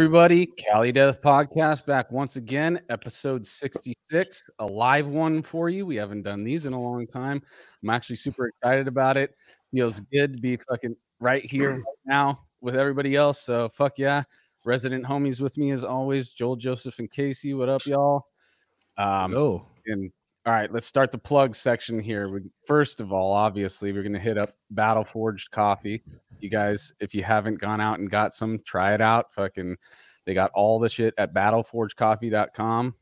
everybody? Cali Death Podcast back once again, episode 66, a live one for you. We haven't done these in a long time. I'm actually super excited about it. Feels good to be fucking right here right now with everybody else. So fuck yeah. Resident homies with me as always, Joel, Joseph, and Casey. What up, y'all? Um, Oh, and all right, let's start the plug section here. We, first of all, obviously, we're going to hit up Battle Forged Coffee. You guys, if you haven't gone out and got some, try it out. Fucking, they got all the shit at battleforgecoffee.com.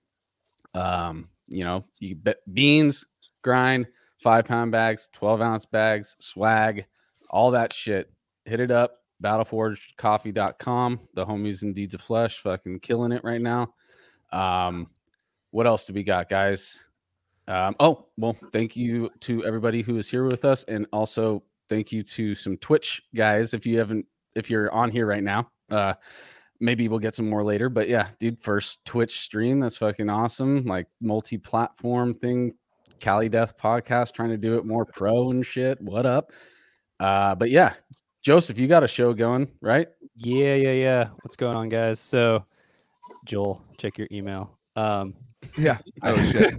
Um, you know, you bet beans, grind, five pound bags, 12 ounce bags, swag, all that shit. Hit it up, battleforgecoffee.com. The homies in Deeds of Flesh fucking killing it right now. Um, what else do we got, guys? Um, oh, well, thank you to everybody who is here with us, and also thank you to some Twitch guys. If you haven't, if you're on here right now, uh, maybe we'll get some more later. But yeah, dude, first Twitch stream that's fucking awesome. Like multi-platform thing, Cali Death podcast, trying to do it more pro and shit. What up? Uh, but yeah, Joseph, you got a show going, right? Yeah, yeah, yeah. What's going on, guys? So, Joel, check your email. Um, yeah. Oh shit!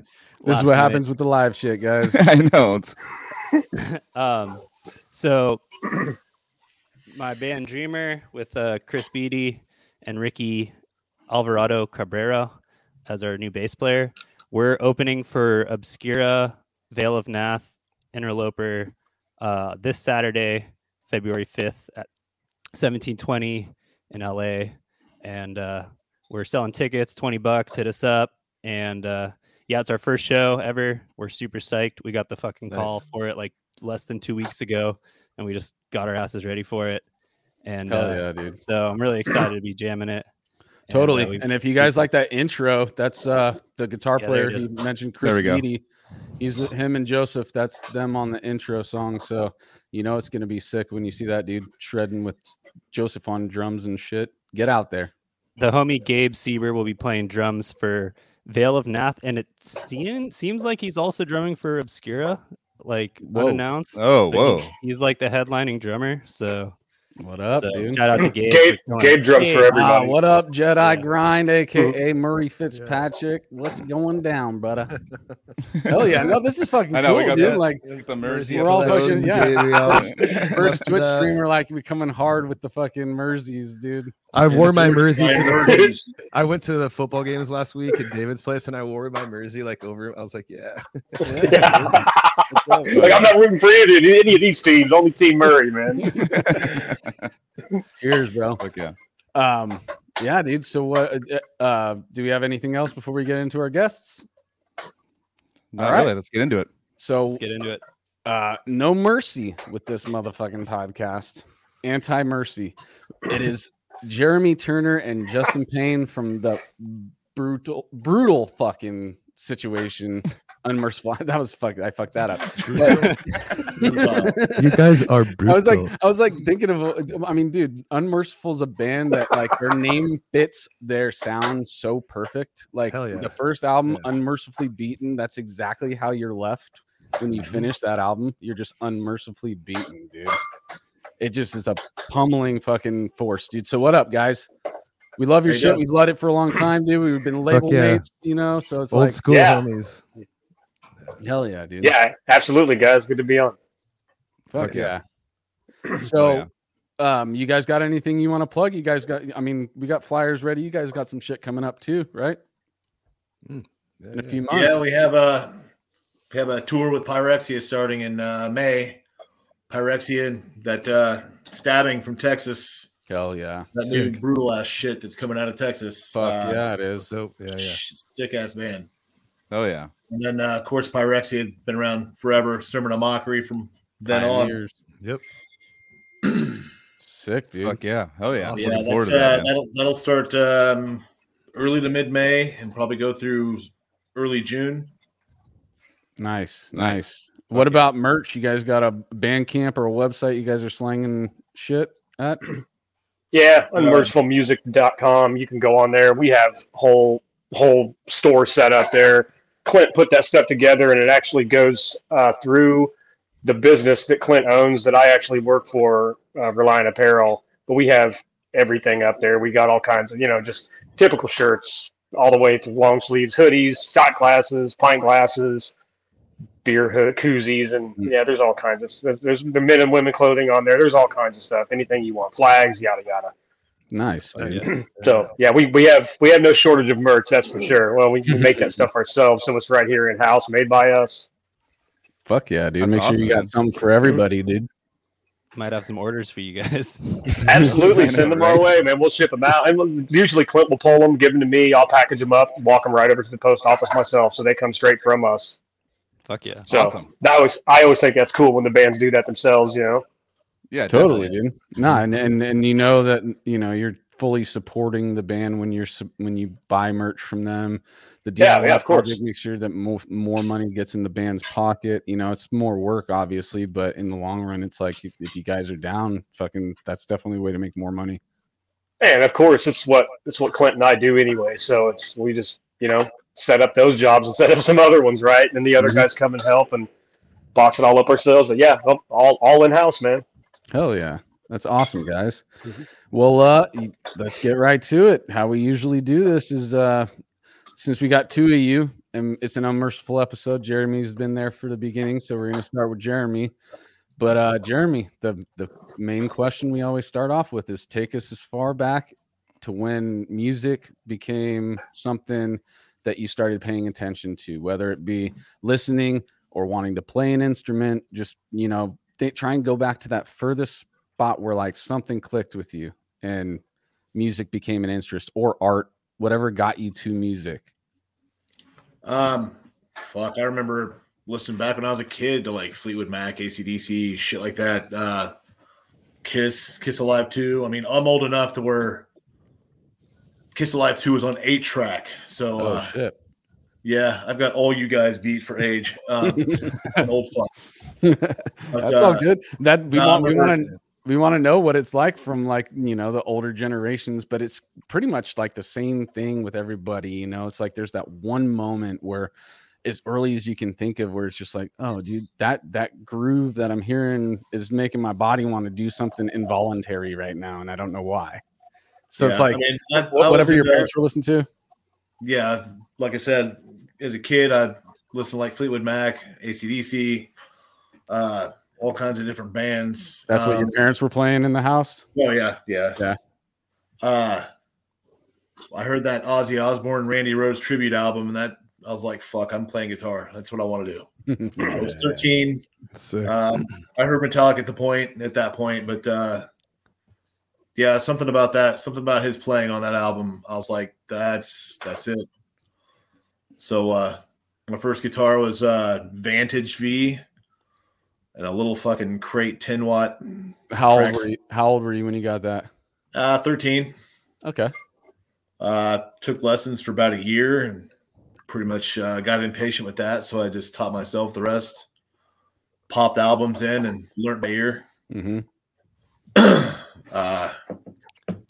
This is what minute. happens with the live shit, guys. I know. It's um, so my band Dreamer with uh, Chris Beatty and Ricky Alvarado Cabrera as our new bass player. We're opening for Obscura, Vale of Pnath, Interloper uh, this Saturday, February 5th at 1720 in LA. And uh, we're selling tickets, 20 bucks. Hit us up. And uh, yeah, it's our first show ever. We're super psyched. We got the fucking call for it like less than two weeks ago, and we just got our asses ready for it. And Hell uh, yeah, dude. so I'm really excited to be jamming it. And, Totally. uh, we- and if you guys like that intro, that's uh the guitar Yeah, player he mentioned, Chris we go. Beatty. He's him and Joseph. That's them on the intro song. So you know it's gonna be sick when you see that dude shredding with Joseph on drums and shit. Get out there. the homie Gabe Seeber will be playing drums for Vale of Pnath, and it seem, seems like he's also drumming for Obscura, like Whoa. unannounced. oh but whoa! He's, he's like the headlining drummer. So, What up, so dude? shout out to Gabe. Gabe, Gabe drums for Hey, Ah, everybody. what up, Jedi Yeah. Grind, aka Murray Fitzpatrick? What's going down, brother? Hell yeah! No, this is fucking I know cool, we got dude. that. Like Like the Mersey Mersey We're all episode. fucking- yeah. Dude, all- first Twitch uh, streamer, like becoming hard with the fucking Merseys, dude. I wore my Mersey to the. Murphy. I went to the football games last week at David's place, and I wore my Mersey like over. I was like, yeah. Yeah. like I'm not rooting for any of, any of these teams, only Team Murray, man. Cheers, bro. Fuck yeah! Um, yeah, dude. So what? uh, Uh, do we have anything else before we get into our guests? Not All right. really. Let's get into it. So, Let's get into it. uh, no mercy with this motherfucking podcast. Anti mercy. It is Jeremy Turner and Justin Payne from the brutal, brutal fucking situation. Unmerciful. That was fuck. I fucked that up. But- You guys are brutal. I was like, I was like thinking of. I mean, dude, Unmerciful's a band that like their name fits their sound so perfect. Like yeah. the first album, Yeah. Unmercifully Beaten. That's exactly how you're left when you mm-hmm. finish that album. You're just unmercifully beaten, dude. It just is a pummeling fucking force, dude. So what up, guys? We love your you shit. go. We've loved it for a long time, dude. We've been label yeah. mates, you know. So it's old like, school Yeah. homies. hell yeah, dude. yeah, absolutely, guys. Good to be on. Fuck Fuck yeah. yeah. So, um, you guys got anything you want to plug? You guys got, I mean, we got flyers ready. You guys got some shit coming up too, right? Yeah, In a few months. Yeah, we have a we have a tour with Pyrexia starting in uh, May. Pyrexia, that uh, stabbing from Texas, Hell yeah. that new brutal ass shit that's coming out of Texas. Fuck uh, yeah, it is. So yeah, yeah. sick ass band. Oh yeah. And then uh, of course Pyrexia had been around forever, Sermon of Mockery from then on. Pioneers. Yep. Sick, dude. Fuck yeah. Hell yeah. Awesome. Yeah, that's, to that, uh, that'll that'll start um, early to mid May and probably go through early June. Nice, nice. Nice. What about merch? You guys got a band camp or a website you guys are slanging shit at? Yeah, unmercifulmusic.com. You can go on there. We have whole whole store set up there. Clint put that stuff together, and it actually goes uh, through the business that Clint owns that I actually work for, uh, Reliant Apparel. But we have everything up there. We got all kinds of, you know, just typical shirts, all the way to long sleeves, hoodies, shot glasses, pint glasses, beer hood, koozies, and Mm. yeah, there's all kinds of. There's, there's the men and women clothing on there. There's all kinds of stuff. Anything you want, flags, yada yada. Nice. Nice. So yeah, we, we have we have no shortage of merch. That's for sure. Well, we, we make that stuff ourselves, so it's right here in house, made by us. Fuck yeah, dude. That's Make sure you got something for everybody, dude. Might have some orders for you guys. Absolutely, know, send them right? our way, man. We'll ship them out, and usually Clint will pull them, give them to me. I'll package them up, walk them right over to the post office myself, so they come straight from us. Fuck yeah. So Awesome. that always, I always think that's cool when the bands do that themselves. You know, Yeah, Totally, definitely. dude. Mm-hmm. No, and, and and you know that you know you're fully supporting the band when you're when you buy merch from them. The Yeah, DIY yeah, of course. project makes sure that more more money gets in the band's pocket. You know, it's more work, obviously, but in the long run, it's like if, if you guys are down, fucking, that's definitely a way to make more money. and of course, it's what it's what Clint and I do anyway. So it's we just you know set up those jobs and set up some other ones, right? And then the other Mhm. guys come and help and box it all up ourselves. But yeah, all all, all in house, man. Hell yeah. That's awesome, guys. Mhm. Well, uh, let's get right to it. How we usually do this is uh, since we got two of you, and it's an unmerciful episode. Jeremy's been there for the beginning, so we're gonna start with Jeremy. But uh, Jeremy, the the main question we always start off with is take us as far back to when music became something that you started paying attention to, whether it be listening or wanting to play an instrument. Just you know, they try and go back to that furthest spot where like something clicked with you and music became an interest or art, whatever got you to music. Um, fuck, I remember listening back when I was a kid to like Fleetwood Mac, ACDC, shit like that. Uh, Kiss, Kiss Alive 2. I mean, I'm old enough to where Kiss Alive 2 was on eight track. So, Oh uh, shit. yeah, I've got all you guys beat for age. Um, old fuck. That's all uh, good. That we want we want to we want to know what it's like from like you know the older generations but it's pretty much like the same thing with everybody you know it's like there's that one moment where as early as you can think of where it's just like oh dude that that groove that i'm hearing is making my body want to do something involuntary right now and i don't know why so it's like I mean, I- I whatever your parents were listening to yeah, like I said, as a kid, I listened to like Fleetwood Mac, ACDC, uh, all kinds of different bands. that's what your Um, parents were playing in the house Oh yeah, yeah, Yeah. Uh, I heard that Ozzy Osbourne, Randy Rhoads tribute album, and that I was like, "Fuck, I'm playing guitar. That's what I want to do." I was 13. Sick. Um, I heard Metallica at the point at that point, but uh, yeah, something about that, something about his playing on that album. I was like, "That's that's it." So uh, my first guitar was uh, Vantage V, and a little fucking crate 10 watt. how old were you how old were you when you got that Uh, 13. okay Uh, took lessons for about a year and pretty much uh, got impatient with that. So I just taught myself the rest. Popped albums in and learned by ear. hmm Uh,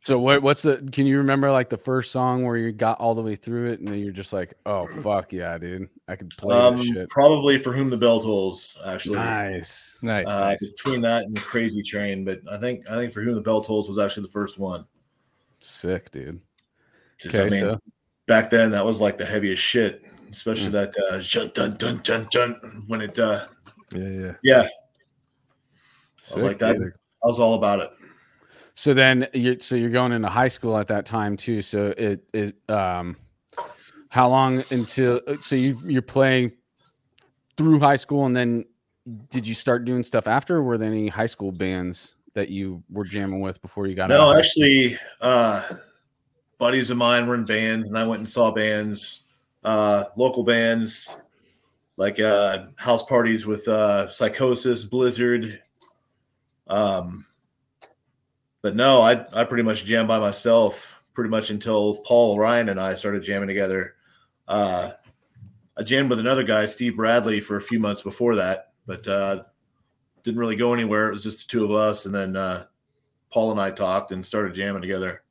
So what what's the can you remember like the first song where you got all the way through it and then you're just like, oh fuck yeah, dude. I could play um, this shit. probably for whom the bell tolls. Actually, Nice. Nice. uh, nice. between that and the Crazy Train, but I think I think for whom the bell tolls was actually the first one. Sick, dude. Just, Okay, I mean, so back then that was like the heaviest shit, especially Mm. that uh, jun, dun, dun, dun, dun, when it. Uh, yeah, yeah. yeah, I was like that. dude. I was all about it. So then you so you're going into high school at that time too. So it is um how long until so you you're playing through high school and then did you start doing stuff after or were there any high school bands that you were jamming with before you got out? No, actually, uh, buddies of mine were in bands, and I went and saw bands, uh, local bands, like uh, house parties with uh, Psychosis, Blizzard. Um, but no, I I pretty much jammed by myself, pretty much until Paul Ryan and I started jamming together. Uh, I jammed with another guy, Steve Bradley, for a few months before that, but uh, didn't really go anywhere. It was just the two of us, and then. Uh, Paul and I talked and started jamming together.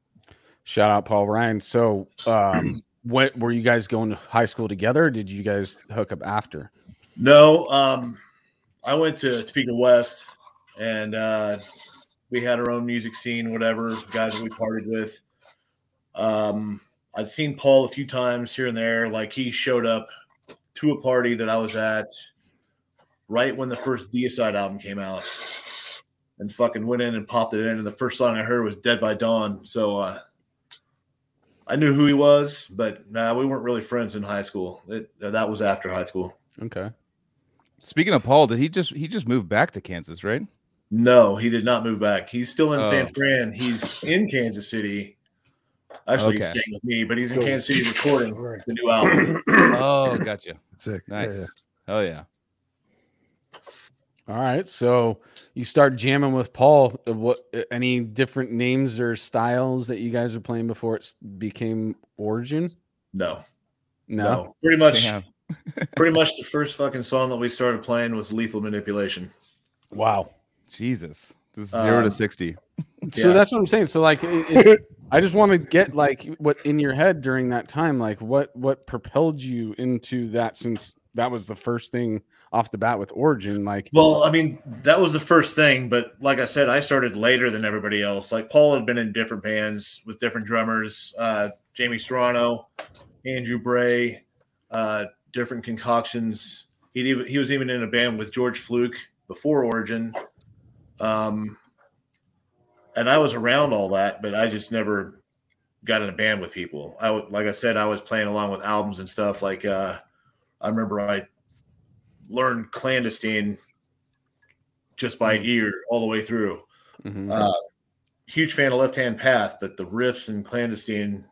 Shout out Paul Ryan. So, um, what were you guys going to high school together? Or did you guys hook up after? No, um, I went to Topeka West, and uh, we had our own music scene, whatever guys we partied with. Um, I'd seen Paul a few times here and there. Like he showed up to a party that I was at right when the first Deicide album came out, and fucking went in and popped it in. And the first song I heard was "Dead by Dawn." So uh, I knew who he was, but nah, we weren't really friends in high school. It, that was after high school. Okay. Speaking of Paul, did he just he just moved back to Kansas, right? No, he did not move back. He's still in Oh. San Fran. He's in Kansas City. Actually, he's staying with me, but he's in Cool. Kansas City recording the new album. Oh, gotcha. Sick. Nice. yeah. Oh yeah. All right. So you start jamming with Paul. Uh, What uh, any different names or styles that you guys were playing before it became Origin? No, No. no, pretty much, pretty much the first fucking song that we started playing was "Lethal Manipulation." Wow. Jesus. Just zero to Um, sixty. So Yeah. that's what I'm saying. So like, I just want to get like what in your head during that time, like what what propelled you into that since that was the first thing off the bat with Origin. Like, Well, I mean, that was the first thing, but like I said, I started later than everybody else. Like Paul had been in different bands with different drummers, uh, Jamie Serrano, Andrew Bray, uh, different concoctions. He he was even in a band with George Fluke before Origin, um, and I was around all that, but I just never got in a band with people. I would, like I said, I was playing along with albums and stuff. Like uh, I remember I learned clandestine just by ear all the way through. mhm. Uh, huge fan of Left Hand Path, but the riffs in clandestine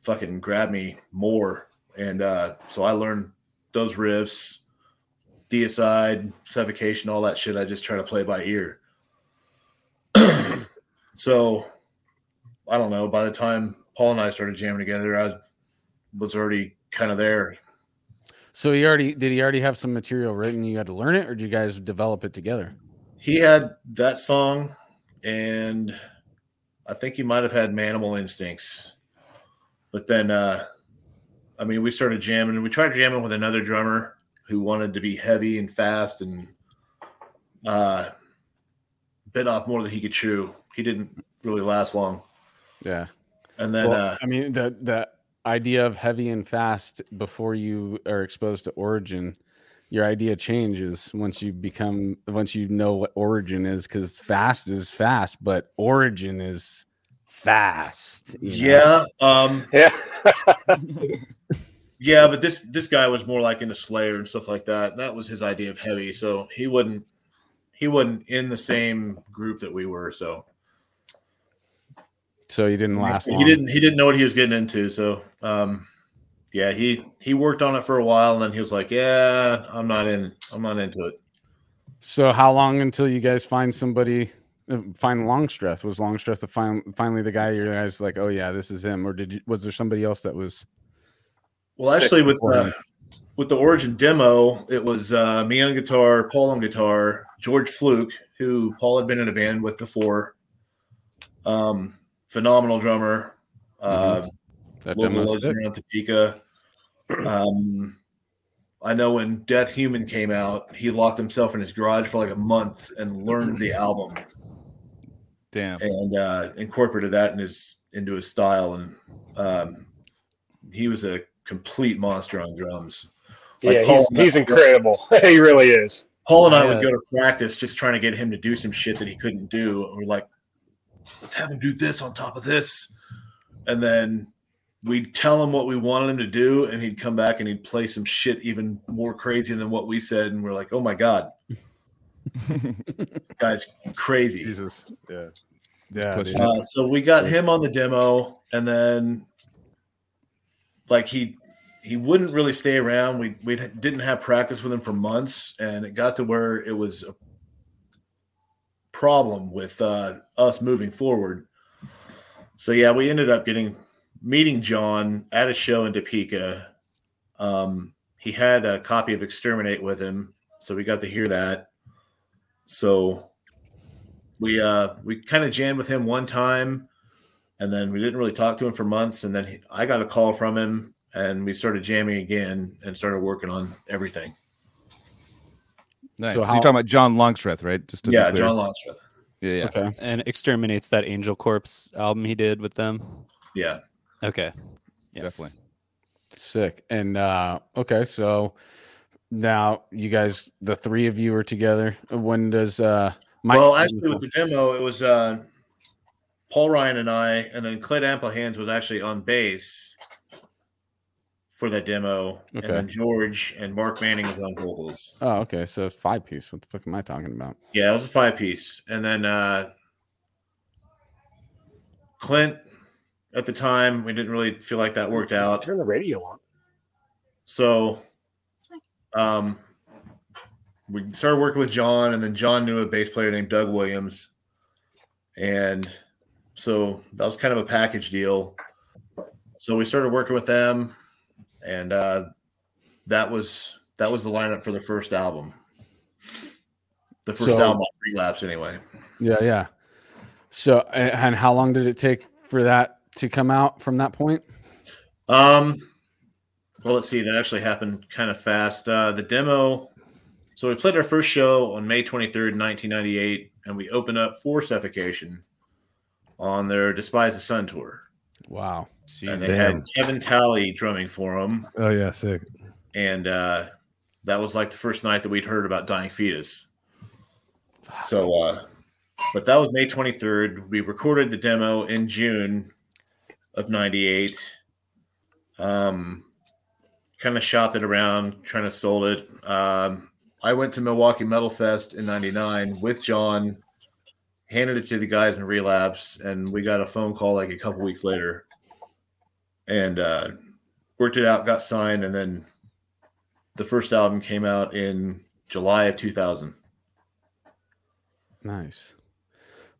fucking grabbed me more, and uh, so I learned those riffs, deicide, suffocation, all that shit. I just try to play by ear. so I don't know. By the time Paul and I started jamming together, I was already kind of there. so he already did he already have some material written? You had to learn it, or did you guys develop it together? He had that song, and I think he might have had Manimal Instincts. But then, uh, I mean, we started jamming. We tried jamming with another drummer who wanted to be heavy and fast and uh, bit off more than he could chew. He didn't really last long. Yeah. And then, Well, uh, I mean, the the idea of heavy and fast before you are exposed to Origin, your idea changes once you become once you know what Origin is, because fast is fast, but Origin is fast. you know? yeah, um, Yeah. yeah, but this this guy was more like into Slayer and stuff like that. That was his idea of heavy, so he wouldn't he wasn't in the same group that we were. So So he didn't last. he long. didn't he didn't know what he was getting into. So um, yeah, he he worked on it for a while, and then he was like, "Yeah, I'm not in. I'm not into it." So how long until you guys find somebody? uh, Find Longstreth was Longstreth the fin- finally the guy you guys like oh yeah this is him or did you was there somebody else that was Well, actually, with with the Origin demo, it was uh, me on guitar, Paul on guitar, George Fluke, who Paul had been in a band with before. Um, phenomenal drummer. Uh, that local demo's legend sick. around Topeka. Um, I know when Death Human came out, he locked himself in his garage for like a month and learned the album Damn. and uh, incorporated that in his into his style. And um, he was a complete monster on drums. Like yeah, Paul he's, he's incredible. he really is. Paul and I I, would go to practice just trying to get him to do some shit that he couldn't do. And we're like, let's have him do this on top of this. And then we'd tell him what we wanted him to do, and he'd come back and he'd play some shit even more crazy than what we said. And we're like, oh my God, this guy's crazy. Jesus. Yeah. yeah. Uh, so we got Sick. him on the demo, and then like he he wouldn't really stay around. We we didn't have practice with him for months, and it got to where it was a problem with uh, us moving forward. So yeah, we ended up getting meeting John at a show in Topeka. Um, he had a copy of Exterminate with him, so we got to hear that. So we uh we kind of jammed with him one time and then we didn't really talk to him for months and then he, i got a call from him and we started jamming again and started working on everything Nice. So So, how- you're talking about John Longstreth, right? Just to yeah john longstreth Yeah, yeah. Okay. and exterminates that Angel Corpse album he did with them. Yeah. Okay. Yeah. Definitely. Sick. And uh okay, so now you guys the three of you are together. When does uh Mike well, actually, with the demo, it was uh, Paul Ryan and I, and then Clint Appelhanz was actually on bass for that demo, Okay. and then George and Mark Manning was on vocals. Oh, okay. So five piece. What the fuck am I talking about? Yeah, it was a five piece, and then uh, Clint. At the time, we didn't really feel like that worked out, Turn the radio on. so um, we started working with John, and then John knew a bass player named Doug Williams, and so that was kind of a package deal. So we started working with them, and uh, that was that was the lineup for the first album. The first So- album Relapse, anyway. Yeah, yeah. So and how long did it take for that to come out from that point? Um, well, let's see. That actually happened kind of fast. Uh, the demo. So we played our first show on May 23rd, 1998, and we opened up for Suffocation on their Despise the Sun tour. Wow. And they Damn. had Kevin Talley drumming for them. Oh yeah, sick. And uh, that was like the first night that we'd heard about Dying Fetus. So, uh, but that was May 23rd. We recorded the demo in June of 98. Um, kind of shopped it around, trying to sold it. Um, I went to Milwaukee Metal Fest in 99 with John, handed it to the guys in Relapse, and we got a phone call like a couple weeks later and uh, worked it out, got signed, and then the first album came out in July of 2000. Nice.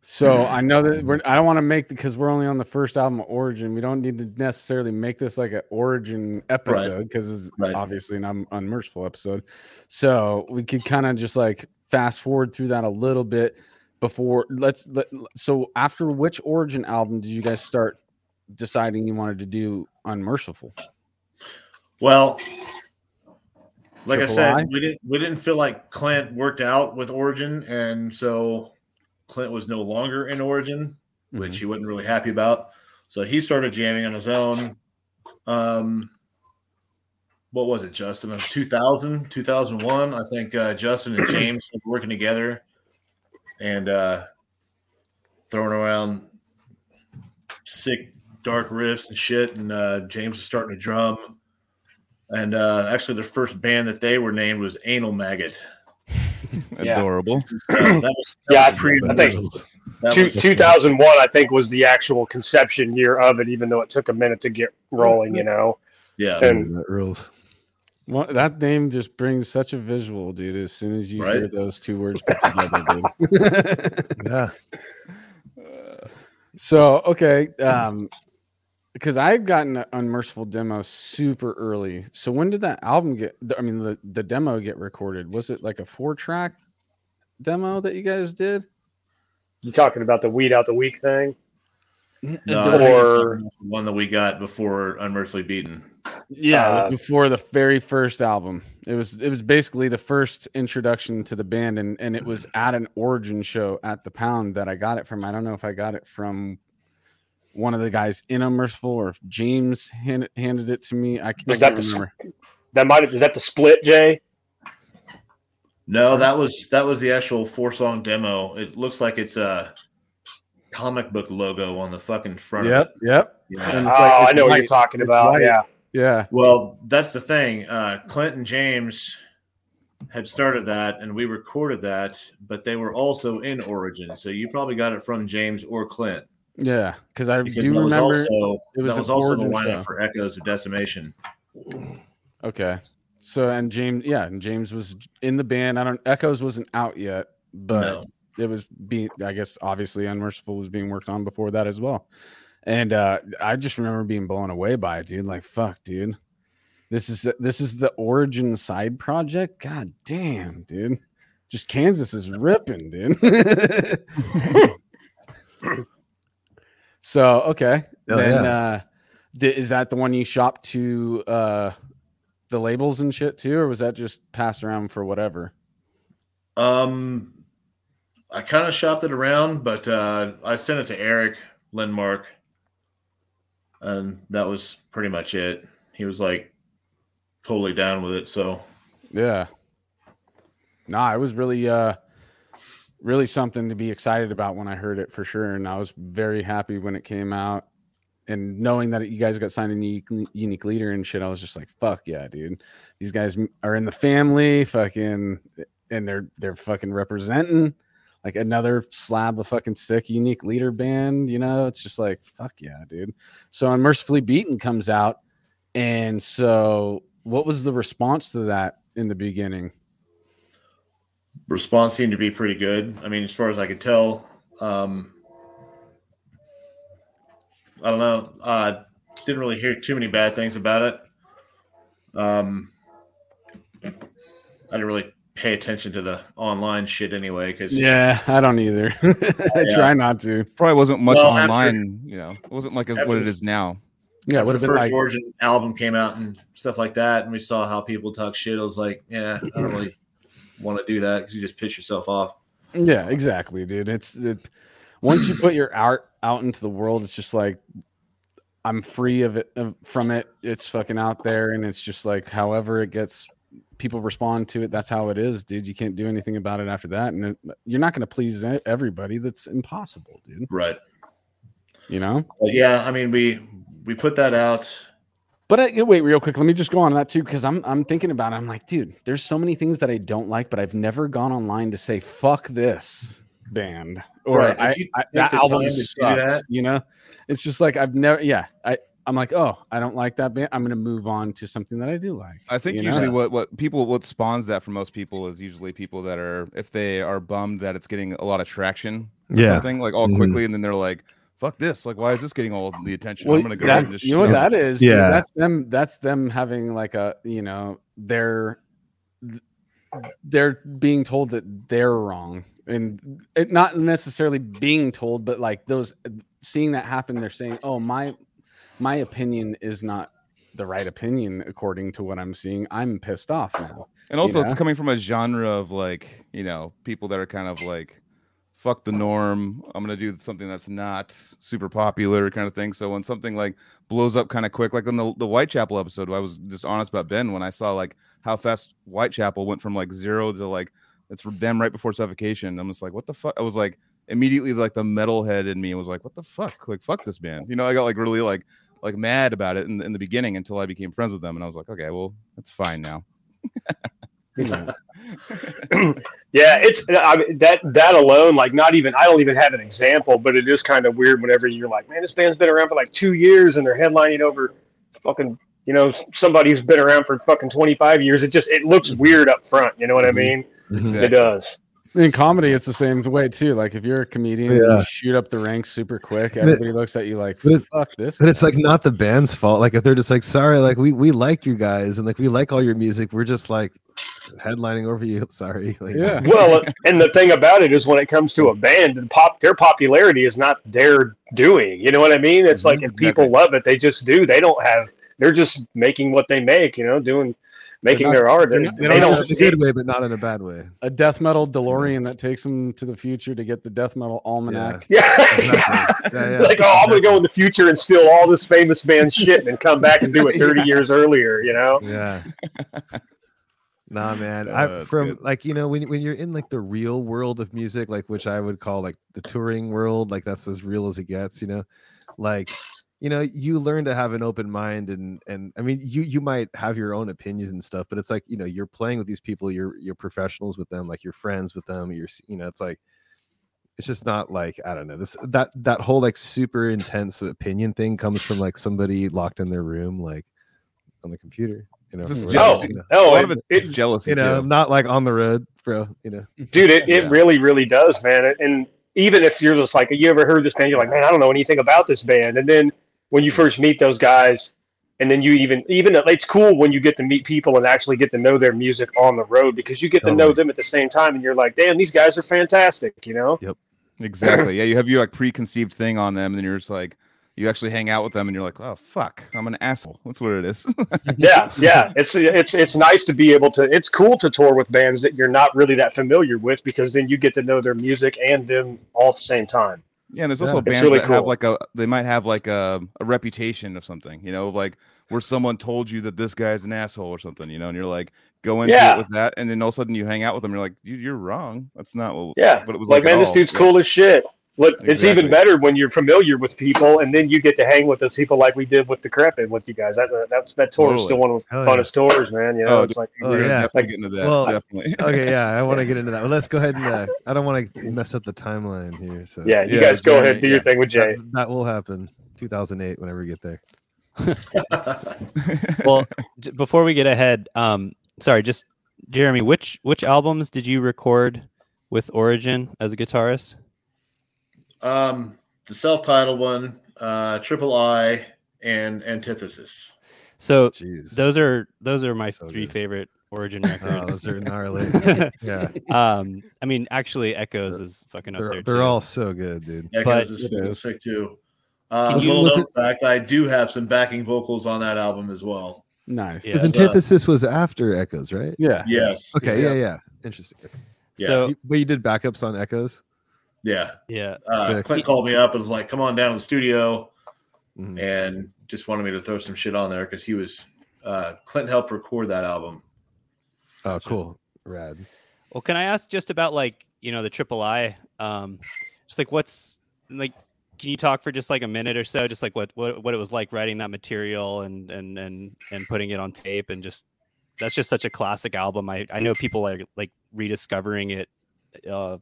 So I know that we're, I don't want to make because we're only on the first album of Origin. We don't need to necessarily make this like an Origin episode because it's Right. obviously an un- unmerciful episode. So we could kind of just like fast forward through that a little bit before. Let's let, so after which Origin album did you guys start deciding you wanted to do Unmerciful? Well, like I said, I? we didn't we didn't feel like Clint worked out with Origin, and so Clint was no longer in Origin, which he wasn't really happy about. So he started jamming on his own. Um, what was it, Justin? In 2000, 2001, I think uh, Justin and James were working together and uh, throwing around sick, dark riffs and shit. And uh, James was starting to drum. And uh, actually, the first band that they were named was Anal Maggot. Adorable. Uh, that was, that Yeah, was pre- I think Two, was- 2001, I think, was the actual conception year of it, even though it took a minute to get rolling, you know. yeah. And that rules. Well, that name just brings such a visual, dude. As soon as you hear those two words put together, dude. Yeah. So okay, um, because I had gotten an unmerciful demo super early. So when did that album get? I mean, the the demo get recorded? Was it like a four track demo that you guys did? you talking about the weed out the week thing? No, The- I think it's Or- the one that we got before Unmercifully Beaten. Yeah, it was uh, before the very first album. It was it was basically the first introduction to the band, and and it was at an origin show at the Pound that I got it from. I don't know if I got it from one of the guys in Unmerciful or if James handed handed it to me. I, c- I Was that can't the remember. That might have, is that the split, Jay? No, that was that was the actual four song demo. It looks like it's a comic book logo on the fucking front. Yep, Of yep. it. Oh, Yeah. And it's like- I it's know what you're talking about. white. Yeah. Yeah. Well, that's the thing. Uh, Clint and James had started that, and we recorded that, but they were also in Origin, so you probably got it from James or Clint Yeah. Because I because do that was remember. also it was that was also the lineup show. for Echoes of Decimation. okay. So, and James, yeah, and James was in the band. I don't, Echoes wasn't out yet, but No. it was being, I guess, obviously Unmerciful was being worked on before that as well. And uh I just remember being blown away by it, dude. Like, fuck, dude. This is this is the origin side project. God damn, dude. Just Kansas is ripping, dude. so okay. Hell then yeah. uh di- is that the one you shopped to uh the labels and shit too, or was that just passed around for whatever? Um, I kind of shopped it around, but uh, I sent it to Eric Lindmark, and that was pretty much it. He was like totally down with it. So Yeah. Nah, it was really uh really something to be excited about when I heard it for sure. And I was very happy when it came out. And knowing that you guys got signed in unique, unique leader and shit, I was just like, fuck yeah, dude. These guys are in the family, fucking and they're they're fucking representing like another slab of fucking sick unique leader band, you know. It's just like, fuck yeah, dude. So Unmercifully Beaten comes out. And so what was the response to that in the beginning? response seemed to be pretty good. I mean, as far as I could tell, um, I don't know. Uh, didn't really hear too many bad things about it. Um, I didn't really pay attention to the online shit anyway because Yeah, I don't either. I Yeah. try not to. Probably wasn't much Well, after- online. you know, it wasn't like after what it is now. Yeah, it after would have the been first like Origin album came out and stuff like that, and we saw how people talk shit. I was like, yeah, I don't really want to do that because you just piss yourself off. Yeah, exactly, dude. It's it, once you put your art out into the world, it's just like I'm free of it of, from it. It's fucking out there, and it's just like however it gets, people respond to it. That's how it is, dude. You can't do anything about it after that, and it, uh, you're not going to please everybody. That's impossible, dude. Right. You know. Yeah, I mean, we we put that out. But I, wait, real quick. Let me just go on that too, because I'm I'm thinking about it. I'm like, dude, there's so many things that I don't like, but I've never gone online to say fuck this band or Right, I, I, that album time to do sucks. that- You know, it's just like I've never. Yeah, I I'm like, oh, I don't like that band. I'm gonna move on to something that I do like. I think you know? usually what what people what spawns that for most people is usually people that are if they are bummed that it's getting a lot of traction, or Yeah. something like all Mhm. quickly, and then they're like, "Fuck this! Like, why is this getting all the attention? Well, I'm gonna go that- and just you know what shut that is? dude? Yeah. that's them. That's them having like a you know they're they're being told that they're wrong and it not necessarily being told, but like those seeing that happen, they're saying, "Oh my my opinion is not." The right opinion, according to what I'm seeing, I'm pissed off now. And also, know? it's coming from a genre of like, you know, people that are kind of like, fuck the norm. I'm going to do something that's not super popular kind of thing. So when something like blows up kind of quick, like in the, the Whitechapel episode, I was just honest about Ben when I saw like how fast Whitechapel went from like zero to like, it's them right before suffocation. I'm just like, what the fuck? I was like, immediately like the metalhead in me was like, what the fuck? Like, fuck this band. You know, I got like really like, like mad about it in, in the beginning until I became friends with them. And I was like, okay, well, that's fine now. You Yeah, it's I mean, that that alone, like not even I don't even have an example, but it is kind of weird whenever you're like, man, this band's been around for like two years and they're headlining over fucking you know somebody who's been around for fucking 25 years. It just it looks weird up front. You know what I Mhm. mean? Mhm. It does. In comedy, it's the same way too. Like if you're a comedian, Yeah. you shoot up the ranks super quick. But it- Everybody looks at you like, but it- "Fuck this." But it's like not the band's fault. Like if they're just like, sorry, like we we like you guys and like we like all your music. We're just like headlining over you. Sorry. Like, yeah. Well, and the thing about it is when it comes to a band, the pop their popularity is not their doing. You know what I mean? It's Mhm, like if people love it, they just do. They don't have. They're just making what they make. You know, doing making not- their art. they're They, not- they they Not don't don't. in a good way, but not in a bad way. a death metal DeLorean that takes them to the future to get the death metal almanac. Yeah. Exactly. Yeah, yeah. like, oh, I'm gonna go in the future and steal all this famous band shit and come back and do it 30 years earlier. You know? Yeah. Nah, man. Uh, I that's from good. like you know when when you're in like the real world of music, like which I would call like the touring world, like that's as real as it gets. You know, like you know you learn to have an open mind and and I mean you you might have your own opinions and stuff, but it's like you know you're playing with these people, you're you're professionals with them, like you're friends with them. You're you know it's like it's just not like I don't know this that that whole like super intense opinion thing comes from like somebody locked in their room like on the computer. You know, This is or Oh, whatever, you know. a oh, lot it, of it's it, jealousy, you know, too. not like on the road, bro. You know, dude, it, it Yeah. really, really does, man. And even if you're just like, you ever heard this band, you're like, man, I don't know anything about this band. And then when you first meet those guys, and then you even, even it's cool when you get to meet people and actually get to know their music on the road because you get to know them at the same time, and you're like, damn, these guys are fantastic, you know? Yep. Exactly. Yeah, you have your like preconceived thing on them, and then you're just like, you actually hang out with them and you're like, oh fuck, I'm an asshole. That's what it is. yeah, yeah. It's it's it's nice to be able to. It's cool to tour with bands that you're not really that familiar with because then you get to know their music and them all at the same time. Yeah, and there's also It's bands really that have like a they might have like a, a reputation of something, you know, like where someone told you that this guy's an asshole or something, you know, and you're like go into Yeah. it with that, and then all of a sudden you hang out with them, you're like, you, you're wrong. That's not what. Yeah, But it was like, like, man, this all. dude's Yeah. cool as shit. Look, it's even better when you're familiar with people, and then you get to hang with those people like we did with Decrepit with you guys. That that that's, that tour is still one of the Hell yeah. funnest tours, man. You know, Oh, it's like oh, We're gonna yeah. definitely get into that. Well, definitely. okay, yeah, I want to get into that. Well, let's go ahead and uh, I don't want to mess up the timeline here. So yeah, you Yeah, guys go Jeremy, ahead do your yeah. thing with Jay. that, that will happen. 2008, whenever we get there. well, j- before we get ahead, um, sorry, just Jeremy, which which albums did you record with Origin as a guitarist? Um, the self-titled one, uh, Triple I, and Antithesis. So Jeez, those are those are my So three good. favorite Origin oh, records. those are gnarly. yeah, um, I mean, actually, Echoes is fucking up they're there they're all so good, dude. Echoes But- is It fucking is. sick too. Uh, Can a you- little was known fact, I do have some backing vocals on that album as well. Nice. Yeah. Because as a- Antithesis was after Echoes, right? Yeah. Yes. Okay, Yeah. yeah, yeah. Interesting. Yeah. So You- but you did backups on Echoes. Yeah. yeah, Uh, Sick. Clint called me up and was like, "Come on down to the studio," Mhm. and just wanted me to throw some shit on there because he was uh, Clint helped record that album. Oh, cool, rad. Well, can I ask just about like you know the triple I, um, just like what's like, can you talk for just like a minute or so, just like what what what it was like writing that material and and and and putting it on tape and just that's just such a classic album. I I know people are like rediscovering it, uh,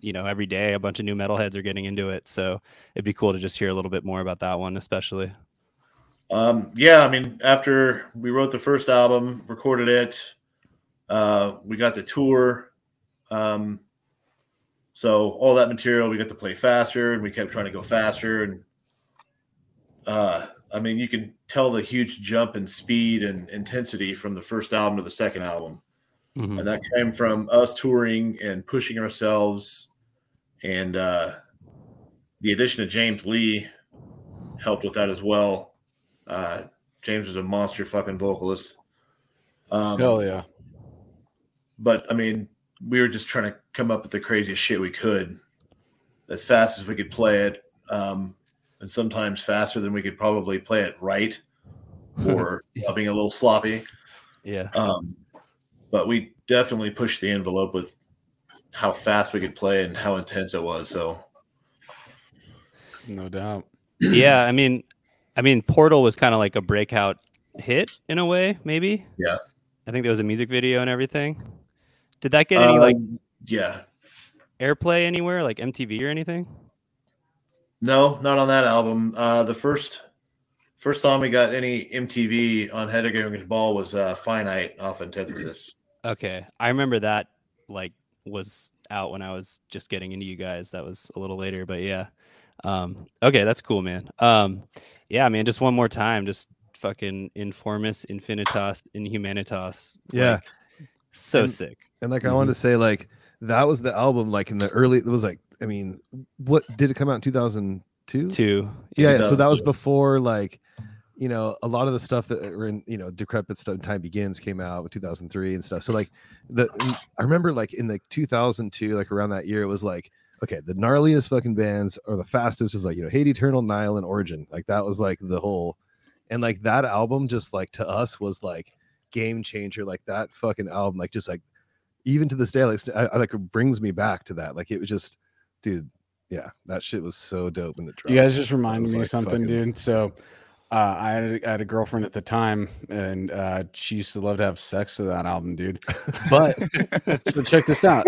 you know, every day. A bunch of new metalheads are getting into it, so it'd be cool to just hear a little bit more about that one, especially. Um, yeah, I mean, after we wrote the first album, recorded it, uh, we got the tour. Um, so all that material we got to play faster, and we kept trying to go faster. And uh, I mean, you can tell the huge jump in speed and intensity from the first album to the second album. Mhm. and that came from us touring and pushing ourselves and uh, the addition of james lee helped with that as well uh, james is a monster fucking vocalist um, Hell yeah. but i mean we were just trying to come up with the craziest shit we could as fast as we could play it um, and sometimes faster than we could probably play it right or uh, being a little sloppy Yeah. um, but we definitely pushed the envelope with how fast we could play and how intense it was. So No doubt. yeah i mean i mean portal was kind of like a breakout hit in a way maybe Yeah. i think there was a music video and everything did that get any like Um, yeah, airplay anywhere like mtv or anything no, not on that album. Uh, the first first time we got any MTV on Headbanger's Ball was uh, Finite off Antithesis. Okay i remember that like was out when i was just getting into you guys that was a little later but yeah um okay that's cool man um yeah man just one more time just fucking informis infinitas inhumanitas Yeah. like, so And- sick And like I wanted to say, like that was the album. Like in the early, it was like I mean, what did it come out in 2002? too Yeah, yeah, so that was before like you know a lot of the stuff that were in you know decrepit stuff time begins came out with 2003 and stuff. So like the i remember like in like 2002 like around that year it was like okay the gnarliest fucking bands or the fastest was like you know hate eternal nile and origin. Like that was like the whole and like that album just like to us was like game changer. Like that fucking album like just like even to this day like I, I like it brings me back to that. Like it was just dude yeah that shit was so dope when it dropped You guys just reminded was, me of like, something, fucking- dude. So uh, I, had a, I had a girlfriend at the time, and uh, she used to love to have sex to that album, dude. But so check this out.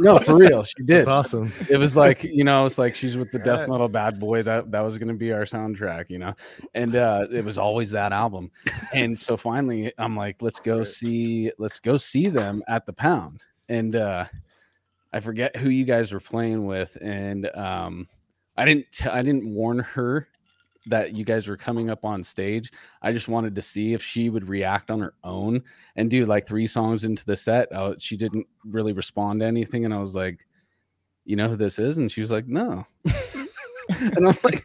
No, for real, she did. That's awesome. It was like you know, it's like she's with the death Alright. metal bad boy. That that was going to be our soundtrack, you know. And uh, it was always that album. And so finally, I'm like, let's go see, let's go see them at the Pound. And uh, I forget who you guys were playing with, and um, I didn't t- I didn't warn her that you guys were coming up on stage. I just wanted to see if she would react on her own and do like three songs into the set. Uh, she didn't really respond to anything, and I was like, "You know who this is?" And she was like, "No." and I'm like,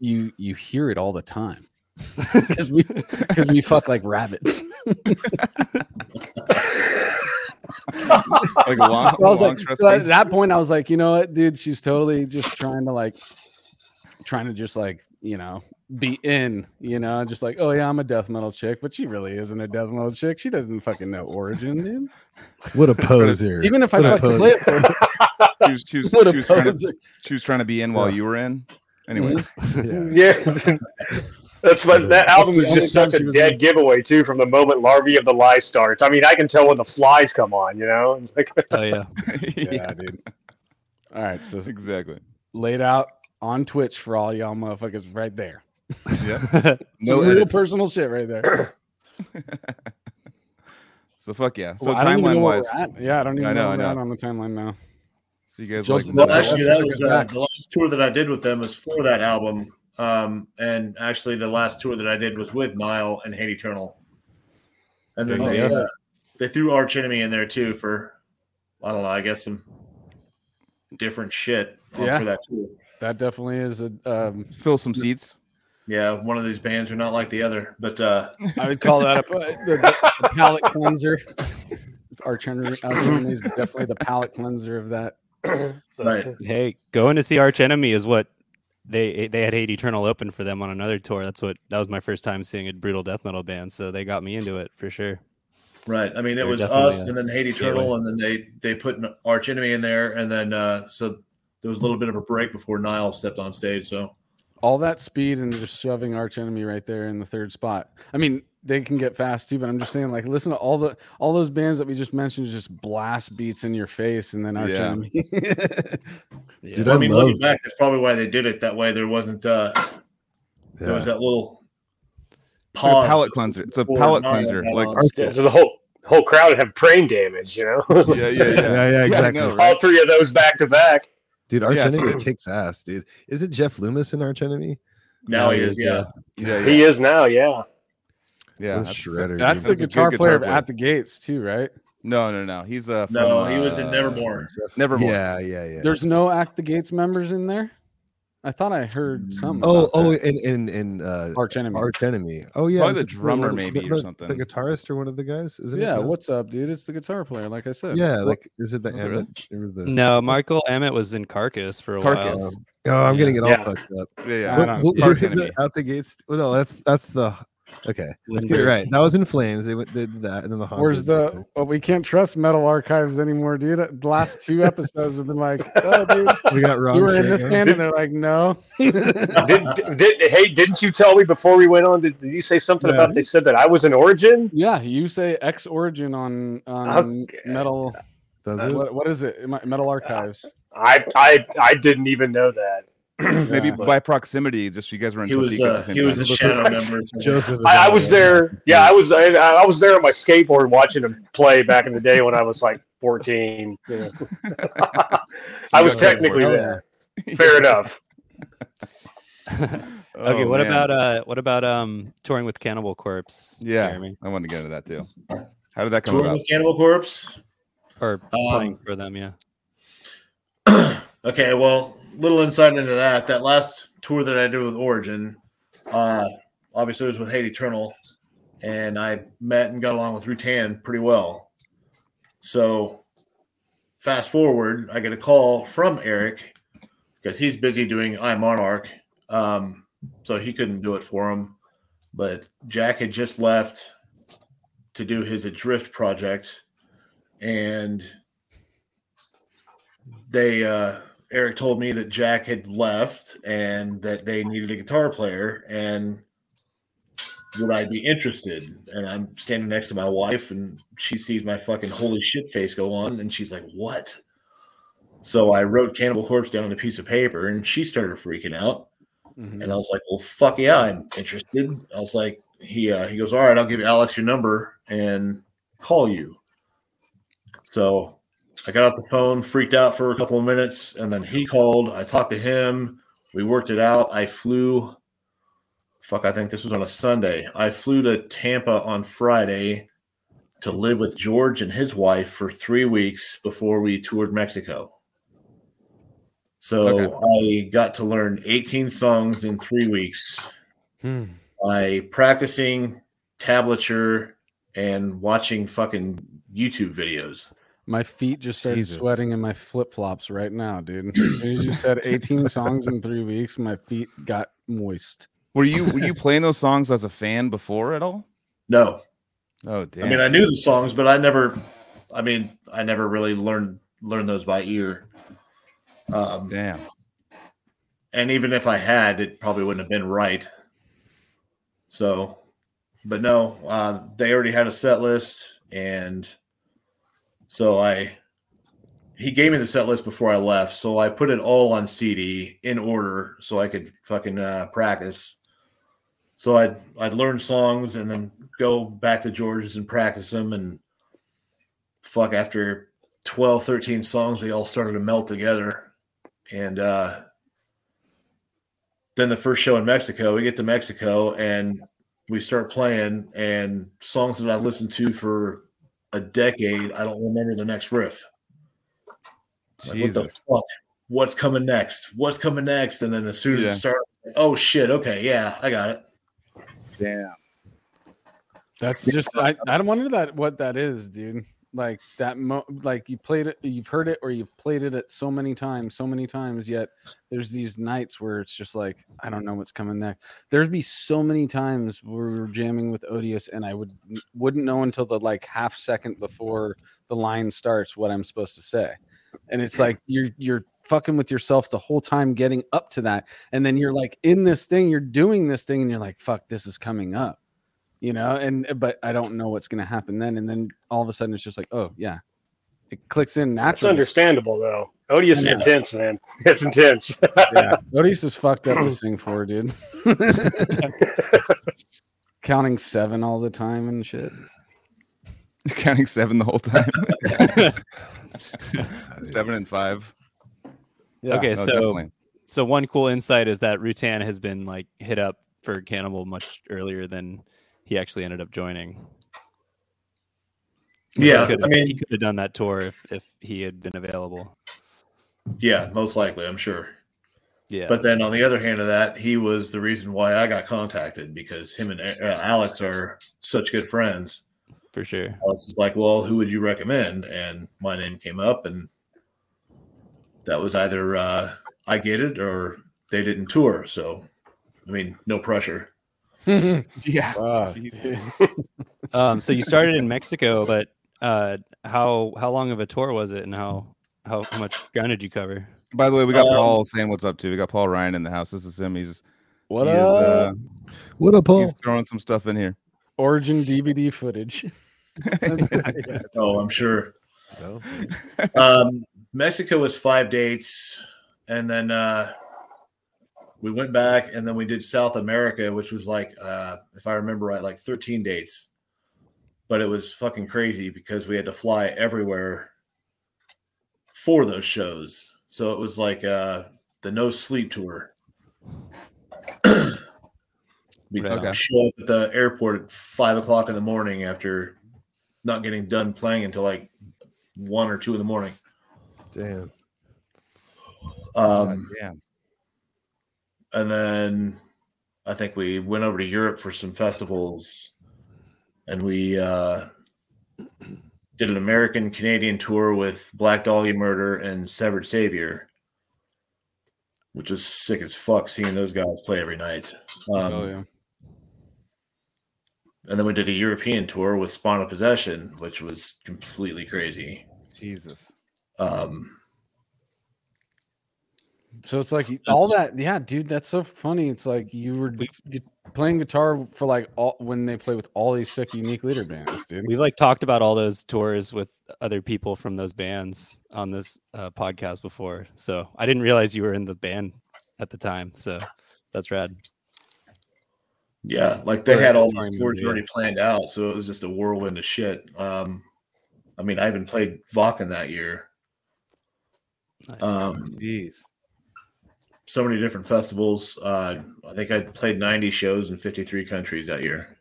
you you hear it all the time because we because we fuck like rabbits. Like long, I was long like, so at that point, I was like, you know what, dude, she's totally just trying to like, trying to just like, you know, be in, you know, just like, oh yeah, I'm a death metal chick, but she really isn't a death metal chick. She doesn't fucking know origin, dude. What a poser. Even if I What a fucking poser. play it for her, she was, she was, what she a was trying to, she was trying to be in while Yeah. you were in. Anyway, mm-hmm. Yeah. Yeah. That's what that album the is just such a dead in. giveaway too. From the moment Larvae of the Lie starts, I mean, I can tell when the flies come on. You know, like, Oh yeah. Yeah, dude. All right, so exactly. laid out on Twitch for all y'all motherfuckers right there. Yeah. No real edits. personal shit right there. So fuck yeah. So Well, I don't know timeline wise. Yeah, I don't even I know, know, I where we're know. at on the timeline now. so you guys Joseph- like Well, actually, that was uh, the last tour that I did with them was for that album. Um, and actually, the last tour that I did was with Nile and Hate Eternal. And then Oh, they, yeah. uh, they threw Arch Enemy in there too for, I don't know, I guess some different shit Yeah. for that tour. That definitely is a. Um, fill some seats. Yeah, one of these bands are not like the other, but uh, I would call that a, the, the palate cleanser. Arch Enemy Arch Enemy is definitely the palate cleanser of that. right. Hey, going to see Arch Enemy is what they they had Hate Eternal open for them on another tour. That's what that was my first time seeing a brutal death metal band, so they got me into it for sure. Right. I mean, it They're was us a and then Hate Eternal, and then they they put an Arch Enemy in there, and then uh, so there was a little bit of a break before Nile stepped on stage. So All that speed and just shoving Arch Enemy right there in the third spot. I mean, they can get fast too, but I'm just saying, like, listen to all the all those bands that we just mentioned, just blast beats in your face, and then Arch Yeah. Enemy. Yeah. Dude, I I mean, love- looking back, that's probably why they did it that way. There wasn't uh, there was that little It's like a pause. palate cleanser. It's a before palate cleanser. Like on Yeah, so the whole whole crowd have brain damage. You know, yeah, yeah, yeah. Yeah, yeah, I exactly. know, all right? three of those back to back. Dude, Arch Yeah, Enemy kicks ass, dude. Is it Jeff Loomis in Arch Enemy? now he is, yeah. Yeah, yeah, He is now. Yeah. yeah. What that's- shredder. That's dude. the That's a guitar player guitar player. at the gates too, right? No, no, no. He's uh, from, No, he was in uh, Nevermore. Nevermore. Yeah, yeah, yeah. There's no At the Gates members in there. I thought I heard some. oh, oh, that. in in in uh, Arch Enemy. Arch Enemy. Oh yeah, Probably the drummer one- maybe the, or something. The guitarist or one of the guys, isn't yeah, it? what's up, dude? It's the guitar player, like I said. Yeah, What- like is it the Was? Amott or the? No, Michael Amott was in Carcass for a Carcass. while. Oh, I'm getting it all Yeah. fucked up. Yeah, yeah. I don't Who- know. who Arch did the out the gates. Well, no, that's that's the. Okay, let's get it right. That was in flames. They went they did that, and then the Where's the? Well, we can't trust Metal Archives anymore, dude. The last two episodes have been like, oh, dude, we got wrong. you were in this yeah? band, and they're like, no. did, did, hey, didn't you tell me before we went on? Did, did you say something Yeah. about they said that I was an origin? yeah, you say X Origin on on Okay. Metal. Does it? What, what is it? Metal Archives. I I I didn't even know that. Maybe Yeah. by proximity, just you guys were in He was uh, he was a shadow member. Joseph. I, I was there. there. Yeah, I was. I, I was there on my skateboard watching him play back in the day when I was like 14. you know. I was technically board. there. Fair enough. okay, Oh, what man. about uh what about um touring with Cannibal Corpse? Yeah, Jeremy? I wanted to get into that too. How did that come Touring about? with Cannibal Corpse. Or Um, playing for them, yeah. Okay, well, little insight into that. That last tour that I did with Origin, uh, obviously it was with Hate Eternal, and I met and got along with Rutan pretty well. So, fast forward, I get a call from Erik because he's busy doing I Monarch, um, so he couldn't do it for him. But Jack had just left to do his Adrift project, and they uh Eric told me that Jack had left and that they needed a guitar player and would I be interested? And I'm standing next to my wife and she sees my fucking holy shit face go on and she's like, What? So I wrote Cannibal Corpse down on a piece of paper and she started freaking out. Mhm. And I was like, Well fuck yeah, I'm interested. I was like, he uh, he goes, All right, I'll give Alex your number and call you. So I got off the phone, freaked out for a couple of minutes, and then he called. I talked to him. We worked it out. I flew. Fuck, I think this was on a Sunday. I flew to Tampa on Friday to live with George and his wife for three weeks before we toured Mexico. So I got to learn 18 songs in three weeks Hmm. by practicing tablature and watching fucking YouTube videos. My feet just started Jesus. sweating in my flip flops right now, dude. As soon as you said 18 songs in three weeks, my feet got moist. Were you were you playing those songs as a fan before at all? No, Oh damn. I mean I knew the songs, but I never. I mean, I never really learned learned those by ear. Um, damn. and even if I had, it probably wouldn't have been right. So, but no, uh, they already had a set list, and so I he gave me the set list before I left, so I put it all on CD in order so I could fucking uh, practice. So I'd I'd learn songs and then go back to George's and practice them, and fuck after 12, 13 songs, they all started to melt together, and. uh then the first show in Mexico, we get to Mexico and we start playing and songs that I listened to for a decade, I don't remember the next riff. Like, what the fuck? What's coming next? What's coming next? And then as soon as Yeah. it starts, oh shit, okay, yeah, I got it. Damn. That's just I, I don't wonder that what that is, dude. Like that mo like you played it, you've heard it or you've played it at so many times, so many times, yet there's these nights where it's just like, I don't know what's coming next. There'd be so many times where we were jamming with Odious and I would wouldn't know until the like half second before the line starts what I'm supposed to say. And it's like you're you're fucking with yourself the whole time getting up to that. And then you're like in this thing, you're doing this thing, and you're like, fuck, this is coming up you know and eh, but i don't know what's going to happen then and then all of a sudden it's just like oh yeah it clicks in That's naturally understandable though. Odious is intense, man. It's intense. yeah Odious is fucked up to sing for dude counting seven all the time and shit Counting seven the whole time. seven and five. yeah. Okay, No, so definitely. so one cool insight is that Rutan has been like hit up for Cannibal much earlier than he actually ended up joining. Yeah, I mean- he could have done that tour if if he had been available. Yeah, most likely, I'm sure. Yeah, But then on the other hand of that, he was the reason why I got contacted because him and uh, Alex are such good friends. for sure. Alex is like, "Well, who would you recommend?" And my name came up, and that was either uh, I get it or they didn't tour. So, I mean, no pressure. Yeah. Fuck, Um, so you started in Mexico, but uh, how how long of a tour was it, and how how, how much ground did you cover? By the way, we got Um, Paul saying what's up too. We got Paul Ryan in the house. This is him. He's what he is, up uh, What up, Paul? he's throwing some stuff in here. origin dvd footage Oh, I'm sure. Um, Mexico was five dates, and then uh, we went back, and then we did South America, which was like, uh, if I remember right, like 13 dates. But it was fucking crazy because we had to fly everywhere for those shows. So it was like uh, the no sleep tour. we Right on. show up at the airport at five o'clock in the morning after not getting done playing until like one or two in the morning. Damn. Um, yeah. And then I think we went over to Europe for some festivals, and we uh, did an American Canadian tour with Black Dahlia Murder and Severed Savior, which was sick as fuck seeing those guys play every night. Um, oh yeah And then we did a European tour with Spawn of Possession, which was completely crazy. Jesus. Um, so it's like all that yeah dude that's so funny it's like you were We've- playing guitar for like all when they play with all these sick unique leader bands dude We've like talked about all those tours with other people from those bands on this uh, podcast before, so I didn't realize you were in the band at the time. So that's rad. Yeah, like they Or had all touring these tours already planned out, so it was just a whirlwind of shit. Um, I mean, I even played Wacken that year. Nice. Um, Jeez. So many different festivals. Uh, I think I played 90 shows in 53 countries that year.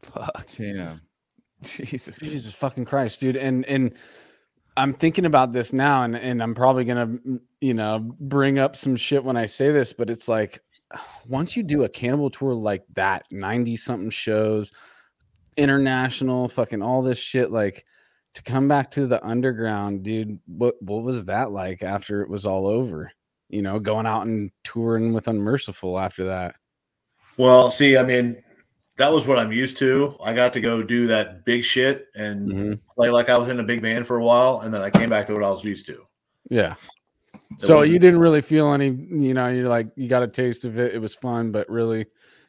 Fuck. Damn. Jesus. Jesus fucking Christ, dude. And and I'm thinking about this now, and and I'm probably gonna you know bring up some shit when I say this, but it's like once you do a cannibal tour like that, 90 something shows, international, fucking all this shit, like to come back to the underground, dude. What what was that like after it was all over? You know, going out and touring with Unmerciful after that. Well, see, I mean, that was what I'm used to. I got to go do that big shit and Mhm. play like I was in a big band for a while, and then I came back to what I was used to. Yeah. It So you didn't really feel any, you know, you're like you got a taste of it. It was fun, but really,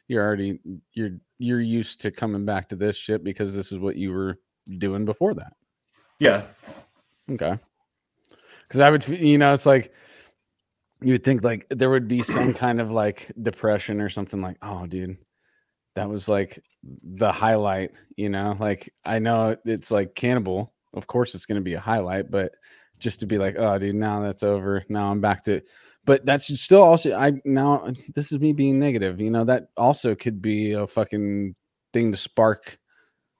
you're already you're you're used to coming back to this shit because this is what you were doing before that. Yeah, Okay. Because I would, you know, it's like you would think like there would be some kind of like depression or something like, oh, dude, that was like the highlight, you know? Like I know it's like cannibal. Of course, it's going to be a highlight, but just to be like, oh, dude, now that's over. Now I'm back to, but that's still also, I now this is me being negative, you know, that also could be a fucking thing to spark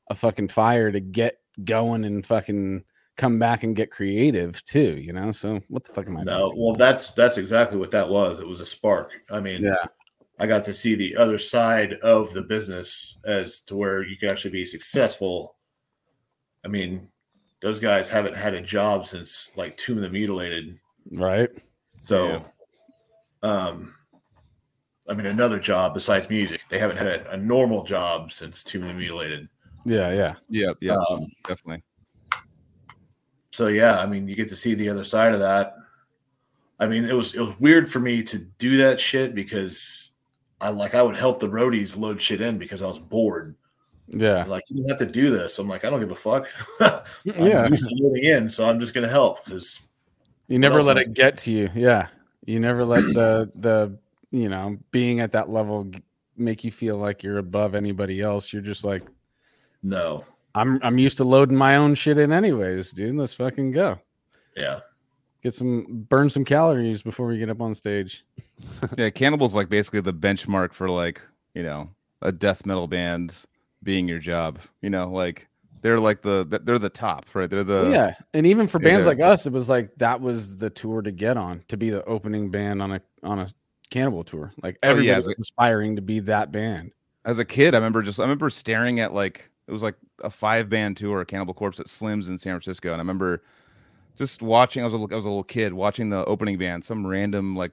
a fucking fire to get going and fucking come back and get creative too, you know? So what the fuck am I no, talking well, that's that's exactly what that was. It was a spark. I mean, Yeah. I got to see the other side of the business as to where you can actually be successful. I mean, those guys haven't had a job since like Tomb of the Mutilated. Right. So, um, I mean, another job besides music. They haven't had a, a normal job since Tomb of the Mutilated. Yeah, yeah. Yeah, yeah, Um, definitely. So yeah, I mean, you get to see the other side of that. I mean, it was it was weird for me to do that shit because I like I would help the roadies load shit in because I was bored. Yeah. Like you don't have to do this. I'm like, I don't give a fuck. Yeah. used to loading in, so I'm just gonna help because You never let it get to you. Yeah. You never let the the you know, being at that level make you feel like you're above anybody else. You're just like no, I'm I'm used to loading my own shit in anyways, dude. Let's fucking go. yeah, Get some burn some calories before we get up on stage. Yeah, Cannibal's like basically the benchmark for like, you know, a death metal band being your job. You know, like they're like the they're the top, right? They're the yeah. And even for bands they're- like us, it was like that was the tour to get on, to be the opening band on a on a cannibal tour. Like Oh, yeah, was like- inspiring to be that band. as a kid, I remember just I remember staring at like it was like a five band tour, a Cannibal Corpse at Slim's in San Francisco, and I remember just watching. I was a, I was a little kid watching the opening band, some random like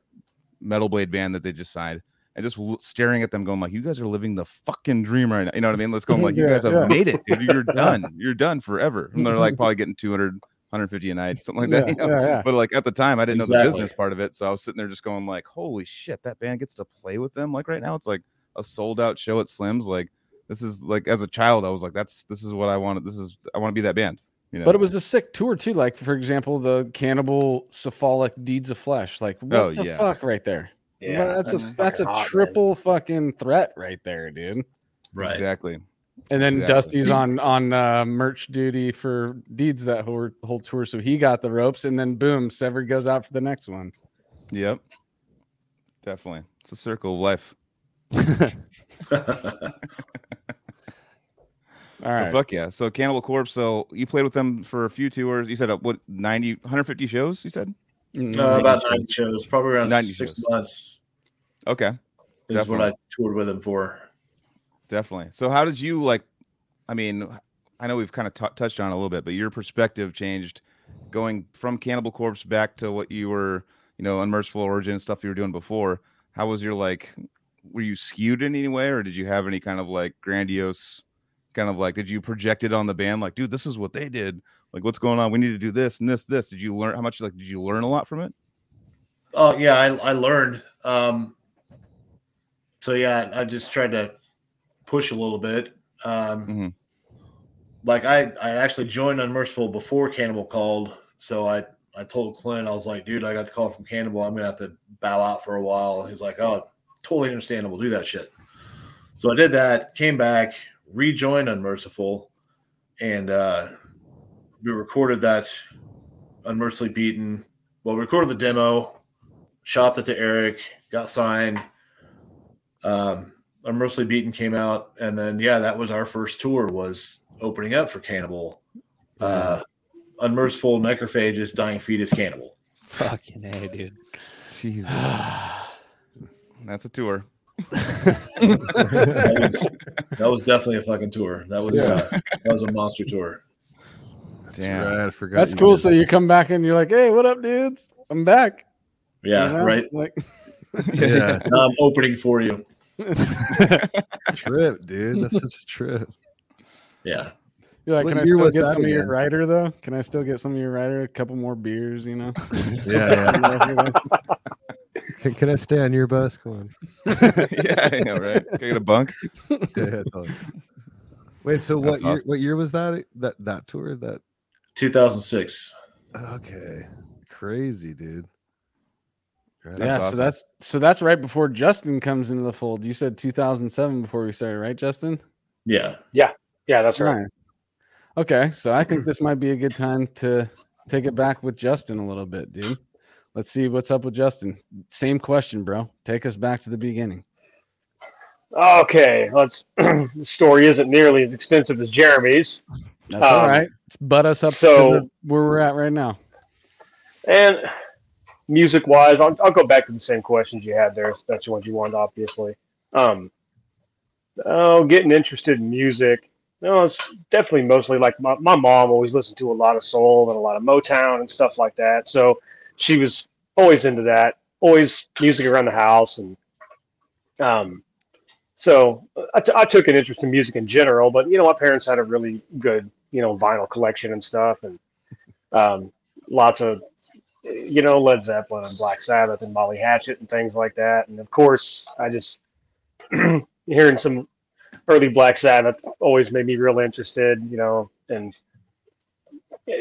metal blade band that they just signed, and just staring at them, going like, "You guys are living the fucking dream right now." You know what I mean? Let's go. I'm like, "You Yeah, guys have yeah. made it, dude. You're done. You're done forever." And they're like probably getting 200, 150 a night, something like that. yeah, you know? But like at the time, I didn't know the business part of it, so I was sitting there just going like, "Holy shit, that band gets to play with them!" Like right now, it's like a sold out show at Slim's. Like this is like as a child, I was like, "That's this is what I wanted. This is I want to be that band." You know? But it was a sick tour too. Like for example, the cannibal cephalic deeds of flesh. Like what Oh, the yeah. fuck right there? Yeah, that's, a that's a hot, man. triple fucking threat right there, dude. right. exactly. And then Exactly. Dusty's on on uh, merch duty for deeds that whole whole tour, so he got the ropes, and then boom, Sever goes out for the next one. Yep. Definitely, it's a circle of life. All Well, fuck yeah. So Cannibal Corpse. So you played with them for a few tours. You said uh, what 90, 150 shows. You said Mm, Uh, about ninety shows, probably around 90 six shows. months okay. is Definitely. what I toured with them for. Definitely. So, how did you like? I mean, I know we've kind of t- touched on it a little bit, but your perspective changed going from Cannibal Corpse back to what you were, you know, Unmerciful Origin stuff you were doing before. How was your like? Were you skewed in any way, or did you have any kind of like grandiose, kind of like? Did you project it on the band, like, dude, this is what they did. Like, what's going on? We need to do this and this, this. Did you learn how much? Like, did you learn a lot from it? Oh yeah, I, I learned. Um, so yeah, I just tried to push a little bit. Um, Mhm. Like I, I actually joined Unmerciful before Cannibal called. So I, I told Clint, I was like, dude, I got the call from Cannibal. I'm gonna have to bow out for a while. And he's like, oh, totally understandable. Do that shit. So I did that. Came back, rejoined Unmerciful, and uh, we recorded that Unmercifully Beaten. Well, we recorded the demo, shopped it to Eric, got signed. Um, Unmercifully Beaten came out, and then yeah, that was our first tour. Was opening up for Cannibal. Uh, unmerciful Necrophagist dying fetus cannibal. Fucking a, dude. Jesus, that's a tour. That was, that was definitely a fucking tour. That was uh, that was a monster tour. That's Damn. right. I forgot. That's cool. did So you come back and you're like, "Hey, what up, dudes? I'm back." Yeah, You know? right. Like. Yeah, I'm opening for you. trip, dude. That's such a trip. Yeah. you're like, What "Can I still get that some of your again? rider though? Can I still get some of your rider? A couple more beers, you know." Yeah, yeah. Can, can I stay on your bus? Come on. yeah, I know, right? Can I get a bunk? Yeah, yeah, totally. Wait, so what That's year? awesome. What year was that? That that tour? That 2006. okay, crazy, dude. Right. yeah, awesome. so that's so that's right before Justin comes into the fold. You said 2007 before we started, right, Justin? Yeah. Yeah, yeah, that's right. Nice. Okay, so I think this might be a good time to take it back with Justin a little bit, dude. Let's see what's up with Justin. Same question, bro. Take us back to the beginning. Okay, let's. the story isn't nearly as extensive as Jeremy's, That's all Um, right. Let's butt us up so- to the, where we're at right now. and music-wise, I'll, I'll go back to the same questions you had there. That's the ones you wanted, obviously. Um, oh, getting interested in music. No, it's definitely mostly like my, my mom always listened to a lot of soul and a lot of Motown and stuff like that. So she was always into that, always music around the house. And um, so I, t- I took an interest in music in general, but you know, my parents had a really good, you know, vinyl collection and stuff and um, lots of, you know, Led Zeppelin and Black Sabbath and Molly Hatchet and things like that. And of course, I just hearing some early Black Sabbath always made me real interested, you know, and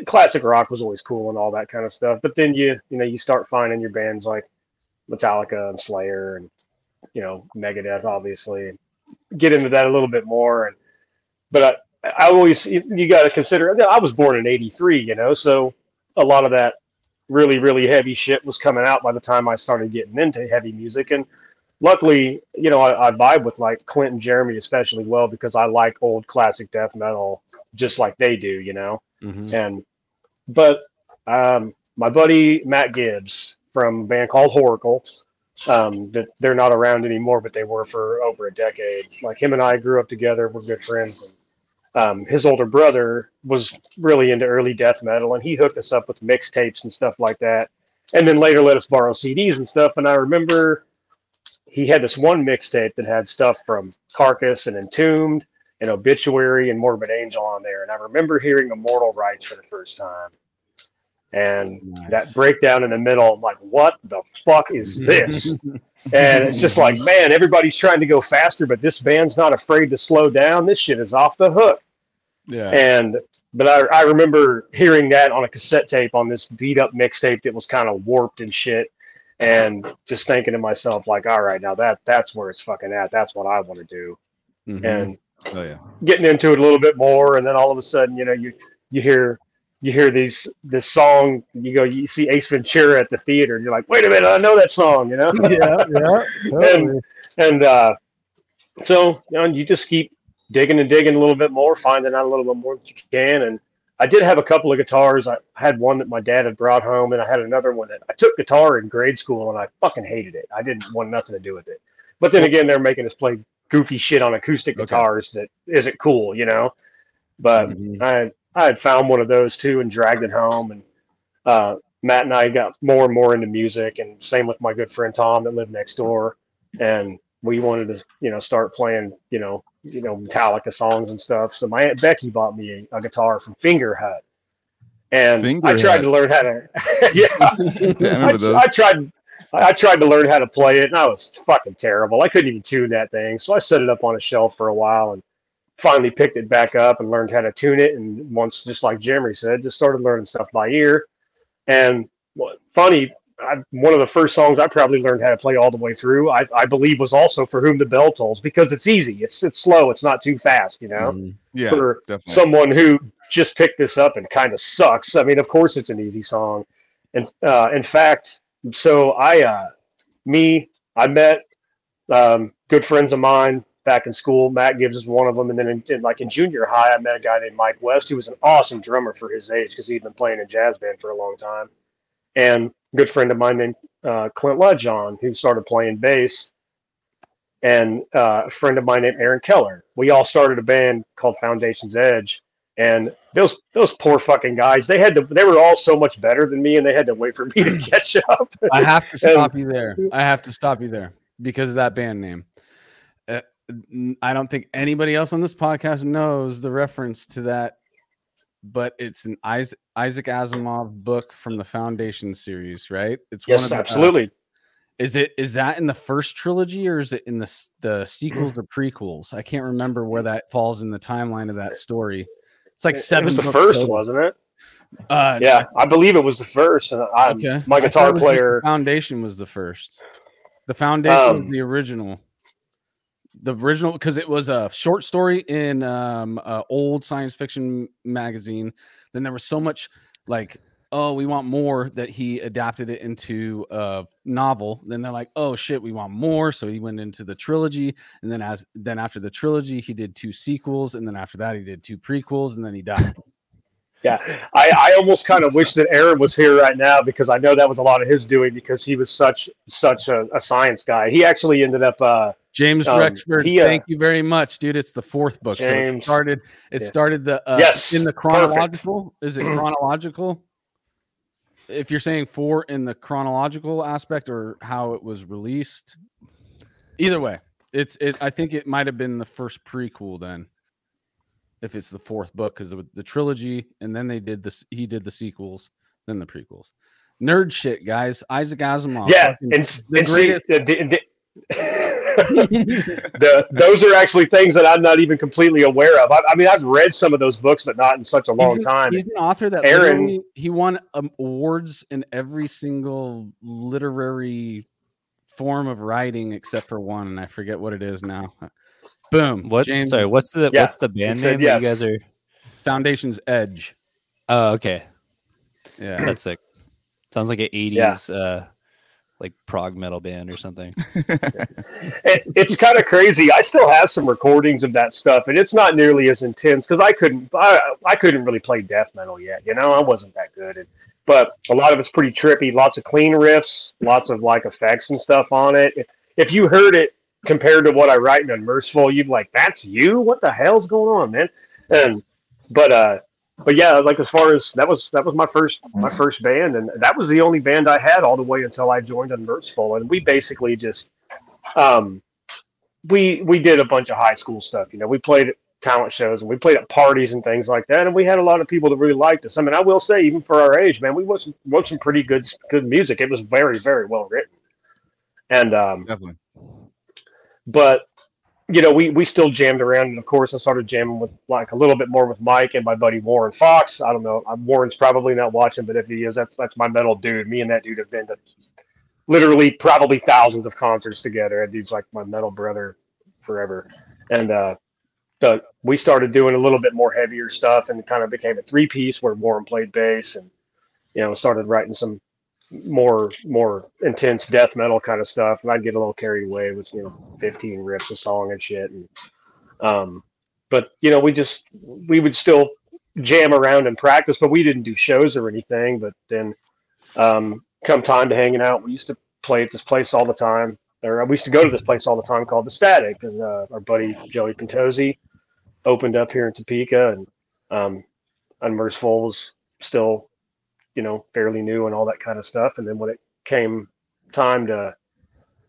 classic rock was always cool and all that kind of stuff. But then you, you know, you start finding your bands like Metallica and Slayer and, you know, Megadeth, obviously, get into that a little bit more. And, but I, I always, you, got to consider, I was born in 83, you know, so a lot of that really, really heavy shit was coming out by the time I started getting into heavy music. And, luckily, you know, I, I vibe with like Clint and Jeremy especially well because I like old classic death metal just like they do, you know. Mhm. And but um, my buddy Matt Gibbs from a band called Horacle, um, that they're not around anymore, but they were for over a decade. Like him and I grew up together. We're good friends. And, um, his older brother was really into early death metal, and he hooked us up with mixtapes and stuff like that. And then later let us borrow CDs and stuff. And I remember he had this one mixtape that had stuff from Carcass and Entombed and Obituary and Morbid Angel on there. And I remember hearing Immortal Rites for the first time. And Nice. that breakdown in the middle, I'm like, what the fuck is this? and it's just like, man, everybody's trying to go faster, but this band's not afraid to slow down. This shit is off the hook. Yeah. And but I, I remember hearing that on a cassette tape on this beat up mixtape that was kind of warped and shit. And just thinking to myself, like, all right, now that that's where it's fucking at. That's what I want to do. Mhm. And Oh yeah. getting into it a little bit more, and then all of a sudden, you know, you you hear you hear these this song, you go, you see Ace Ventura at the theater, and you're like, wait a minute, I know that song, you know? yeah, yeah. totally. and uh, so you know, you just keep digging and digging a little bit more, finding out a little bit more that you can. And I did have a couple of guitars. I had one that my dad had brought home, and I had another one that I took guitar in grade school, and I fucking hated it. I didn't want nothing to do with it. But then again, they're making us play goofy shit on acoustic Okay. guitars that isn't cool, you know. But Mhm. I had, I had found one of those too and dragged it home. And uh, Matt and I got more and more into music, and same with my good friend Tom that lived next door. And we wanted to, you know, start playing, you know, you know, Metallica songs and stuff. So my aunt Becky bought me a, a guitar from Fingerhut, and Finger I tried Hut. to learn how to. yeah, I. I tried. I tried to learn how to play it, and I was fucking terrible. I couldn't even tune that thing, so I set it up on a shelf for a while, and finally picked it back up and learned how to tune it. And once, just like Jeremy said, just started learning stuff by ear. And what funny, I, one of the first songs I probably learned how to play all the way through, I, I believe, was also "For Whom the Bell Tolls" because it's easy. It's it's slow. It's not too fast, you know Mhm. Yeah, for definitely. someone who just picked this up and kind of sucks. I mean, of course it's an easy song. And uh, in fact, so I, uh, me, I met um, good friends of mine back in school. Matt Gibbs is one of them, and then in, in like in junior high, I met a guy named Mike West, who was an awesome drummer for his age because he'd been playing in jazz band for a long time, and a good friend of mine named uh, Clint Ludjohn, who started playing bass, and uh, a friend of mine named Aaron Keller. We all started a band called Foundation's Edge, and those those poor fucking guys, they had to they were all so much better than me, and they had to wait for me to catch up. I have to And- stop you there. I have to stop you there because of that band name. Uh, I don't think anybody else on this podcast knows the reference to that, but it's an Isaac, Isaac Asimov book from the Foundation series, right? It's one of yes, the, uh, absolutely. is it is that in the first trilogy or is it in the the sequels or prequels? I can't remember where that falls in the timeline of that story. It's like It- seven. It was the first, total. wasn't it? Uh, Yeah, I believe it was the first. And I'm, Okay. my guitar it was the player. Foundation was the first. The Foundation Um, was the original. The original because it was a short story in um a old science fiction magazine. Then there was so much like, oh, we want more that he adapted it into a novel. Then they're like, oh shit, we want more. So he went into the trilogy. And then as then after the trilogy, he did two sequels. And then after that, he did two prequels, and then he died. Yeah, I, I almost kind of wish that Aaron was here right now because I know that was a lot of his doing because he was such such a, a science guy. He actually ended up. Uh, James Um, Rexford, he, uh, thank you very much, dude. It's the fourth book. so it started. It Yeah. started the uh, Yes, in the perfect. chronological. Is it chronological? If you're saying four in the chronological aspect or how it was released, either way, it's it. I think it might have been the first prequel then, if it's the fourth book because the trilogy, and then they did this. He did the sequels, then the prequels. Nerd shit, guys. Isaac Asimov. yeah, and, the and see, greatest- the, the, the, those are actually things that I'm not even completely aware of. I, I mean, I've read some of those books, but not in such a long he's an, time. He's an author that Aaron- he won um, awards in every single literary form of writing except for one, and I forget what it is now. Boom. What? James Sorry, what's the Yeah, what's the band name that you guys are? Foundation's Edge. Oh, okay, Yeah. that's sick. Sounds like an '80s uh, like prog metal band or something. it, it's kind of crazy. I still have some recordings of that stuff, and it's not nearly as intense because I couldn't I, I couldn't really play death metal yet. You know, I wasn't that good. And, but a lot of it's pretty trippy. Lots of clean riffs, lots of like effects and stuff on it. If, if you heard it compared to what I write in Unmerciful, you'd be like, "That's you? What the hell's going on, man?" And but uh, but yeah, like as far as that was that was my first my first band, and that was the only band I had all the way until I joined Unmerciful, and we basically just um we we did a bunch of high school stuff. You know, we played talent shows and we played at parties and things like that, and we had a lot of people that really liked us. I mean, I will say, even for our age, man, we wrote some, wrote some pretty good good music. It was very very well written, and um, Definitely. but you know, we we still jammed around, and of course, I started jamming with like a little bit more with Mike and my buddy Warren Fox. I don't know, uh, Warren's probably not watching, but if he is, that's that's my metal dude. Me and that dude have been to literally probably thousands of concerts together. That dude's like my metal brother forever, and uh, so we started doing a little bit more heavier stuff, and kind of became a three piece where Warren played bass, and you know, started writing some more more intense death metal kind of stuff. And i'd get a little carried away with you know 15 riffs a song and shit. And um but you know we just we would still jam around and practice but we didn't do shows or anything. But then um come time to hanging out we used to play at this place all the time. Or we used to go to this place all the time called the static and uh, our buddy joey Pentozzi opened up here in topeka. And um unmerciful was still you know, fairly new and all that kind of stuff. And then when it came time to,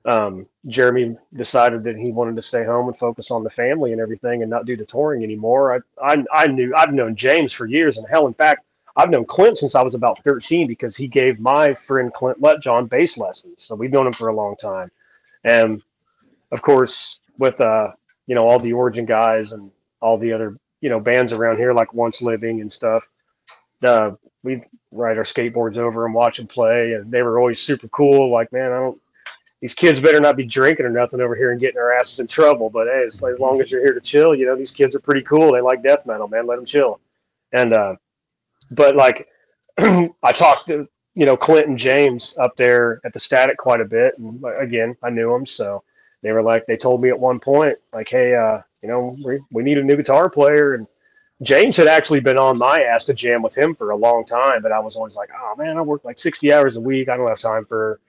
um, Jeremy decided that he wanted to stay home and focus on the family and everything and not do the touring anymore. I, I, I knew I've known James for years and hell, in fact, I've known Clint since I was about 13 because he gave my friend Clint Letjohn bass lessons. So we've known him for a long time. And of course, with, uh, you know, all the origin guys and all the other, you know, bands around here, like Once Living and stuff, uh, we'd ride our skateboards over and watch them play, and they were always super cool. Like, man, I don't. These kids better not be drinking or nothing over here and getting their asses in trouble. But hey, as, as long as you're here to chill, you know, these kids are pretty cool. They like death metal, man. Let them chill. And uh, but like, I talked to you know Clint and James up there at the Static quite a bit, and again, I knew them, so they were like, they told me at one point, like, hey, uh, you know, we, we need a new guitar player. And James had actually been on my ass to jam with him for a long time, but I was always like, oh man, I work like 60 hours a week. I don't have time for,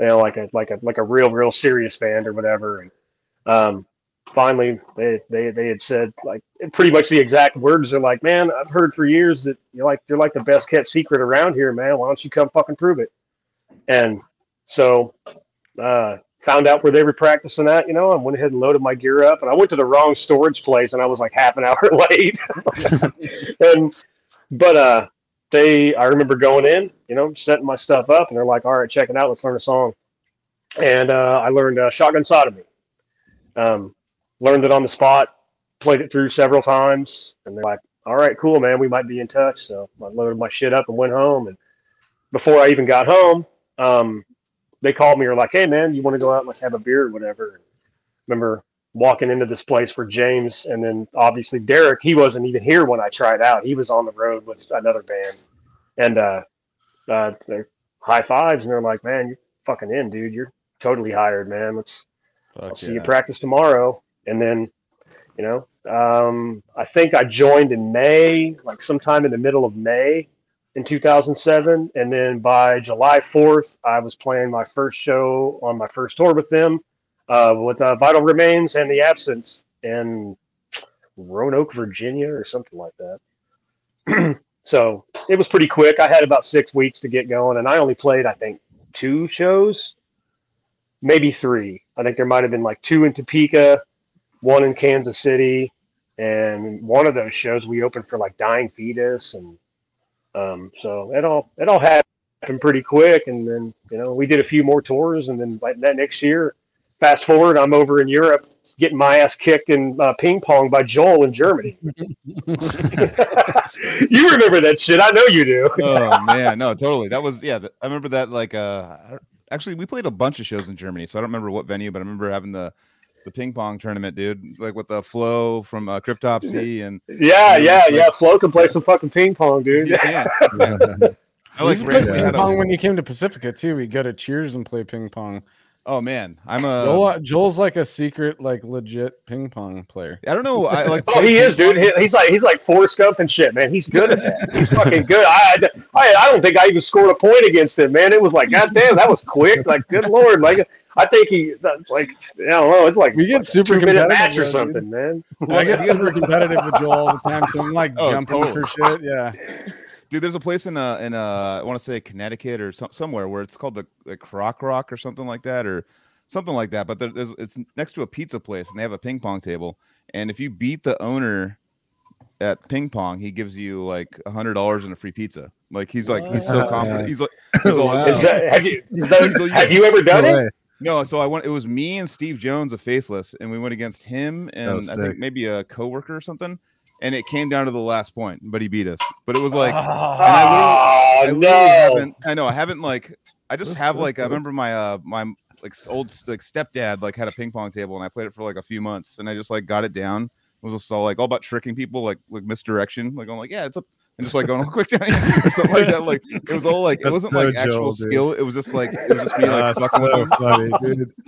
you know, like a, like a, like a real, real serious band or whatever. And, um, finally they, they, they had said like pretty much the exact words. They're like, man, I've heard for years that you're like, you're like the best kept secret around here, man. Why don't you come fucking prove it? And so, uh, found out where they were practicing at, you know, and went ahead and loaded my gear up. And I went to the wrong storage place and I was like half an hour late. and, but, uh, they, I remember going in, you know, setting my stuff up and they're like, all right, check it out. Let's learn a song. And, uh, I learned, uh, Shotgun Sodomy. Um, learned it on the spot, played it through several times. And they're like, all right, cool, man. We might be in touch. So I loaded my shit up and went home. And before I even got home, um, they called me or like, hey man, you want to go out and let's have a beer or whatever. remember walking into this place for James and then obviously Derek, he wasn't even here when I tried out. He was on the road with another band. And uh uh they're high fives and they're like, Man, you're fucking in, dude. You're totally hired, man. Let's I'll see you practice tomorrow. And then, you know, um, I think I joined in May, like sometime in the middle of May in 2007. And then by July 4th, I was playing my first show on my first tour with them uh, with uh, Vital Remains and The Absence in Roanoke, Virginia, or something like that. so it was pretty quick. I had about six weeks to get going, and I only played, I think, two shows, maybe three. I think there might have been like two in Topeka, one in Kansas City, and one of those shows we opened for like Dying Fetus and um, so it all it all happened pretty quick, and then you know we did a few more tours, and then like that next year, fast forward, I'm over in Europe getting my ass kicked in uh, ping pong by Joel in Germany. you remember that shit? I know you do. oh man, no, totally. That was yeah. I remember that. Like, uh, actually, we played a bunch of shows in Germany, so I don't remember what venue, but I remember having the the ping pong tournament, dude. Like with the Flo from uh, Cryptopsy and yeah, and, yeah, like, yeah. Flo can play some fucking ping pong, dude. Yeah. yeah. I like ping pong when you came to Pacifica too. We go to Cheers and play ping pong. Oh man, I'm a Joel, Joel's like a secret, like legit ping pong player. I don't know. I like. oh, he is, dude. He, he's like he's like Forrest Gump and shit, man. He's good at that. He's fucking good. I, I I don't think I even scored a point against him, man. It was like, god damn, that was quick. Like, good lord, like I think he like I don't know. It's like we get super competitive match or something, man. I get super competitive with Joel all the time, so I'm like oh, jumping totally. for shit. Yeah. Dude, there's a place in uh in uh I want to say Connecticut or some, somewhere where it's called the, the Croc Rock or something like that or something like that. But there's it's next to a pizza place and they have a ping pong table. And if you beat the owner at ping pong, he gives you like a hundred dollars and a free pizza. Like he's like he's so confident. He's like, he's wow. that, have you have you ever done it? No, so I went. It was me and Steve Jones of Faceless, and we went against him and I think maybe a coworker or something. And it came down to the last point, but he beat us. But it was like, oh, I, literally, I no. haven't. I know I haven't like. I just have like. I remember my uh my like old like stepdad like had a ping pong table, and I played it for like a few months, and I just like got it down. It was just all like all about tricking people, like like misdirection. Like I'm like, yeah, it's a and just like going oh, quick down or something like that. Like it was all like it wasn't so like actual skill. It was just like it was just me like uh, fucking so funny, dude.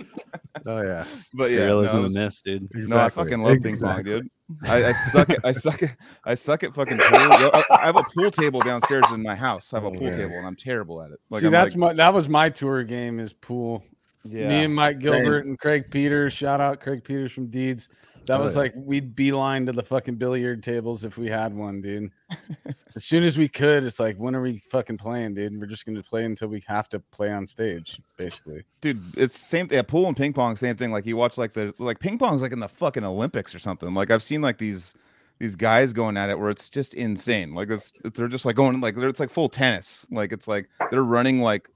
Oh yeah, but yeah, realism no, was, in this, dude. Exactly. No, I fucking love exactly. ping pong, dude. I, I, suck it. I suck it. I suck at fucking pool. I have a pool table downstairs in my house. I have a oh, pool table, and I'm terrible at it. Like, See, I'm that's like, my that was my tour game is pool. Yeah. Me and Mike Gilbert and Craig Peters. Shout out Craig Peters from Deeds. That was like we'd beeline to the fucking billiard tables if we had one, dude. as soon as we could, it's like, when are we fucking playing, dude? We're just gonna play until we have to play on stage, basically. Dude, it's same. Yeah, pool and ping pong, same thing. Like you watch like the like ping pong's like in the fucking Olympics or something. Like I've seen like these these guys going at it where it's just insane. Like it's, it's they're just like going like it's like full tennis. Like it's like they're running like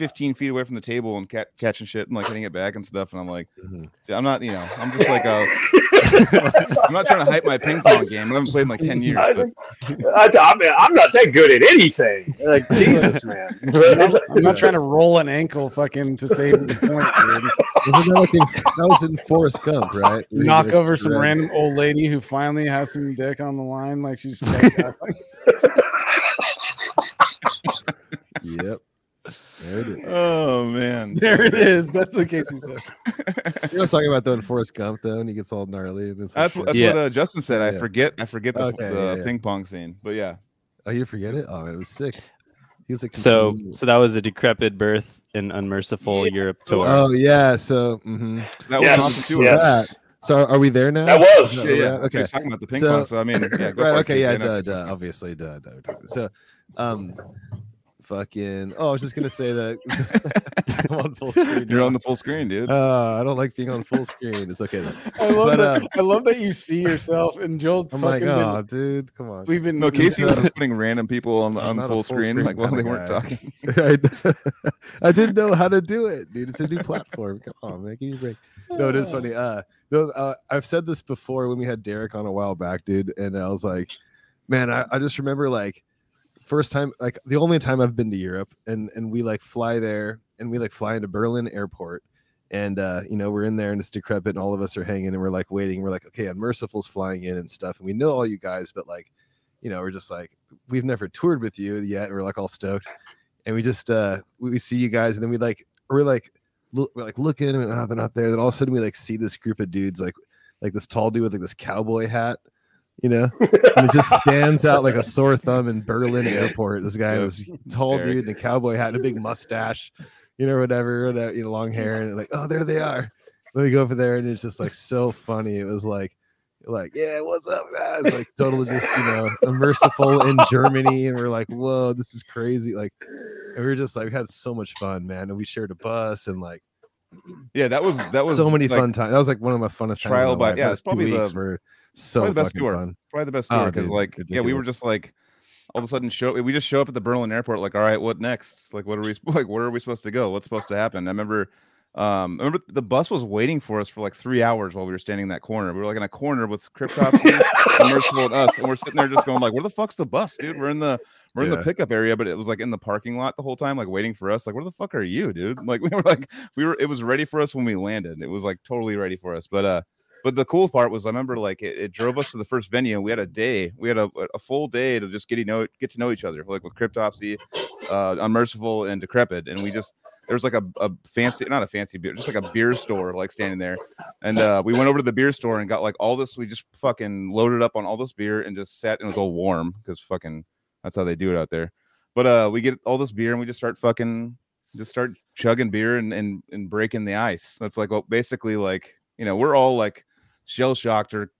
15 feet away from the table and ca- catching shit and like hitting it back and stuff. And I'm like, mm-hmm. I'm not, you know, I'm just like a, I'm not trying to hype my ping pong game. I haven't played in like 10 years. I, I, mean, I'm not that good at anything. Like, Jesus, man. I'm not trying to roll an ankle fucking to save the point, dude. Wasn't that, like in, that was in Forrest Gump, right? Knock over some random old lady who finally has some dick on the line. Like, she's like, yep. There it is. Oh man. There it is. That's what Casey said. You're not talking about though in Forrest Gump though, and he gets all gnarly. And it's That's what that's Yeah. what uh, Justin said. I Yeah. forget. I forget the, Okay, the yeah, yeah. ping pong scene. But yeah, Oh, you forget it? Oh, it was sick. He was like So so that was a decrepit birth in unmerciful Europe tour. Oh yeah. So mhm. that Yes, was awesome too. yes. that. So are we there now? That was. Is Yeah, yeah. where? Okay. Okay. talking about the ping So- pong. So I mean, yeah, go right. Okay. Yeah. I know Duh. Duh. Obviously. Duh. duh, duh. So, um, fucking. Oh, I was just gonna say that I'm on full screen. You're now. on the full screen, dude. Uh, I don't like being on full screen. It's okay though. I love But, that. uh, I love that you see yourself and Joel. I'm like, fucking oh, been, dude, come on. we've been. No, Casey was just putting random people on the on not full, full screen, screen like while they kinda weren't talking. I, I didn't know how to do it, dude. It's a new platform. Come on, man. Give me a break. No, it is funny. Uh, no, uh, I've said this before when we had Derek on a while back, dude, and I was like, man, I, I just remember like first time, like the only time I've been to Europe, and and we like fly there, and we like fly into Berlin airport, and uh, you know we're in there and it's decrepit, and all of us are hanging, and we're like waiting. We're like, okay, Unmerciful's flying in and stuff, and we know all you guys, but like, you know, we're just like, we've never toured with you yet. and We're like all stoked, and we just uh we, see you guys, and then we like we're like look we're like looking and oh, they're not there. Then all of a sudden we like see this group of dudes like like this tall dude with like this cowboy hat, you know, and it just stands out like a sore thumb in Berlin airport. This guy, Yeah, this tall Derek. dude in a cowboy hat and a big mustache, you know, whatever, whatever, uh, you know, long hair, and like, oh, there they are. Let me go over there, and it's just like so funny. It was like, like, yeah, what's up, guys? Like, totally just you know, merciful in Germany, and we're like, whoa, this is crazy. Like, and we were just like, we had so much fun, man, and we shared a bus and like Yeah, that was that was so many like, fun times. That was like one of my funnest times. trial by- yeah, it's probably the- were so probably the best tour. fun. Probably the best Oh, tour because dude, like yeah, we were just like all of a sudden show we just show up at the Berlin airport like all right, what next? Like what are we like where are we supposed to go? What's supposed to happen? I remember um I remember the bus was waiting for us for like three hours while we were standing in that corner. We were like in a corner with Cryptopsy, Merciful and us, and we're sitting there just going like, where the fuck's the bus, dude? We're in the we're in the pickup area, but it was like in the parking lot the whole time, like waiting for us. Like, where the fuck are you, dude? Like we were like we were it was ready for us when we landed. It was like totally ready for us. But uh but the cool part was I remember like it, it drove us to the first venue we had a day, we had a, a full day to just get to know get to know each other, like with Cryptopsy, uh Unmerciful and Decrepit. And we just there was like a, a fancy not a fancy beer, just like a beer store like standing there. And uh we went over to the beer store and got like all this, we just fucking loaded up on all this beer and just sat and it was all warm because fucking that's how they do it out there. But uh we get all this beer and we just start fucking just start chugging beer and and, and breaking the ice. That's like well basically like you know, we're all like shell shocked or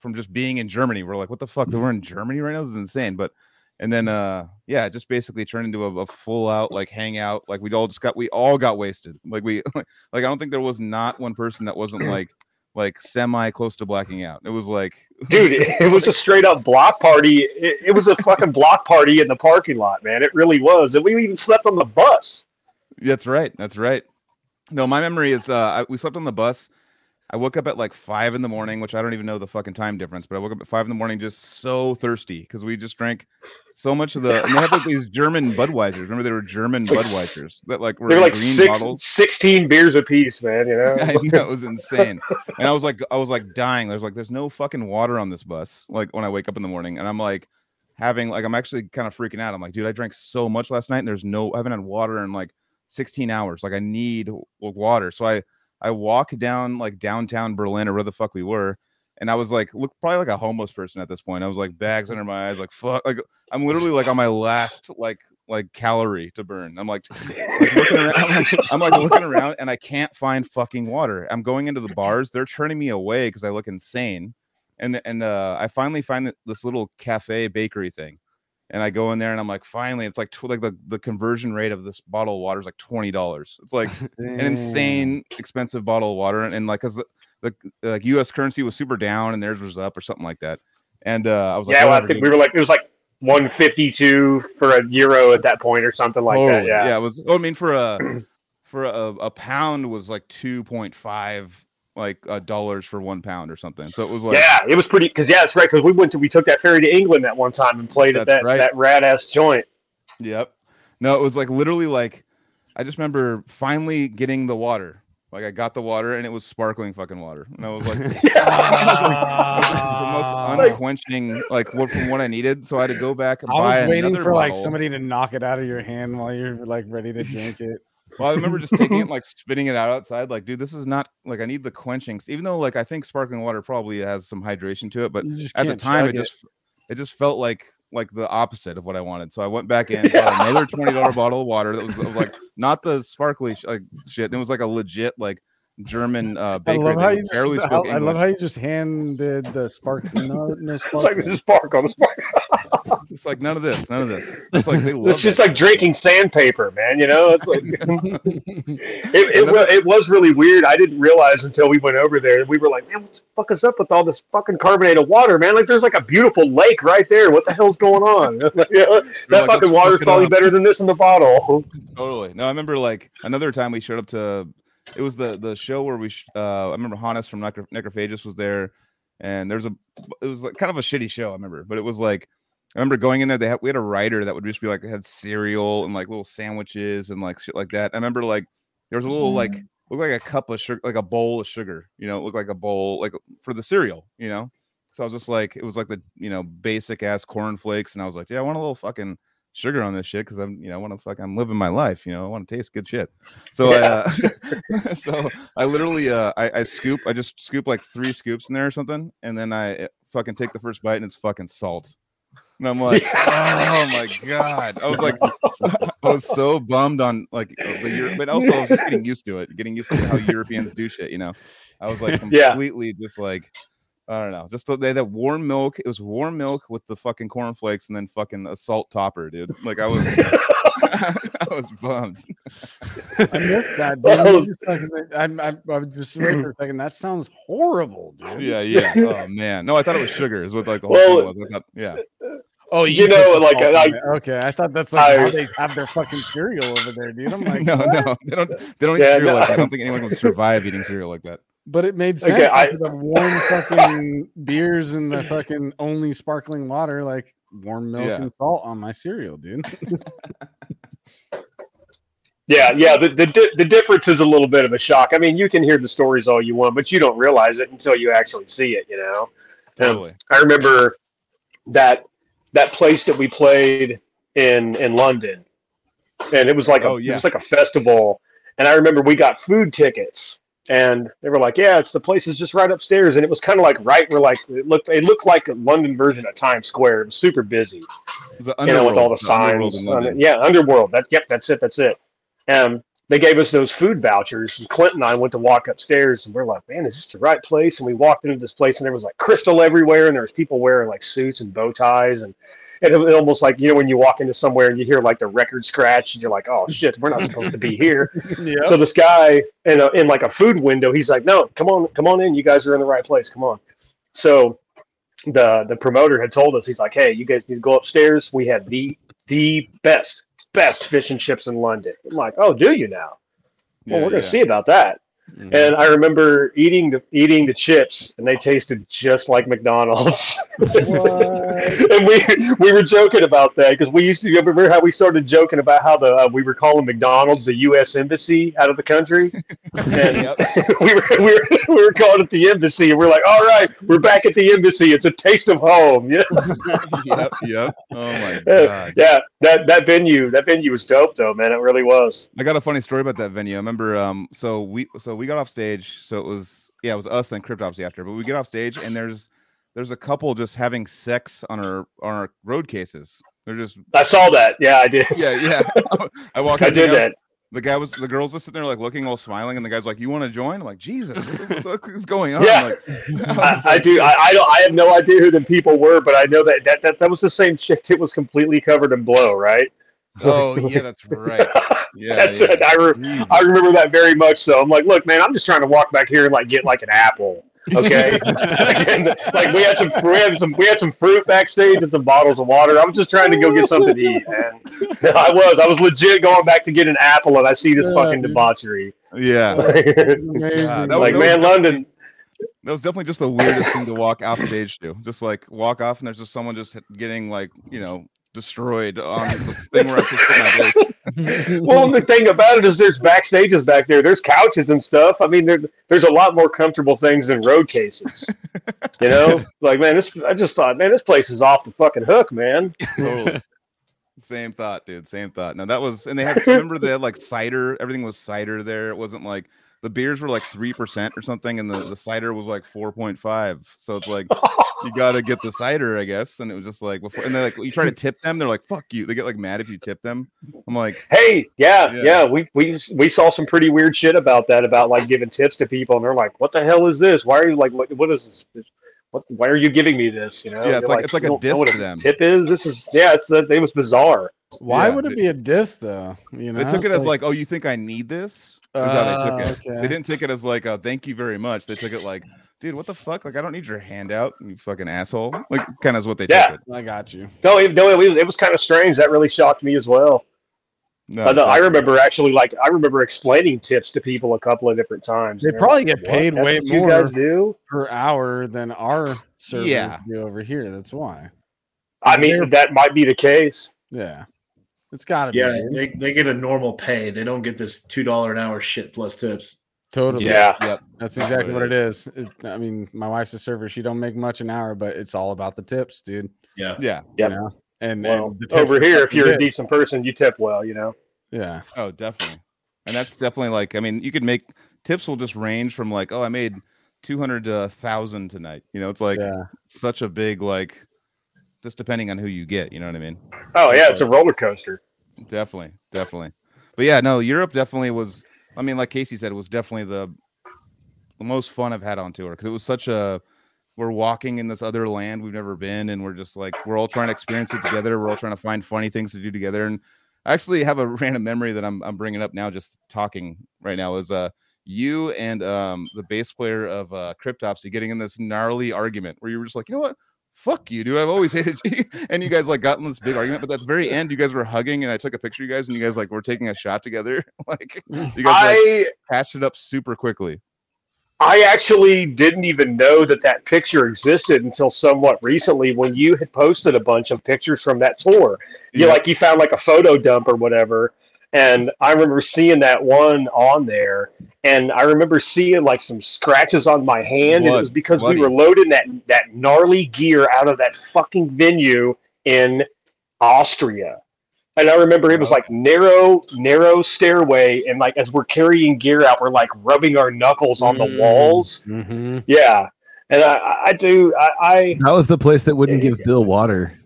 from just being in Germany. We're like, what the fuck? We're in Germany right now. This is insane. But and then uh yeah, it just basically turned into a, a full out like hangout. Like we all just got we all got wasted. Like we like I don't think there was not one person that wasn't like like semi close to blacking out. It was like Dude, it was a straight up block party. It, it was a fucking block party in the parking lot, man. It really was. And we even slept on the bus. That's right. That's right. No, my memory is uh, I, we slept on the bus. I woke up at like five in the morning, which I don't even know the fucking time difference, but I woke up at five in the morning just so thirsty because we just drank so much of the. And they had like these German Budweisers. Remember, they were German Budweisers that like were They were like green six, bottles. 16 beers apiece, man. You know? I know it was insane, and I was like, I was like dying. There's like, there's no fucking water on this bus. Like when I wake up in the morning, and I'm like, having like, I'm actually kind of freaking out. I'm like, dude, I drank so much last night, and there's no, I haven't had water in like 16 hours. Like I need water. So I, I walk down like downtown Berlin or where the fuck we were. And I was like, look, probably like a homeless person at this point. I was like bags under my eyes, like fuck, like I'm literally like on my last like like calorie to burn. I'm like, like looking around, I'm like, I'm like looking around and I can't find fucking water. I'm going into the bars. They're turning me away because I look insane. And and uh, I finally find this little cafe bakery thing, and I go in there and I'm like, finally, it's like tw- like the the conversion rate of this bottle of water is like twenty dollars. It's like an insane expensive bottle of water, and, and like because the, the like U.S. currency was super down and theirs was up or something like that. And uh, I was like, yeah, well, I think we were like, it was like 152 for a euro at that point or something like that. Yeah, Yeah. it was. Oh, I mean, for a for a, a pound was like two point five like uh, dollars for one pound or something. So it was like, yeah, it was pretty because yeah, that's right. Because we went to we took that ferry to England that one time and played at that right. that rad ass joint. Yep. No, it was like literally like I just remember finally getting the water Like I got the water and it was sparkling fucking water, and I was like, this is the most unquenching, like what from what I needed. So I had to go back and I buy was waiting another for like somebody to knock it out of your hand while you're like ready to drink it. Well, I remember just taking it, like spitting it out outside. Like, dude, this is not like I need the quenching. Even though, like, I think sparkling water probably has some hydration to it, but at the time, chug it just it just felt like like the opposite of what I wanted. So I went back in, bought another twenty dollar bottle of water that was, of, like not the sparkly sh- like shit. It was like a legit like German uh, I love how you just, barely spoke I love how you just handed the spark. No, no It's like this is sparkle. Spark- It's like none of this, none of this. It's like they love It's just that like drinking sandpaper, man. You know, it's like it, it, it was really weird. I didn't realize until we went over there. We were like, man, what the fuck is up with all this fucking carbonated water, man? Like, there's like a beautiful lake right there. What the hell's going on? You know, that like, fucking water's probably up." better than this in the bottle. Totally. No, I remember like another time we showed up to it was the the show where we sh- uh I remember Hannes from Necro- Necrophagist was there and there's a it was like kind of a shitty show I remember but it was like I remember going in there they had we had a writer that would just be like had cereal and like little sandwiches and like shit like that. I remember like there was a little like looked like a cup of sugar like a bowl of sugar, you know, it looked like a bowl like for the cereal, you know. So I was just like it was like the you know basic ass cornflakes and I was like, yeah, I want a little fucking sugar on this shit because I'm, you know, I want to fuck, I'm living my life, you know, I want to taste good shit. So, Yeah. I, uh, so I literally, uh, I, I scoop, I just scoop like three scoops in there or something, and then I uh, fucking take the first bite and it's fucking salt. And I'm like, oh my god! I was like, I was so bummed on like uh, the Euro- but also I was just getting used to it, getting used to how Europeans do shit. You know, I was like Yeah. completely just like I don't know. Just the- they had warm milk. It was warm milk with the fucking cornflakes and then fucking a salt topper, dude. Like I was, I was bummed. I missed that. Well- Dude. You just fucking- I'm, I'm, I'm just wait for a second. That sounds horrible, dude. Yeah, yeah. Oh man, no, I thought it was sugar. Is what like the whole Well- thing was. I thought, yeah, Oh, You put know, like, like- okay, I thought that's like I- how they have their fucking cereal over there, dude. I'm like, no, what? no, they don't. They don't eat cereal no. like that. I don't think anyone would survive eating cereal like that. But it made sense. Okay, I- after the warm fucking beers and the fucking only sparkling water, like warm milk Yeah. and salt on my cereal, dude. Yeah, yeah. The, the di- the difference is a little bit of a shock. I mean, you can hear the stories all you want, but you don't realize it until you actually see it. You know. Um, I remember that that place that we played in in London, and it was like a Oh, it was like a festival. And I remember we got food tickets, and they were like, "Yeah, it's the place is just right upstairs." And it was kind of like right where like it looked it looked like a London version of Times Square. It was super busy was the you know, with all the Underworld signs. it. Yeah, Underworld. That yep, that's it. That's it. Um, they gave us those food vouchers, and Clint and I went to walk upstairs, and we're like, "Man, is this the right place?" And we walked into this place, and there was like crystal everywhere, and there was people wearing like suits and bow ties, and and it was almost like you know when you walk into somewhere and you hear like the record scratch, and you're like, "Oh shit, we're not supposed to be here." yeah. So this guy in a, in like a food window, he's like, "No, come on, come on in. You guys are in the right place. Come on." So the the promoter had told us, he's like, "Hey, you guys need to go upstairs. We have the the best best fish and chips in London." I'm like, "Oh, do you now?" Well, Yeah, we're gonna yeah. see about that. Mhm. And I remember eating the eating the chips, and they tasted just like McDonald's. and we we were joking about that because we used to remember how we started joking about how the uh, we were calling McDonald's the U.S. embassy out of the country, and we were we were we were calling it the embassy, and we're like, all right, we're back at the embassy. It's a taste of home. Yeah, yep, yep. Oh my god. yeah. That that venue that venue was dope though, man. It really was. I got a funny story about that venue. I remember um so we so we got off stage, so it was yeah, it was us then Cryptopsy after, but we get off stage and there's there's a couple just having sex on our on our road cases. They're just I saw that. Yeah, I did. yeah, yeah. I walked I did that. The guy was the girls just sitting there like looking all smiling, and the guy's like, "You want to join?" I'm like, "Jesus, what the fuck is going on?" Yeah. Like, I, was I like, do. I, I don't. I have no idea who the people were, but I know that that, that that was the same chick that was completely covered in blow, right? Oh yeah, that's right. Yeah, That's yeah. it. I, re- I remember that very much. So I'm like, look, man, I'm just trying to walk back here and like get like an apple. Okay, And, like we had some, we had some, we had some fruit backstage and some bottles of water. I was just trying to go get something to eat, man. I was, I was legit going back to get an apple, and I see this Yeah, fucking dude. debauchery. yeah. Amazing. Yeah, that like, was man, London. That was definitely just the weirdest thing to walk off stage to. Just like walk off and there's just someone just getting like, you know, destroyed on the thing where I just put my face. well, the thing about it is, there's backstages back there. There's couches and stuff. I mean, there, there's a lot more comfortable things than road cases. You know, like man, this. I just thought, man, this place is off the fucking hook, man. Totally. Same thought, dude. Same thought. No, that was, and they had. Remember they had like cider. Everything was cider there. It wasn't like the beers were like three percent or something, and the the cider was like four point five. So it's like you got to get the cider, I guess. And it was just like before, and then like you try to tip them, they're like, "Fuck you." They get like mad if you tip them. I'm like, Hey, yeah, Yeah. yeah, we we we saw some pretty weird shit about that, about like giving tips to people, and they're like, "What the hell is this? Why are you like, what, what is this? What? Why are you giving me this? You know? Yeah, it's You're like- it's like a don't know diss what to them." Tip is this is yeah, it's uh, it was bizarre. Why Yeah, would it they- be a diss though? You know, they took it It's as like, "Oh, you think I need this?" Is how they took Uh, it. okay. They didn't take it as like, a thank you very much." They took it like, "Dude, what the fuck? Like, I don't need your handout, you fucking asshole." Like, kind of is what they Yeah. took it. I got you. No, it, no, it was, it was kind of strange. That really shocked me as well. No, I, know- I definitely. remember actually like I remember explaining tips to people a couple of different times. They probably like, get paid That's way what You more." guys do? Per hour than our servers Yeah. do over here. That's why. I mean, that might be the case. Yeah, it's got to be. Yeah, dude. they, they get a normal pay. They don't get this two dollar an hour shit plus tips. totally. Yeah. Yep. That's That's exactly what what it it is. It- I mean, my wife's a server. She don't make much an hour, but it's all about the tips, dude. Yeah. Yeah. Yeah. You know? And, Well, and the tips over here, if you're a good. decent person, you tip well. You know. yeah, Oh, definitely. And that's definitely like, I mean, you could make tips will just range from like, oh, I made 200 to 1,000 tonight. You know, it's like yeah. such a big, like, just depending on who you get. You know what I mean? Oh yeah, it's a roller coaster. Definitely. Definitely. But yeah, no, Europe definitely was, I mean, like Casey said, it was definitely the, the most fun I've had on tour because it was such a, we're walking in this other land we've never been, and we're just like we're all trying to experience it together. We're all trying to find funny things to do together. And I actually have a random memory that I'm I'm bringing up now, just talking right now. Is uh you and um the bass player of uh Cryptopsy getting in this gnarly argument where you were just like, you know what? Fuck you, dude. I've always hated you. And you guys like got in this big argument, but at the very end, you guys were hugging, and I took a picture of you guys, and you guys like were taking a shot together. like you guys like I patched it up super quickly. I actually didn't even know that that picture existed until somewhat recently when you had posted a bunch of pictures from that tour. You Yeah. like you found like a photo dump or whatever, and I remember seeing that one on there, and I remember seeing like some scratches on my hand, and it was because bloody. we were loading that that gnarly gear out of that fucking venue in Austria. And I remember it was like narrow, narrow stairway, and like as we're carrying gear out, we're like rubbing our knuckles on the Mm. walls. Mm-hmm. Yeah, and I, I- I do, I, I, That was the place that wouldn't Yeah, give yeah. Bill water.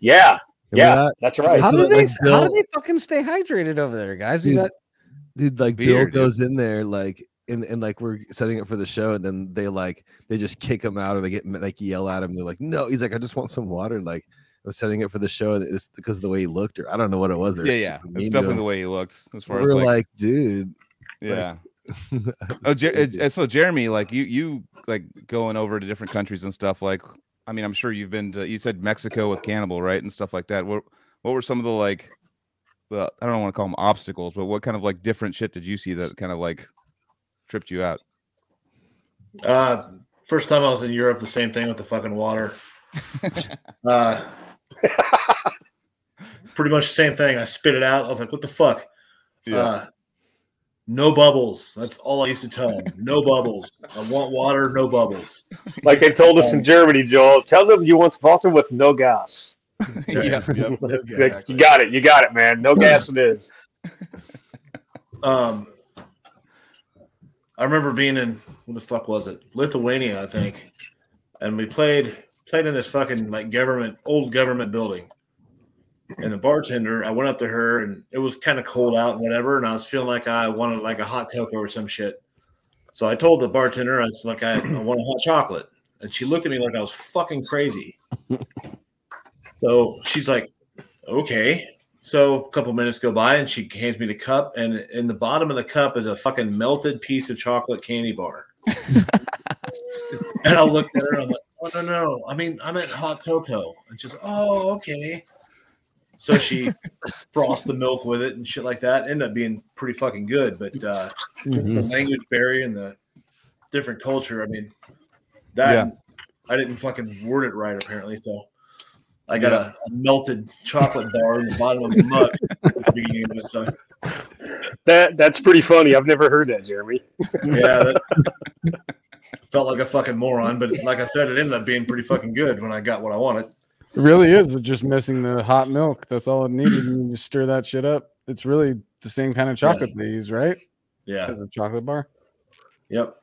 yeah, Remember yeah, that? that's right. How So do they? like, how do they fucking stay hydrated over there, guys? Dude, got dude like Beer, bill dude. goes in there like and, and like we're setting it for the show and then they like they just kick him out or they get like yell at him they're like no he's like i just want some water and like i was setting it for the show and it's because of the way he looked or i don't know what it was They were Yeah, yeah. It's definitely the way he looked as far as we're as like, like, dude yeah. Oh, Jer- so Jeremy, like you, you like going over to different countries and stuff. Like, I mean, I'm sure you've been to. You said Mexico with Cannibal, right, and stuff like that. What, what were some of the like, the I don't want to call them obstacles, but what kind of like different shit did you see that kind of like tripped you out? Uh, first time I was in Europe, the same thing with the fucking water. Uh, pretty much the same thing. I spit it out. I was like, "What the fuck?" Uh, no bubbles. That's all I used to tell them. No bubbles. I want water. No bubbles. Like they told us in Germany, Joel. Tell them you want water with no gas. yeah, yep. Like, You got it. You got it, man. No gas it is. Um, I remember being in what the fuck was it? Lithuania, I think, and we played played in this fucking like government old government building. And the bartender, I went up to her, and it was kind of cold out and whatever, and I was feeling like I wanted like a hot cocoa or some shit. So I told the bartender, I was like, I, I want a hot chocolate, and she looked at me like I was fucking crazy. so she's like, okay. So a couple minutes go by and she hands me the cup, and in the bottom of the cup is a fucking melted piece of chocolate candy bar. and I looked at her and I'm like, oh no, no, I mean I meant hot cocoa. And she's like, oh, okay. So she frosted the milk with it and shit like that. Ended up being pretty fucking good. But uh the language barrier and the different culture, I mean, that Yeah. I didn't fucking word it right apparently. So I got a, a melted chocolate bar in the bottom of the mug at the beginning of it. So That that's pretty funny. I've never heard that, Jeremy. yeah, that felt like a fucking moron. But like I said, it ended up being pretty fucking good when I got what I wanted. It really is It's just missing the hot milk. That's all it needed. you just stir that shit up. It's really the same kind of chocolate they use, right? Yeah. As a chocolate bar. Yep.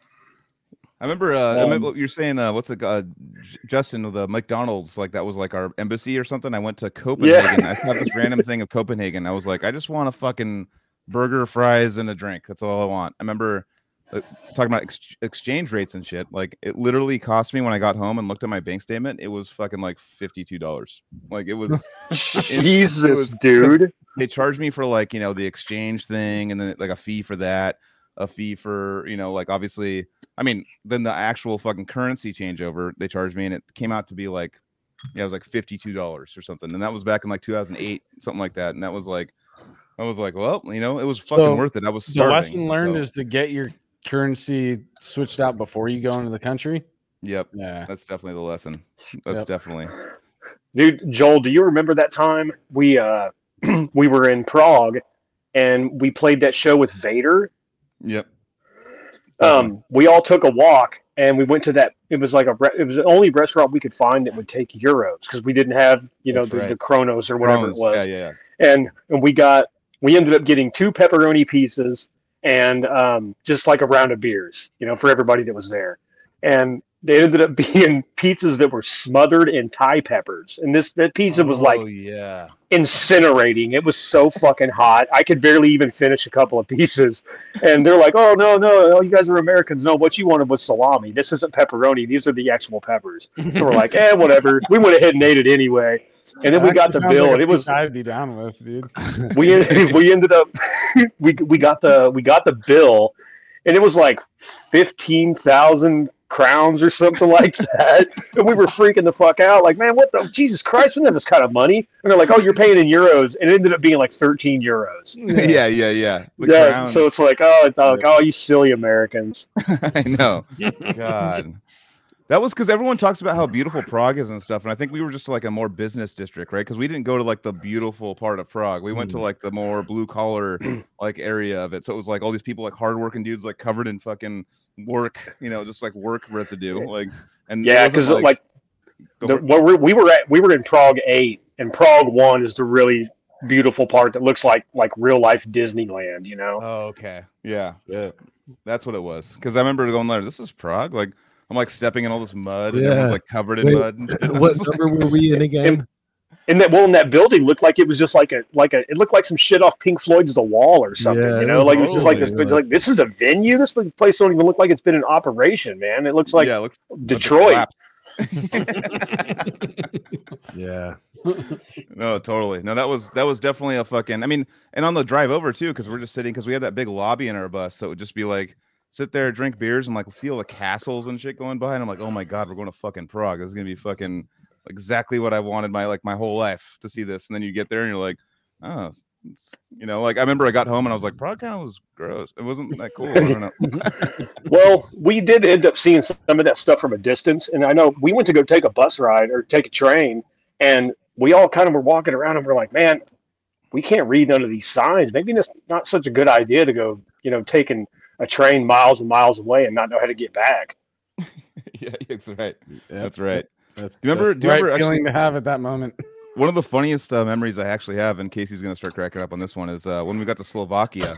I remember, uh, I remember Um, you're saying. Uh, what's the uh, J- Justin, with the McDonald's? Like that was like our embassy or something. I went to Copenhagen. I saw this random thing of Copenhagen. I was like, I just want a fucking burger, fries, and a drink. That's all I want. I remember uh, talking about ex- exchange rates and shit. Like it literally cost me when I got home and looked at my bank statement. It was fucking like fifty two dollars. Like it was. Jesus, was- dude. they charged me for like you know the exchange thing and then like a fee for that a fee for you know like obviously i mean then the actual fucking currency changeover they charged me and it came out to be like yeah it was like $52 or something and that was back in like 2008 something like that and that was like i was like well you know it was fucking So, worth it i was The lesson learned so- is to get your currency switched out before you go into the country. yep Yeah. that's definitely the lesson that's Yep. definitely Dude, Joel, do you remember that time we uh we were in Prague and we played that show with Vader? yep Um, we all took a walk and we went to that. It was like a. Re- it was the only restaurant we could find that would take euros because we didn't have you know the, right. the Kronos or whatever Crohn's, it was. yeah yeah And and we got we ended up getting two pepperoni pieces and um, just like a round of beers, you know, for everybody that was there. And they ended up being pizzas that were smothered in Thai peppers. And this that pizza was like oh yeah incinerating. It was so fucking hot. I could barely even finish a couple of pieces. And they're like, "Oh no, no, oh, you guys are Americans. No, what you wanted was salami. This isn't pepperoni. These are the actual peppers." And we're like, "Eh, whatever." We went ahead and ate it anyway. And then we got the bill, like and it was piece I'd be down with, dude. we we ended up we we got the we got the bill, and it was like fifteen thousand crowns or something like that. And we were freaking the fuck out, like, man, what the Jesus Christ, we don't have this kind of money. And they're like, oh, you're paying in euros, and it ended up being like thirteen euros. yeah yeah yeah the yeah, crown. so it's like, oh, it's like, oh, you silly Americans. I know. God. That was because everyone talks about how beautiful Prague is and stuff. And I think we were just like a more business district, right? Because we didn't go to like the beautiful part of Prague. We went to mm. like the more blue collar mm. like area of it. So it was like all these people like hardworking dudes like covered in fucking work, you know, just like work residue. Like and Yeah, because uh, like go the, for it. where we, we were at, we were in Prague eight, and Prague one is the really beautiful part that looks like like real life Disneyland. You know. Oh, okay. Yeah. Yeah. That's what it was. Because I remember going there, this is Prague. Like I'm like stepping in all this mud and Yeah. everyone's like covered in Wait, mud. what number were we in again? And that well, in that building looked like it was just like a like a it looked like some shit off Pink Floyd's The Wall or something. Yeah, you know, was like it was just like this. totally, like this is a venue. This place don't even look like it's been in operation, man. It looks like yeah, it looks Detroit. Flap. Yeah. No, totally. No, that was that was definitely a fucking. I mean, and on the drive over too, because we're just sitting because we had that big lobby in our bus, so it would just be like sit there, drink beers, and like see all the castles and shit going by, and I'm like, oh my god, we're going to fucking Prague. This is gonna be fucking exactly what I wanted my like my whole life to see this. And then you get there and you're like, oh, it's, you know, like I remember I got home and I was like, Prague kind of was gross. It wasn't that cool. I don't know. Well, we did end up seeing some of that stuff from a distance, and I know we went to go take a bus ride or take a train, and we all kind of were walking around and we're like, man, we can't read none of these signs. Maybe it's not such a good idea to go, you know, taking a train miles and miles away and not know how to get back. yeah, that's right. Yep. That's right. That's Do you remember- that's do you the remember right feeling actually- to have at that moment. One of the funniest uh, memories I actually have, and Casey's going to start cracking up on this one, is uh, when we got to Slovakia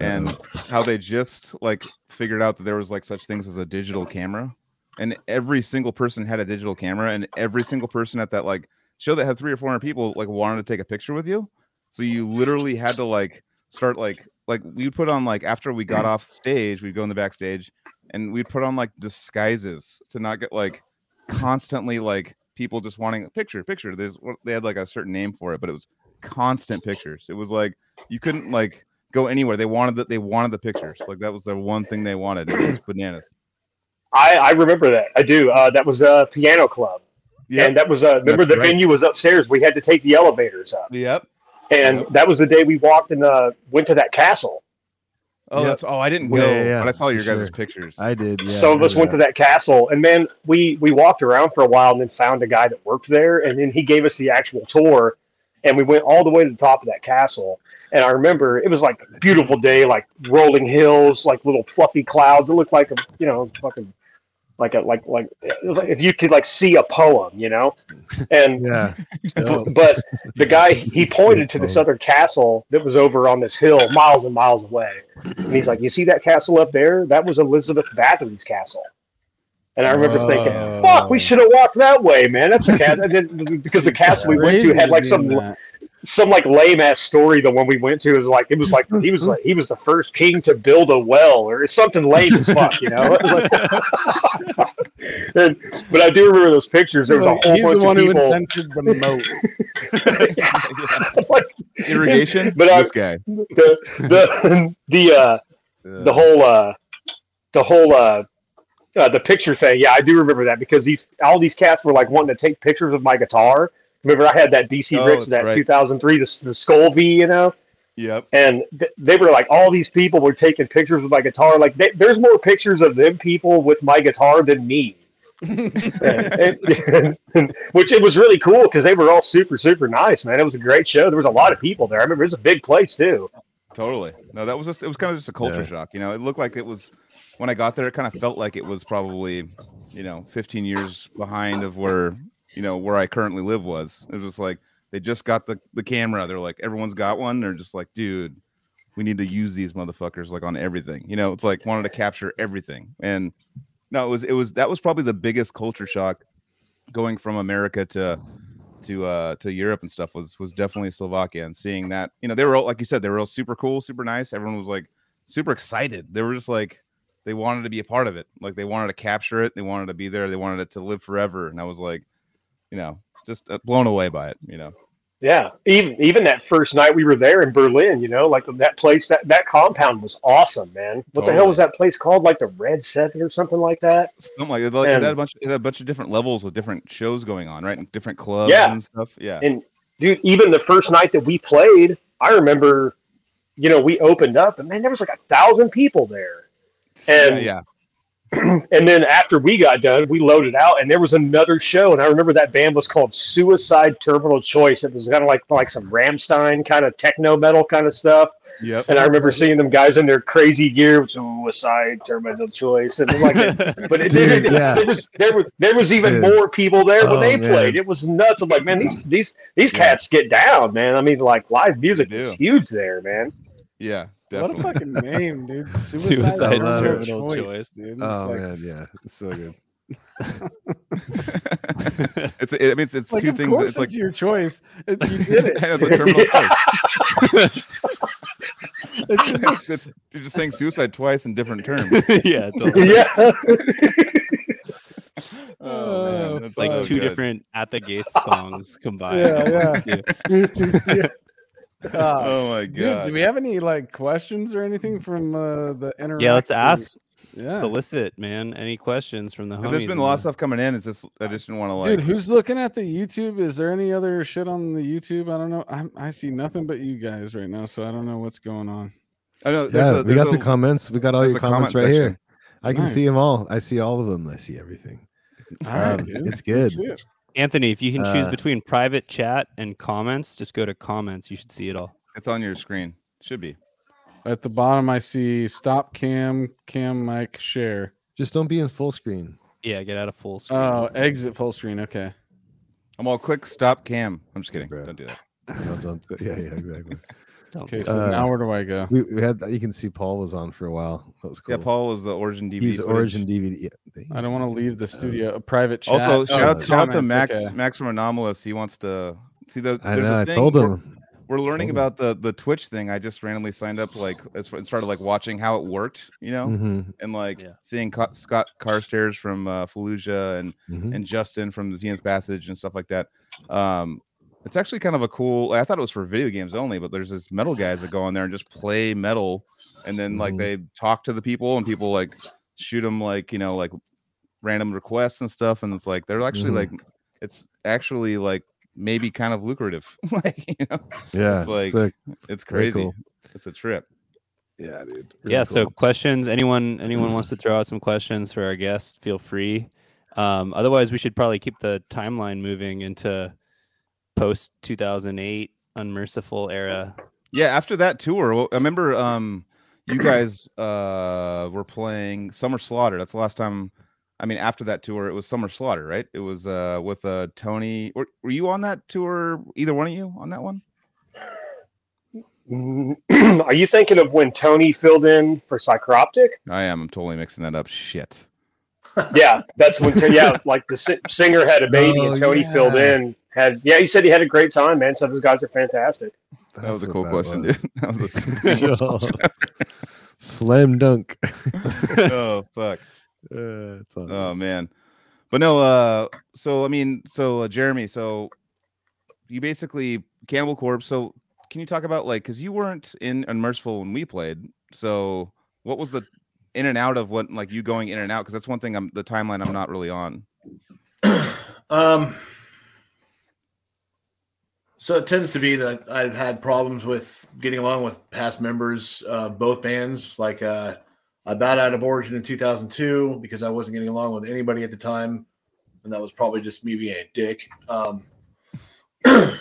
and how they just like figured out that there was like such things as a digital camera, and every single person had a digital camera, and every single person at that like show that had three or four hundred people like wanted to take a picture with you, so you literally had to like start like like we put on like after we got off stage, we'd go in the backstage, and we'd put on like disguises to not get like constantly like people just wanting a picture, picture. There's they had like a certain name for it, but it was constant pictures. It was like you couldn't like go anywhere. They wanted that they wanted the pictures. Like that was the one thing they wanted. It was bananas. I, I remember that. I do. Uh, that was a piano club, Yeah. and that was uh, remember That's the right. venue was upstairs. We had to take the elevators up, Yep. And Yep. that was the day we walked and uh, went to that castle. Oh, Yep. that's oh, I didn't Yeah, go, yeah, yeah, but I saw your for guys' pictures. I did. Yeah, some of us went to that castle, and man, we we walked around for a while, and then found a guy that worked there, and then he gave us the actual tour, and we went all the way to the top of that castle. And I remember it was like a beautiful day, like rolling hills, like little fluffy clouds. It looked like a you know fucking like a like like it was like if you could like see a poem, you know. And Yeah. but, but the guy he pointed to this other castle that was over on this hill, miles and miles away, and he's like, "You see that castle up there? That was Elizabeth Bathory's castle." And I remember thinking, "Fuck, we should have walked that way, man. That's a cat." And then, because the castle we went to had like some that. Some like lame ass story. The one we went to is like it was like he was like he was the first king to build a well or something lame as fuck, you know. It was like- and, but I do remember those pictures. There was a Like, whole He's bunch the one of who invented the moat. like, Irrigation. But I- this guy. the the the uh the whole uh the whole uh, uh the picture thing yeah i do remember that because these all these cats were like wanting to take pictures of my guitar remember i had that B.C. Oh, rich that right. 2003 the, the skull v you know Yep. and th- they were like all these people were taking pictures of my guitar like they, there's more pictures of them people with my guitar than me And- and- and- which it was really cool because they were all super super nice man it was a great show there was a lot of people there i remember it was a big place too Totally. No, that was just it was kind of just a culture Yeah. shock. You know, it looked like it was when I got there, it kind of felt like it was probably, you know, 15 years behind of where, you know, where I currently live was. It was like they just got the the camera. They're like, everyone's got one. They're just like, dude, we need to use these motherfuckers like on everything. You know, it's like wanted to capture everything. And no, it was it was that was probably the biggest culture shock going from America to to uh to Europe and stuff was was definitely Slovakia and seeing that you know they were all like you said they were all super cool super nice everyone was like super excited they were just like they wanted to be a part of it like they wanted to capture it they wanted to be there they wanted it to live forever and I was like you know just uh, blown away by it you know Yeah, even even that first night we were there in Berlin, you know, like that place that that compound was awesome, man. What the hell was that place called? Like the Red Seven or something like that? something like it, like, it had a bunch it had a bunch of different levels with different shows going on right and different clubs Yeah. and stuff yeah And dude, even the first night that we played, I remember, you know, we opened up and man, there was like a thousand people there. yeah, And yeah and then after we got done, we loaded out, and there was another show, and I remember that band was called Suicide Terminal Choice. It was kind of like like some Rammstein kind of techno metal kind of stuff. yep And I remember seeing them guys in their crazy gear, suicide, terminal choice, and like, but it, Dude, there, yeah. there was there was there was even Dude. more people there when Oh, they man. played. It was nuts. I'm like, man, these these these Yeah. cats get down, man. I mean, like live music is huge there, man. yeah What a fucking name, dude. Suicide Suicide Terminal terminal choice, choice. dude. It's Oh like, man, yeah, it's so good. it's I mean it's, it's like, two of things course it's like your choice. It- you did it. it's a terminal choice. It's just a it's, it's you're just saying suicide twice in different terms. yeah, totally. yeah, oh, oh, that's like so two good. different at the gates songs combined. Yeah, Yeah. Uh, Oh my Dude, god! do we have any like questions or anything from uh, the internet? Yeah, let's ask. Yeah. Solicit, man. Any questions from the homies? There's been a lot of stuff coming in. It's just I just didn't want to like. Dude, who's looking at the YouTube? Is there any other shit on the YouTube? I don't know. I, I see nothing but you guys right now, so I don't know what's going on. I know Yeah, a, we there's got the comments. We got all your a comments right comment here. I can Nice. see them all. I see all of them. I see everything. All right, Um, dude. it's good. See it. Anthony, if you can choose Uh, between private chat and comments, just go to comments. You should see it all. It's on your screen. Should be. At the bottom, I see stop cam, cam mic, share. Just don't be in full screen. Yeah, get out of full screen. Oh, exit full screen. Okay. I'm all click stop cam. I'm just kidding. Bruh. Don't do that. No, don't. Yeah, yeah, exactly. Don't Okay. So Uh, now where do I go? We, we had. You can see Paul was on for a while. That was cool. Yeah, Paul was the origin DVD. He's footage. origin DVD. Yeah, I don't want to leave the studio. A private chat. Also, Oh, shout out, shout out to Max. okay. Max from Anomalous. He wants to see the. I there's know. a I thing told we're- him. We're learning him. about the the Twitch thing. I just randomly signed up like as- and started like watching how it worked. You know, Mhm, and like Yeah. seeing Co- Scott Carstairs from uh, Fallujah and mhm. and Justin from the Zenith Passage and stuff like that. Um, it's actually kind of a cool. I thought it was for video games only, but there's this metal guys that go on there and just play metal, and then like Mhm. they talk to the people, and people like shoot them like you know like random requests and stuff, and it's like they're actually Mhm. like it's actually like maybe kind of lucrative. like you know, Yeah, it's like- sick. it's crazy. cool. It's a trip. Yeah, dude. yeah. Really So questions. Anyone anyone wants to throw out some questions for our guest? Feel free. Um, otherwise, we should probably keep the timeline moving into post 2008 unmerciful era. Yeah, after that tour, well, I remember um you guys uh were playing Summer Slaughter. That's the last time I mean after that tour it was Summer Slaughter, right? It was uh with uh Tony were, were you on that tour either one of you on that one? Mm, Are you thinking of when Tony filled in for Psycroptic? I am. I'm totally mixing that up. Shit. Yeah, that's when. Yeah, like the si- singer had a baby Oh, and Tony filled in. Had yeah, he said he had a great time, man. So those guys are fantastic. That was a cool question, was. dude. That was a Slam dunk. oh fuck. Uh, it's Oh man. But no, uh so I mean, so uh, Jeremy, so you basically Cannibal Corpse. So can you talk about like cuz you weren't in Unmerciful when we played. So what was the in and out of what like you going in and out cuz that's one thing I'm the timeline I'm not really on. Um, so it tends to be that I've had problems with getting along with past members of both bands. Like uh, I bowed out of Origin in 2002 because I wasn't getting along with anybody at the time, and that was probably just me being a dick. Um, and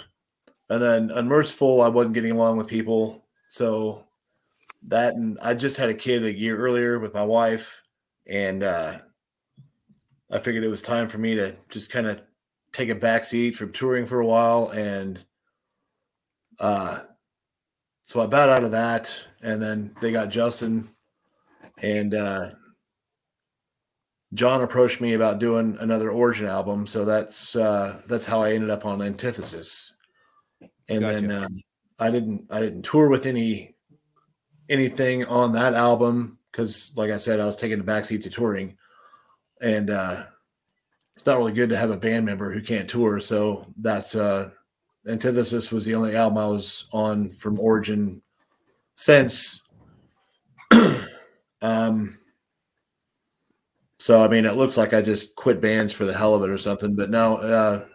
then Unmerciful, I wasn't getting along with people, so that and I just had a kid a year earlier with my wife, and uh, I figured it was time for me to just kind of take a back seat from touring for a while and uh so I bowed out of that and then they got Justin and uh John approached me about doing another origin album so that's uh that's how I ended up on Antithesis and then uh, I didn't I didn't tour with any anything on that album because like I said I was taking a backseat to touring and uh it's not really good to have a band member who can't tour. So that's uh Antithesis was the only album I was on from Origin since. um so I mean it looks like I just quit bands for the hell of it or something, but no, uh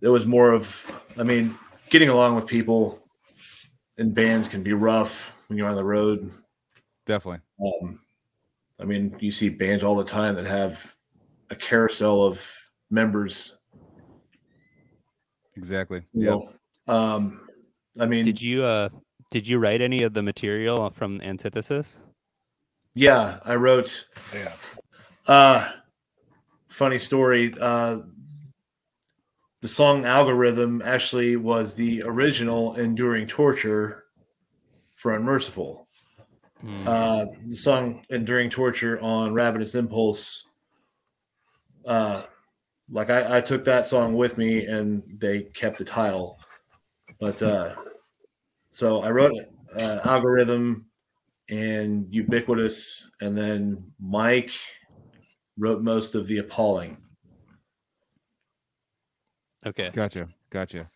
it was more of I mean, getting along with people in bands can be rough when you're on the road. Definitely. Um, I mean, you see bands all the time that have a carousel of members. Exactly. You Yeah. know, um, I mean, Did you uh did you write any of the material from Antithesis? yeah, I wrote. Yeah. Uh, funny story. Uh, the song "Algorithm" actually was the original "Enduring Torture" for Unmerciful. Hmm. uh, the song "Enduring Torture" on Ravenous Impulse. Uh, like I, I took that song with me, and they kept the title. But uh, so I wrote uh, "Algorithm" and "Ubiquitous," and then Mike wrote most of the "Appalling." okay. Gotcha. Gotcha.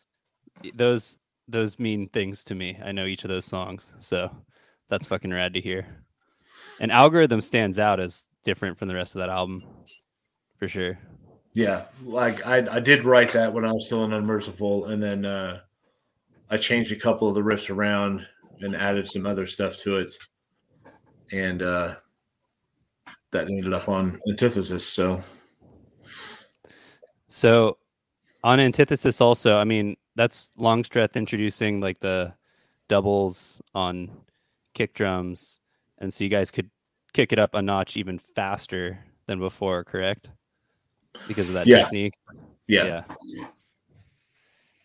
Those those mean things to me. I know each of those songs, so that's fucking rad to hear. And algorithm stands out as different from the rest of that album, for sure. Yeah, like I, I did write that when I was still in Unmerciful, and then uh, I changed a couple of the riffs around and added some other stuff to it, and uh, that ended up on Antithesis. So So on Antithesis also, I mean, that's Longstreth introducing like the doubles on kick drums. And so you guys could kick it up a notch even faster than before, correct? Because of that Yeah. technique. yeah, Yeah.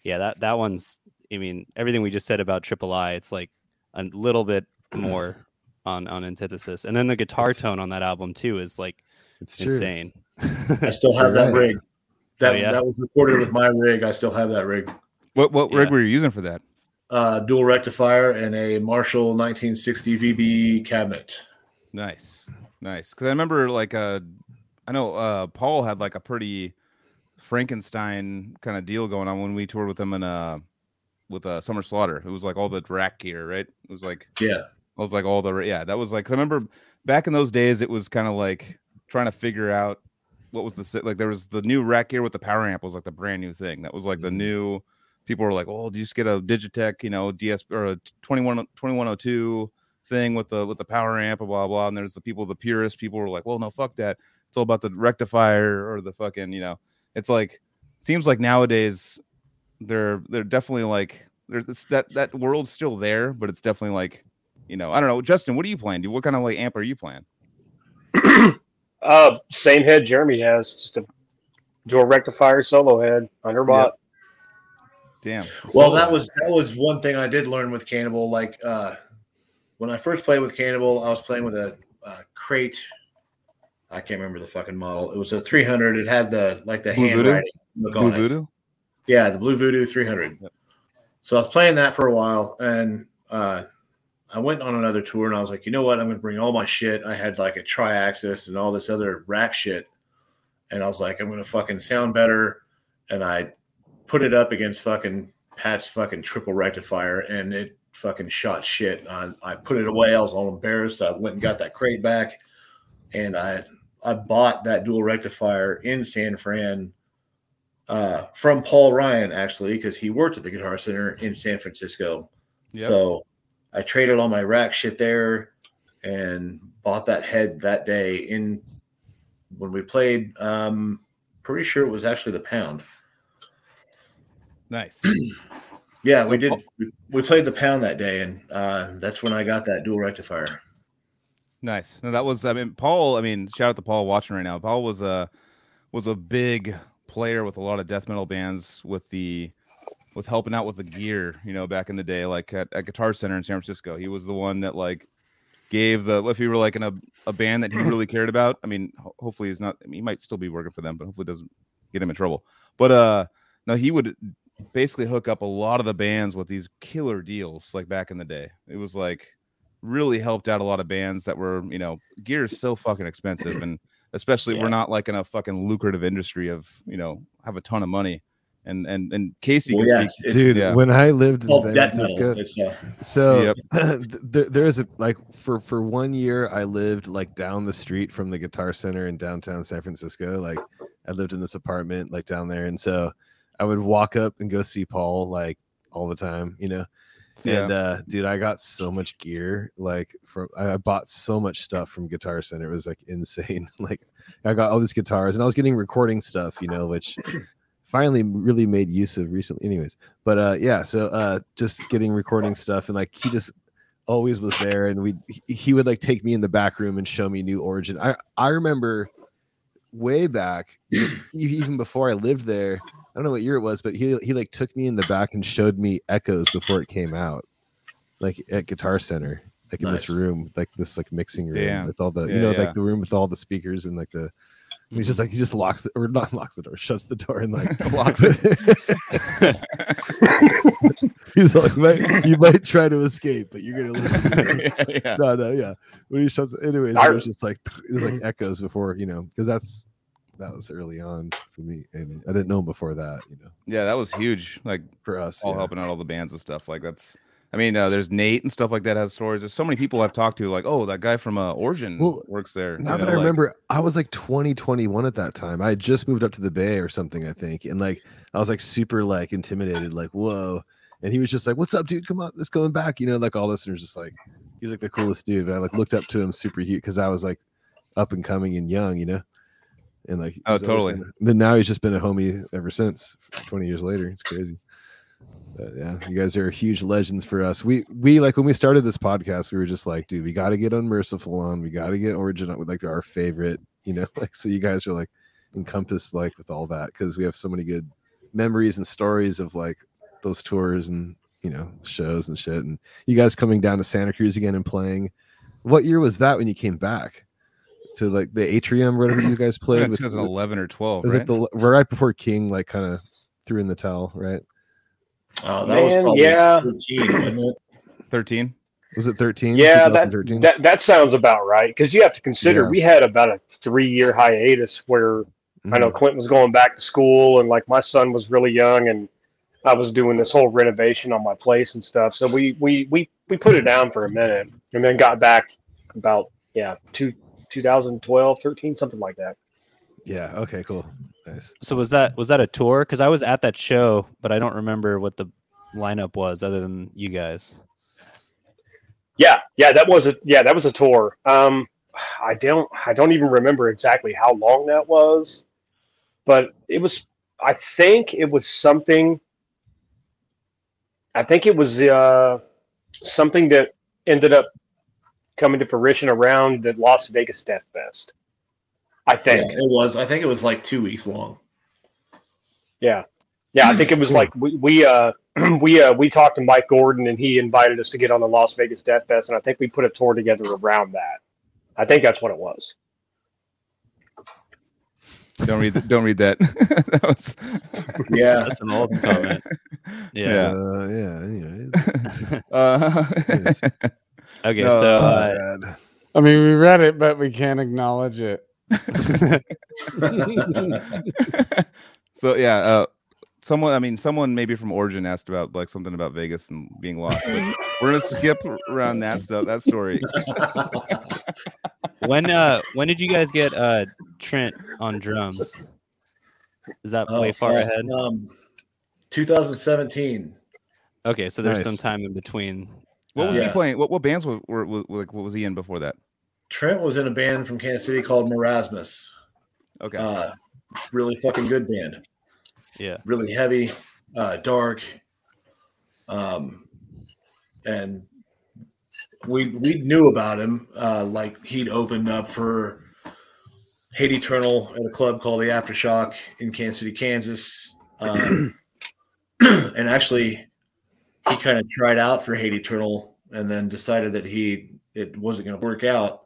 Yeah, that that one's I mean, everything we just said about Triple I, it's like a little bit more on on Antithesis. And then the guitar It's- tone on that album too is like It's insane. I still have that rig. That Oh, yeah? that was recorded with my rig. I still have that rig. What what rig Yeah. were you using for that? Uh, dual rectifier and a Marshall 1960 VB cabinet. Nice, nice. Because I remember, like, uh, I know uh, Paul had like a pretty Frankenstein kind of deal going on when we toured with him in uh with uh, Summer Slaughter. It was like all the rack gear, right? It was like Yeah, it was like all the yeah. That was like I remember back in those days, it was kind of like trying to figure out what was the like. There was the new rack gear with the power amp was like the brand new thing. That was like the Mhm. new. People were like, "Oh, do you just get a Digitech, you know, DS or a 21 2102 thing with the with the power amp blah blah. And there's the people, the purists, people were like, well, no, fuck that. It's all about the rectifier or the fucking, you know. It's like seems like nowadays they're they're definitely like there's that that world's still there, but it's definitely like, you know, I don't know. Justin, what are you playing? Dude? What kind of like amp are you playing? Uh, same head Jeremy has, just a dual rectifier solo head, under watt. Damn. Well, So- that was that was one thing I did learn with Cannibal. Like uh, when I first played with Cannibal, I was playing with a, uh crate. I can't remember the fucking model. It was a 300. It had the like the Blue Voodoo? handwriting look Blue on it. Voodoo. Yeah, the Blue Voodoo 300. Yep. So I was playing that for a while, and uh, I went on another tour, and I was like, you know what? I'm going to bring all my shit. I had like a tri-axis and all this other rack shit, and I was like, I'm going to fucking sound better, and I put it up against fucking Pat's fucking triple rectifier, and it fucking shot shit. I, I put it away. I was all embarrassed. I went and got that crate back, and I I bought that dual rectifier in San Fran uh, from Paul Ryan actually because he worked at the Guitar Center in San Francisco. Yep. So I traded all my rack shit there and bought that head that day in when we played. Um, pretty sure it was actually the pound. Nice. Yeah, we did. We, we played the pound that day, and uh, that's when I got that dual rectifier. Nice. No, that was. I mean, Paul. I mean, shout out to Paul watching right now. Paul was a was a big player with a lot of death metal bands with the with helping out with the gear. You know, back in the day, like at, at Guitar Center in San Francisco, he was the one that like gave the if he were like in a, a band that he really cared about. I mean, ho- hopefully he's not. I mean, he might still be working for them, but hopefully it doesn't get him in trouble. But uh, no, he would basically hook up a lot of the bands with these killer deals like back in the day. It was like really helped out a lot of bands that were, you know, gear is so fucking expensive and especially Yeah. we're not like in a fucking lucrative industry of, you know, have a ton of money. And and and Casey Well, yeah, speak- it's, it's Dude, yeah. when I lived in called San Francisco, uh, So Yep. there, there is a like for for one year I lived like down the street from the Guitar Center in downtown San Francisco. Like I lived in this apartment like down there, and so I would walk up and go see Paul like all the time, you know. And uh dude, I got so much gear like from I bought so much stuff from Guitar Center. It was like insane. like I got all these guitars and I was getting recording stuff, you know, which finally really made use of recently anyways but uh yeah so uh just getting recording stuff and like he just always was there and we he- would like take me in the back room and show me new origin i i remember way back even before i lived there i don't know what year it was but he he like took me in the back and showed me echoes before it came out like at guitar center like in this room like this like mixing room Damn. with all the Yeah, you know yeah. like the room with all the speakers and like the He's just mm-hmm. like he just locks it or not locks the door, shuts the door and like locks it. He's like, "Mate, you might try to escape, but you're gonna listen. to yeah, yeah. no, no, yeah. When he shuts, anyways, I- it was just like it was like mm-hmm. echoes before, you know, because that's that was early on for me, and I didn't know him before that, you know, Yeah, that was huge. Like for us. all yeah. helping out all the bands and stuff. Like that's I mean, uh, there's Nate and stuff like that has stories. There's so many people I've talked to, like, oh, that guy from uh, Origin Well, works there. Now you that I like- remember, I was like 20, at that time. I had just moved up to the Bay or something, I think. And like, I was like super like intimidated, like, whoa. And he was just like, what's up, dude? Come on, let's going back. You know, like all this. And it was just like, he was like the coolest dude. But I like looked up to him super huge because I was like up and coming and young, you know? And like, Oh, totally. been- then now he's just been a homie ever since 20 years later. It's crazy. But yeah, you guys are huge legends for us. We we like when we started this podcast, we were just like, dude, we got to get unmerciful on. We got to get origin with like our favorite, you know. Like so, you guys are like encompassed like with all that because we have so many good memories and stories of like those tours and you know shows and shit. And you guys coming down to Santa Cruz again and playing. What year was that when you came back to like the atrium, whatever you guys played Yeah, with? 2011 or 12, It Was right? it the right before King like kind of threw in the towel, right? Oh, that was probably yeah. 13, wasn't it? 13. Was it 13? Yeah, that, that that sounds about right. Because you have to consider Yeah. we had about a three year hiatus where I know Mhm. Clint was going back to school and like my son was really young and I was doing this whole renovation on my place and stuff. So we we we we put it down for a minute and then got back about yeah, two 2012, 13, something like that. Yeah. Okay. Cool. Nice. So was that was that a tour? Because I was at that show, but I don't remember what the lineup was other than you guys. Yeah, Yeah, that was a yeah, that was a tour. Um, I don't I don't even remember exactly how long that was, but it was. I think it was something. I think it was uh, something that ended up coming to fruition around the Las Vegas Death Fest. I Yeah, think. it was. I think it was like two weeks long. Yeah. Yeah, I think it was like we we uh we uh we talked to Mike Gordon and he invited us to get on the Las Vegas Death Fest and I think we put a tour together around that. I think that's what it was. Don't read. th- don't read that. that was. Yeah, That's an old comment. Yeah. Uh, yeah. Anyways. Uh, Yes. Okay, No, so Oh, uh. I mean, we read it, but we can't acknowledge it. so yeah, uh, someone. I mean, someone maybe from Origin asked about like something about Vegas and being lost. But we're gonna skip around that stuff. That story. when uh when did you guys get uh Trent on drums? Is that way far fuck. ahead? Um, 2017. Okay, so there's some time in between. What was uh, he Yeah. playing? What what bands were, were, were like? What was he in before that? Trent was in a band from Kansas City called Marasmus. Okay. Uh, really fucking good band. Yeah. Really heavy, uh, dark. Um, and we we knew about him. Uh, like he'd opened up for Hate Eternal at a club called the Aftershock in Kansas City, Kansas. Um, and actually, he kind of tried out for Hate Eternal and then decided that he it wasn't going to work out.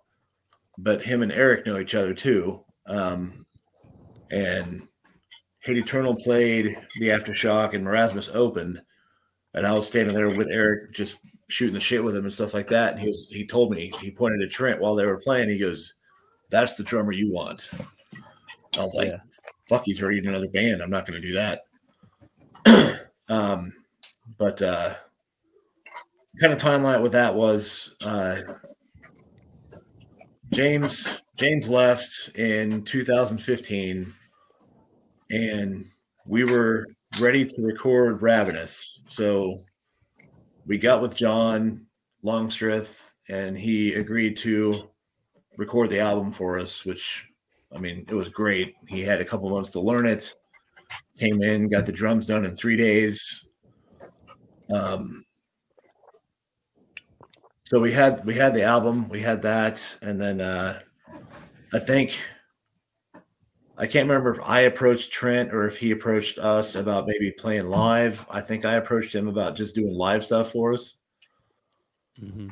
But him and Erik know each other too. Um, and Hate Eternal played the Aftershock and Marasmus opened. And I was standing there with Erik just shooting the shit with him and stuff like that. And he was he told me, he pointed to Trent while they were playing. He goes, That's the drummer you want. I was like, Yeah. fuck, he's already in another band. I'm not gonna do that. um, but uh kind of timeline with that was uh James James left in 2015 and we were ready to record Ravenous. So we got with John Longstreth and he agreed to record the album for us, which I mean, it was great. He had a couple months to learn it. Came in, got the drums done in three days. Um, so we had we had the album, we had that, and then uh, I think I can't remember if I approached Trent or if he approached us about maybe playing live. I think I approached him about just doing live stuff for us, Mm-hmm.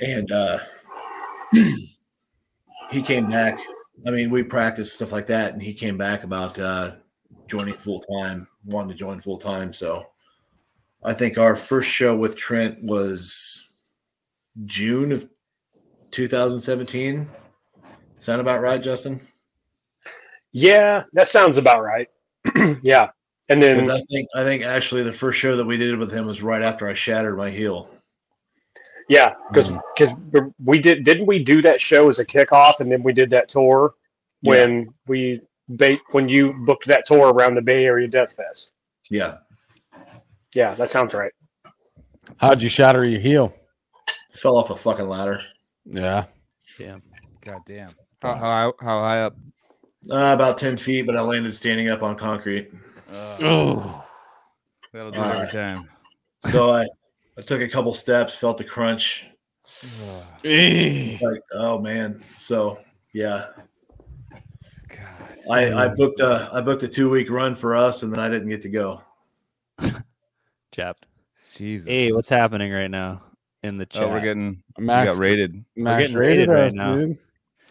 and uh, he came back. I mean, we practiced stuff like that, and he came back about uh, joining full time, wanting to join full time. So I think our first show with Trent was June of 2017. Sound about right, Justin? Yeah, that sounds about right. yeah. And then I think I think actually the first show that we did with him was right after I shattered my heel. yeah, because because mm. we did didn't we do that show as a kickoff and then we did that tour when we ba- when you booked that tour around the Bay Area Death Fest. Yeah, Yeah, that sounds right. How'd you shatter your heel? fell off a fucking ladder. Yeah. Yeah. God damn. How, how how high up? Uh, about ten feet, but I landed standing up on concrete. Oh. That'll do Uh, every time. So I I took a couple steps, felt the crunch. It's like, oh man. So yeah, God. I I booked a I booked a two week run for us, and then I didn't get to go. Chapped. Jesus. Hey, what's happening right now in the chat? oh, we're getting we Max, got raided. Max getting rated, raided right us, now. dude.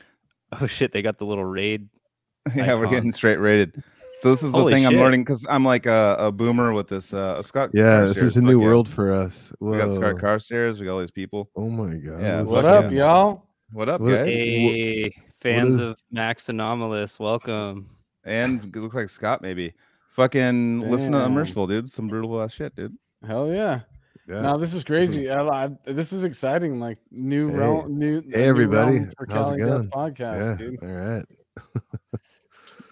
oh shit, they got the little raid. yeah, we're getting straight rated. So this is the Holy thing I'm learning because I'm like a, a boomer with this. Uh, Scott. Yeah, this is a new world for us. We got Scott Whoa. Carstairs. We got all these people. Oh my god. Yeah, What up, yeah. y'all? What up, What- guys? Hey, fans is- of Max Anomalous, welcome. And it looks like Scott maybe. Fucking listen to Damn. Unmerciful, dude. Some brutal ass shit, dude. Hell yeah. Yeah. No, this is crazy. I, I, this is exciting. Like new Hey. realm, new. a new Hey, everybody. realm for How's it going? podcast, yeah. dude. All right.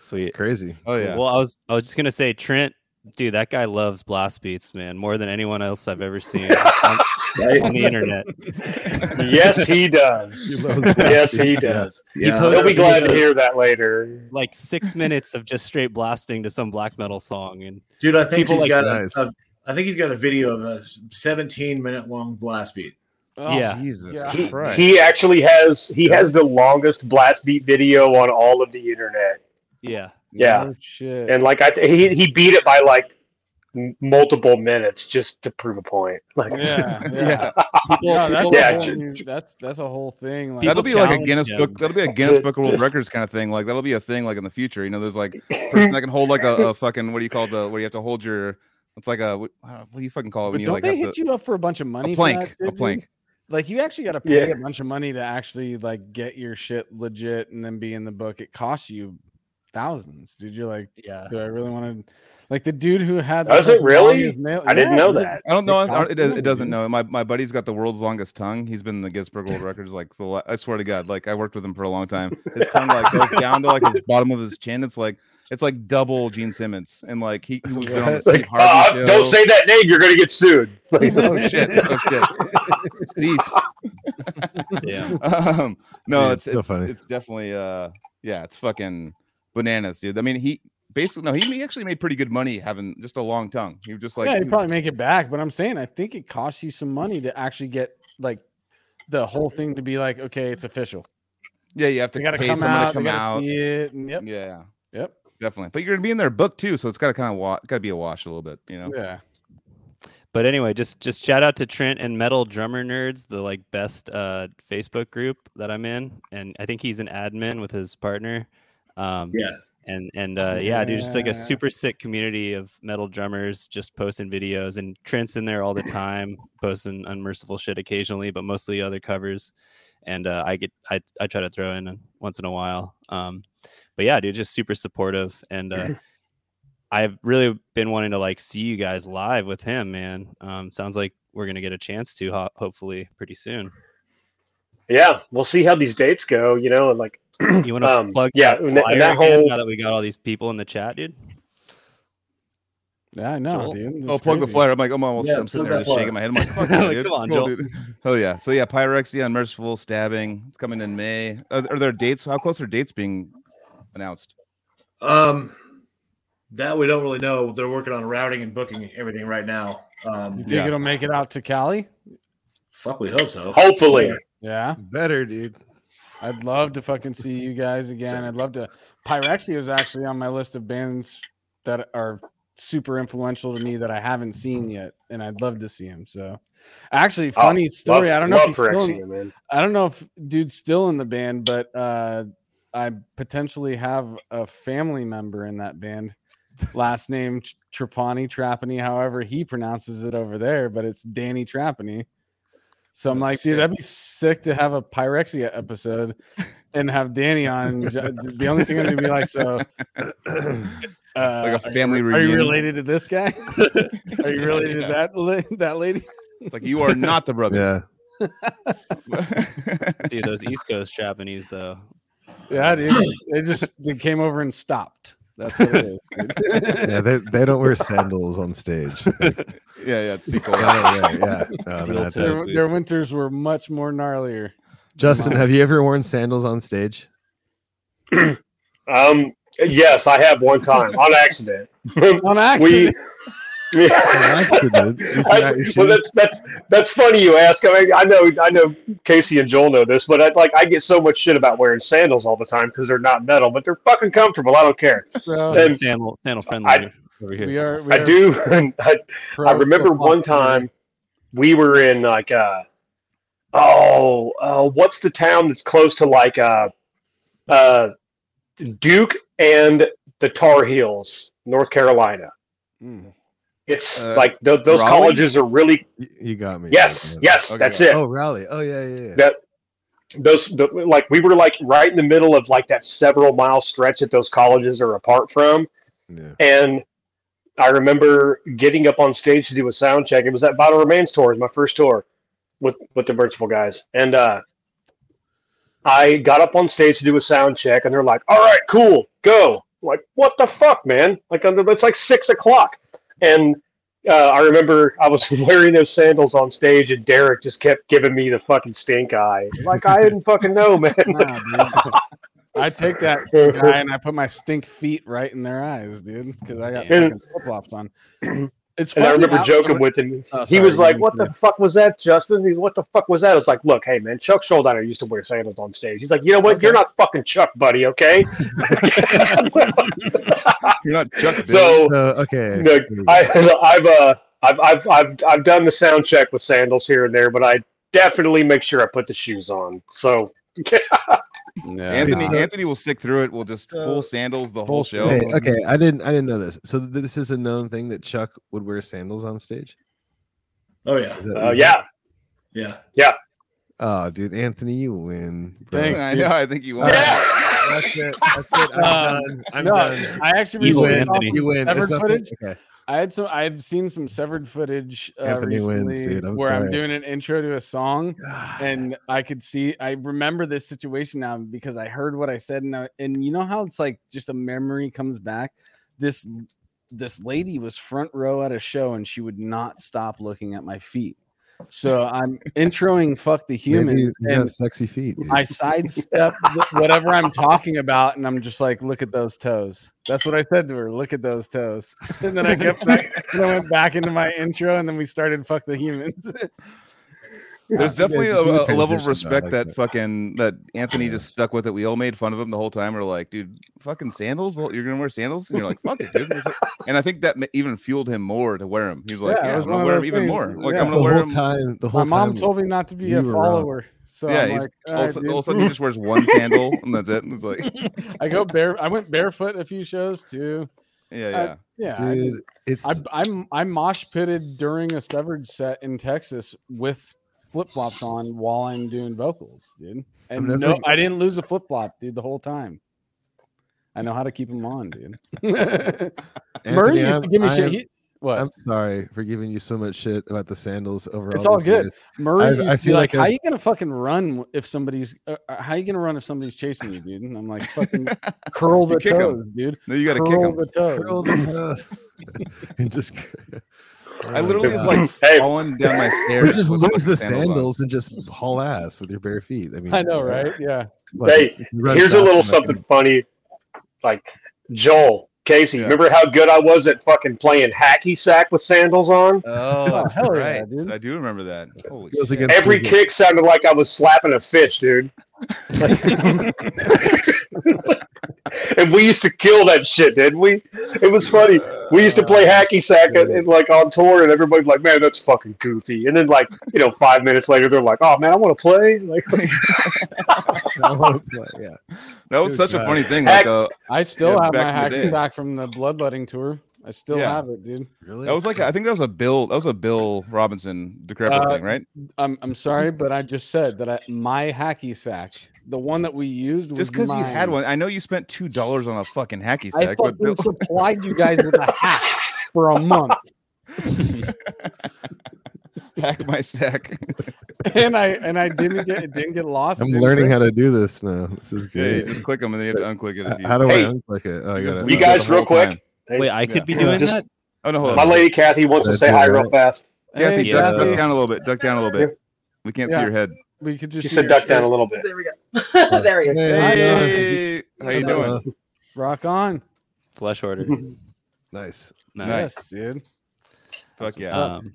Sweet. Crazy. Oh yeah. Well, I was I was just gonna say Trent Dude, that guy loves blast beats, man, more than anyone else I've ever seen on, Right? on the internet. yes, he does. yes, he does. Yeah. posted He'll be glad to hear that later. Like six minutes of just straight blasting to some black metal song, and Dude, I think People he's like- got Nice. a, a, I think he's got a video of a 17 minute long blast beat. Oh, Yeah. Jesus Yeah. He, Christ. he actually has he has the longest blast beat video on all of the internet, yeah, Yeah. No shit. and like I he he beat it by like multiple minutes just to prove a point. Like yeah, yeah. yeah. people, No, that's, Yeah, whole new- that's that's a whole thing. Like, That'll be like a challenge Guinness him. book. That'll be a Guinness Book of World Records kind of thing. Like that'll be a thing like in the future. You know, there's like a person that can hold like a, a fucking what do you call the where you have to hold your it's like a what, what do you fucking call it but you don't like they hit to, you up for a bunch of money? a for plank that, a plank. Like you actually got to pay Yeah. a bunch of money to actually like get your shit legit and then be in the book. It costs you thousands, dude. You're like, yeah. do I really want to? Like the dude who had the Does it really? longest nail- I didn't know dude. that. I don't know. It I- It, does, money, it doesn't know. My my buddy's got the world's longest tongue. He's been in the Guinness Book World Records like the. I swear to God, like I worked with him for a long time. His tongue like goes down to like his bottom of his chin. It's like it's like double Gene Simmons, and like he he was been on the Steve Like, Harvey uh, show. don't say that name. You're gonna get sued. oh shit! Oh shit! Cease. Damn. um, no, Yeah, it's it's so it's definitely uh yeah, it's fucking bananas, dude. I mean, he basically no, he, he actually made pretty good money having just a long tongue. He was just like yeah, he probably make it back. But I'm saying, I think it costs you some money to actually get like the whole thing to be like, okay, it's official. yeah, you have to They got to pay come someone out. to come out. see it. And yep, Yeah, yep, definitely. But you're gonna be in their book too, so it's got to kind of wa- got to be a wash a little bit, you know. yeah. But anyway, just just shout out to Trent and Metal Drummer Nerds, the like best uh, Facebook group that I'm in, and I think he's an admin with his partner. Um, Yeah. and and uh, yeah, dude, just like a super sick community of metal drummers just posting videos, and Trent's in there all the time, posting unmerciful shit occasionally, but mostly other covers. And uh, I get I I try to throw in once in a while. Um, but yeah, dude, just super supportive and. Uh, I've really been wanting to like see you guys live with him, man. Um, sounds like we're gonna get a chance to ho- hopefully pretty soon. Yeah, we'll see how these dates go. You know, and like You want to Um, plug yeah, that and that- flyer that whole- now that we got all these people in the chat, dude? Yeah, I know, Joel? dude. Oh, It's plug the crazy. flyer. I'm like, I'm almost. Yeah, I'm sitting there just shaking my head. I'm like, fuck yeah, Like, dude. come on, Cool, Joel. dude. Hell yeah. So yeah, Pyrexia, Unmerciful Stabbing. It's coming in May. Are, are there dates? How close are dates being announced? Um, that we don't really know. They're working on routing and booking everything right now. Um, You think Yeah. it'll make it out to Cali? fuck, we hope so. hopefully. Yeah, Better, dude. I'd love to fucking see you guys again. I'd love to. Pyrexia is actually on my list of bands that are super influential to me that I haven't seen yet, and I'd love to see him. So, actually, Oh, funny story. Love- I don't know if he's still. Pyrexia, man. I don't know if dude's still in the band, but uh, I potentially have a family member in that band. Last name Trapani, Trapani, however he pronounces it over there, but it's Danny Trapani. So I'm Oh, like, dude, shit. that'd be sick to have a Pyrexia episode and have Danny on. The only thing I'm gonna be like, so uh, Like a are you- family Are you related to this guy? are you related to that la- that lady? It's like you are not the brother. Yeah. Dude, those East Coast Japanese though. Yeah, dude. They just they came over and stopped. That's what it is. Yeah, they, they don't wear sandals on stage. yeah, yeah, it's too cold. yeah, yeah, yeah. No, Real not toe. that. their, their winters were much more gnarlier. Justin, have you ever worn sandals on stage? Um, yes, I have one time on accident. On accident. On yeah. accident. I, well, that's that's that's funny you ask. I, mean, I know I know Casey and Joel know this, but I like I get so much shit about wearing sandals all the time because they're not metal, but they're fucking comfortable. I don't care. Bro, And- sandal sandal friendly I- over here. we are. We I are do. I, I remember one time we were in like uh oh uh, what's the town that's close to like uh uh Duke and the Tar Heels, North Carolina. Mm. It's Uh, like th- those Raleigh? colleges are really You- You got me. yes, Yeah. yes, Okay. that's it. Oh, rally. Oh, yeah, yeah, yeah. That those the, like we were like right in the middle of like that several mile stretch that those colleges are apart from, yeah. and I remember getting up on stage to do a sound check. It was that Vital Remains tour, it was my first tour with with the Merciful guys, and uh, I got up on stage to do a sound check, and they're like, "All right, cool, go." I'm like, what the fuck, man? Like, I'm- it's like six o'clock. And uh, I remember I was wearing those sandals on stage, and Derek just kept giving me the fucking stink eye. Like I didn't fucking know, man. Nah. I take that guy and I put my stink feet right in their eyes, dude, because I got flip flops on. It's And I remember how- joking with him. Oh, he sorry, was like, didn't "What the finish. fuck was that, Justin?" He's, "What the fuck was that?" I was like, "Look, hey man, Chuck Schuldiner used to wear sandals on stage." He's like, "You know what? You're not fucking Chuck, buddy. Okay." You're not Chuck. Dude. so So, okay. Look, I, I've uh, I've, I've I've I've done the sound check with sandals here and there, but I definitely make sure I put the shoes on. So Yeah. Anthony So- Anthony will stick through it. We'll just full sandals the whole show. Hey, okay, I didn't I didn't know this. So this is a known thing that Chuck would wear sandals on stage. Oh yeah, Is that- uh, is yeah, yeah. that- Oh, dude, Anthony, you win. bro. Thanks. I know. I think you won. yeah. That's it. That's it. I'm Uh, done. I'm no, done. I actually Evil recently saw Anthony. You win. Severed footage. Okay. I had some. I had seen some severed footage uh, Anthony wins, recently dude. I'm where I'm doing an intro to a song, God. and I could see. I remember this situation now because I heard what I said, and I, and you know how it's like just a memory comes back. This this lady was front row at a show, and she would not stop looking at my feet. So I'm introing "fuck the humans," and sexy feet. dude. I sidestep whatever I'm talking about, and I'm just like, "Look at those toes." That's what I said to her. Look at those toes. And then I kept back, I went back into my intro, and then we started "fuck the humans." There's definitely a, a- a level of respect like that that. fucking that Anthony just stuck with it. We all made fun of him the whole time. We're like, dude, fucking sandals? You're gonna wear sandals? And you're like, fuck it, dude. And I think that even fueled him more to wear them. He's like, Yeah, yeah, was I'm gonna wear them even more. Like Yeah. I'm the gonna wear whole them. time, the whole my whole mom time, told me not to be a uh, follower, so yeah, I'm he's like, all, "All of a sudden- all of a sudden he just wears one sandal and that's it. And it's like, I go bare. I went barefoot a few shows too. yeah, I- yeah. Yeah, I, it's I, I'm I mosh pitted during a severed set in Texas with flip flops on while I'm doing vocals, dude. And no, I didn't lose a flip flop, dude, the whole time. I know how to keep them on, dude. Murray used to give me shit. He, what? I'm sorry for giving you so much shit about the sandals over. It's all good. years. Murray I- used I to be feel like, like "How I've- you gonna fucking run if somebody's? Uh, uh, how you gonna run if somebody's chasing you, dude?" And I'm like, "Fucking curl the You kick 'em. toes, dude. No, you got to kick curl the toes." Curl the toes. and just. I literally have like Hey. fallen down my stairs. Or just lose the sandals on. sandals and just haul ass with your bare feet. I mean, I know, right? Yeah. like, Hey, if you run Here's a little enough, something funny. Like Joel Casey, Yeah. remember how good I was at fucking playing hacky sack with sandals on? Oh, oh that's hell yeah, right. dude. I do remember that. Holy shit. Every his- kick sounded like I was slapping a fish, dude. and we used to kill that shit, didn't we? It was funny. We used to play hacky sack and, and, like on tour, and everybody's like, "Man, that's fucking goofy." And then like you know, five minutes later, they're like, "Oh man, I want to play." Like, I wanna play, yeah. That was Dude, such a funny thing. Heck- Like, uh, I still Yeah, have my back in the hacky sack from the bloodletting tour. I still Yeah. have it, dude. Really? that was like I think that was a Bill. That was a Bill Robinson decrepit Uh, thing, right? I'm I'm sorry, but I just said that I, my hacky sack, the one that we used, Just because you had one, I know you spent two dollars on a fucking hacky I sack, but fucking Bill, supplied you guys with a hack for a month, hack my sack. and I and I didn't get it didn't get lost. I'm learning how to do this now. This is yeah, you good. just click them and then you have to unclick it. You, How do Hey, I unclick it? Oh, I you got it. You it guys, real quick. time. Wait, I could be doing Just- that. Oh no, hold my on. lady Kathy wants to say hi right. real fast. Kathy, Hey, duck, duck down a little bit. Duck down a little bit. We can't see Yeah. your head. We could just She see said your duck down a little bit. There we go. there we go. Hey, how you doing? Rock on. Flesh order. Nice. Nice. Yes, dude. Fuck yeah. Um,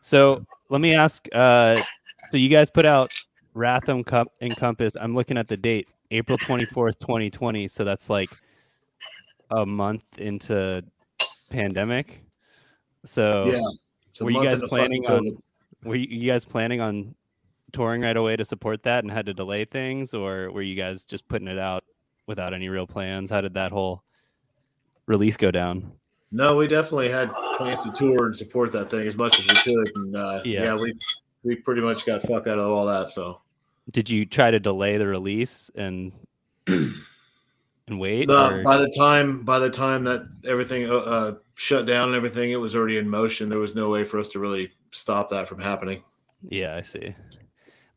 so let me ask. Uh, so you guys put out Wrath Encom- Encompass. I'm looking at the date, April 24th, 2020. So that's like a month into pandemic. So Yeah. Were you guys planning on? Were you, guys planning on touring right away to support that and had to delay things, or were you guys just putting it out without any real plans? How did that whole release go down? No, we definitely had plans to tour and support that thing as much as we could, and uh, Yeah. yeah. we we pretty much got fuck out of all that. So Did you try to delay the release and and wait? No, or- by the time by the time that everything uh, uh, shut down and everything, it was already in motion. There was no way for us to really stop that from happening. Yeah, I see.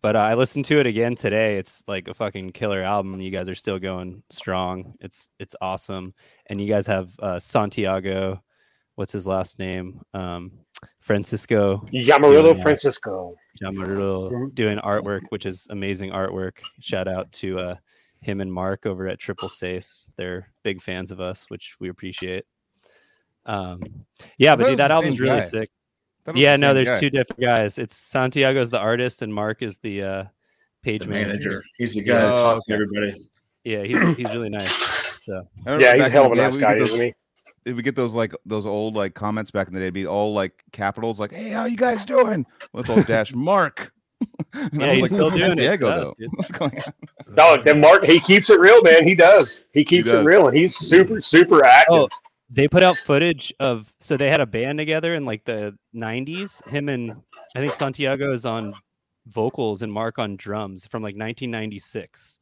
But uh, I listened to it again today. It's like a fucking killer album. You guys are still going strong. It's it's awesome, and you guys have uh, Santiago. what's his last name? Um, Francisco Yamarillo Doing. Francisco. Yamarillo doing artwork, which is amazing artwork. Shout out to uh, him and Mark over at Triple Sace. They're big fans of us, which we appreciate. Um, yeah, but dude, that album's same really guy. sick. Yeah, the no, there's guy. two different guys. It's Santiago's the artist and Mark is the uh, page The manager. manager. He's the guy that Oh, talks to everybody. Yeah, he's he's really nice. So Yeah, he's back a hell of a nice we guy, get those- isn't he? If we get those like those old like comments back in the day, it'd be all like capitals, like "Hey, how you guys doing?" Well, it's all dash Mark. And Yeah, he's like, still "This is doing it. He does, though. What's going on? No, then Mark, he keeps it real, man. He does. He keeps it does. real, and he's super, super active. Oh, they put out footage of so they had a band together in like the 90s him and i think santiago is on vocals and mark on drums from like 1996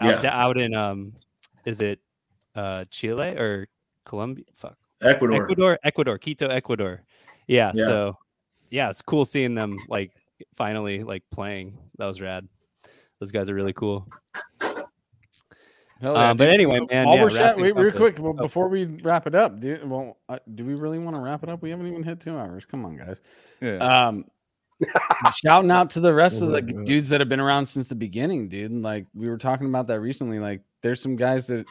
out, Yeah. out in um is it uh chile or colombia fuck Ecuador. ecuador ecuador quito ecuador yeah, Yeah. so yeah it's cool seeing them like finally like playing that was rad those guys are really cool Hell Um, but anyway, man, While yeah, we're chat, wait, real quick well, oh. before we wrap it up, dude. Well, uh, do we really want to wrap it up? We haven't even hit two hours. Come on, guys. Yeah. Um, shouting out to the rest of the Yeah. dudes that have been around since the beginning, dude. Like we were talking about that recently. Like there's some guys that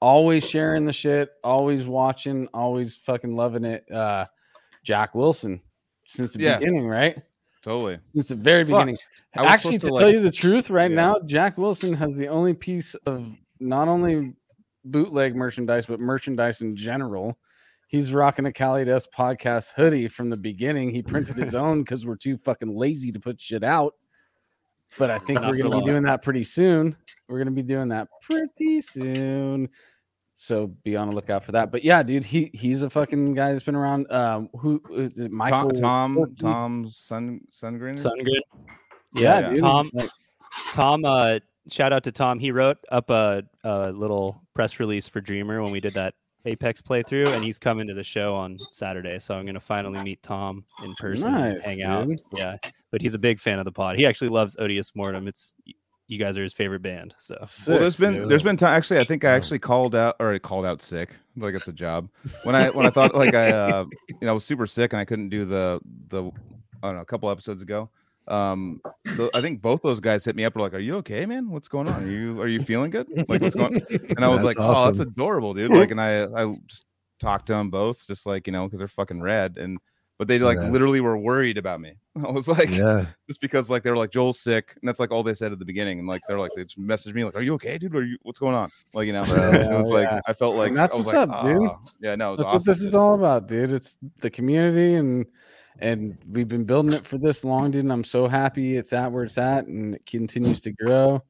always sharing the shit, always watching, always fucking loving it. Uh, Jack Wilson since the Yeah. beginning, right? Totally. Since the very beginning. I Actually, supposed to to, tell you the truth, right Yeah. now, Jack Wilson has the only piece of not only bootleg merchandise, but merchandise in general. He's rocking a Cali Dust podcast hoodie from the beginning. He printed his own because we're too fucking lazy to put shit out. But I think Not we're gonna be doing that pretty soon. We're gonna be doing that pretty soon. So be on the lookout for that. But yeah, dude, he he's a fucking guy that's been around. Um, who is it? Michael Tom, Tom, Wilkie? Tom Sun Sungren. Sungren. Yeah, Yeah. dude. Tom- Like, Tom, uh, shout out to Tom. He wrote up a, a little press release for Dreamer when we did that Apex playthrough, and he's coming to the show on Saturday. So I'm gonna finally meet Tom in person, and Nice, hang out. dude. Yeah, but he's a big fan of the pod. He actually loves Odious Mortem. It's you guys are his favorite band. So well, there's been dude. there's been time. Actually, I think I actually called out or I called out sick. Like it's a job. When I when I thought like I uh you know I was super sick and I couldn't do the the I don't know a couple episodes ago. Um, the, I think both those guys hit me up. Were like, "Are you okay, man? What's going on? Are you are you feeling good? Like what's going?" On? And I was That's like, "Oh, that's adorable, dude!" Like, and I I just talked to them both, just like you know, because they're fucking rad. And but they like Yeah. literally were worried about me. I was like, yeah. just because like they were like Joel's sick, and that's like all they said at the beginning, and like they're like they just messaged me like, "Are you okay, dude? Are you what's going on?" Like you know, Yeah, it was like. I felt like that's I was what's like, up, dude. "Ah." Yeah, no, it was That's awesome, what this is all about, dude. It's the community and and we've been building it for this long, dude. And I'm so happy it's at where it's at and it continues to grow.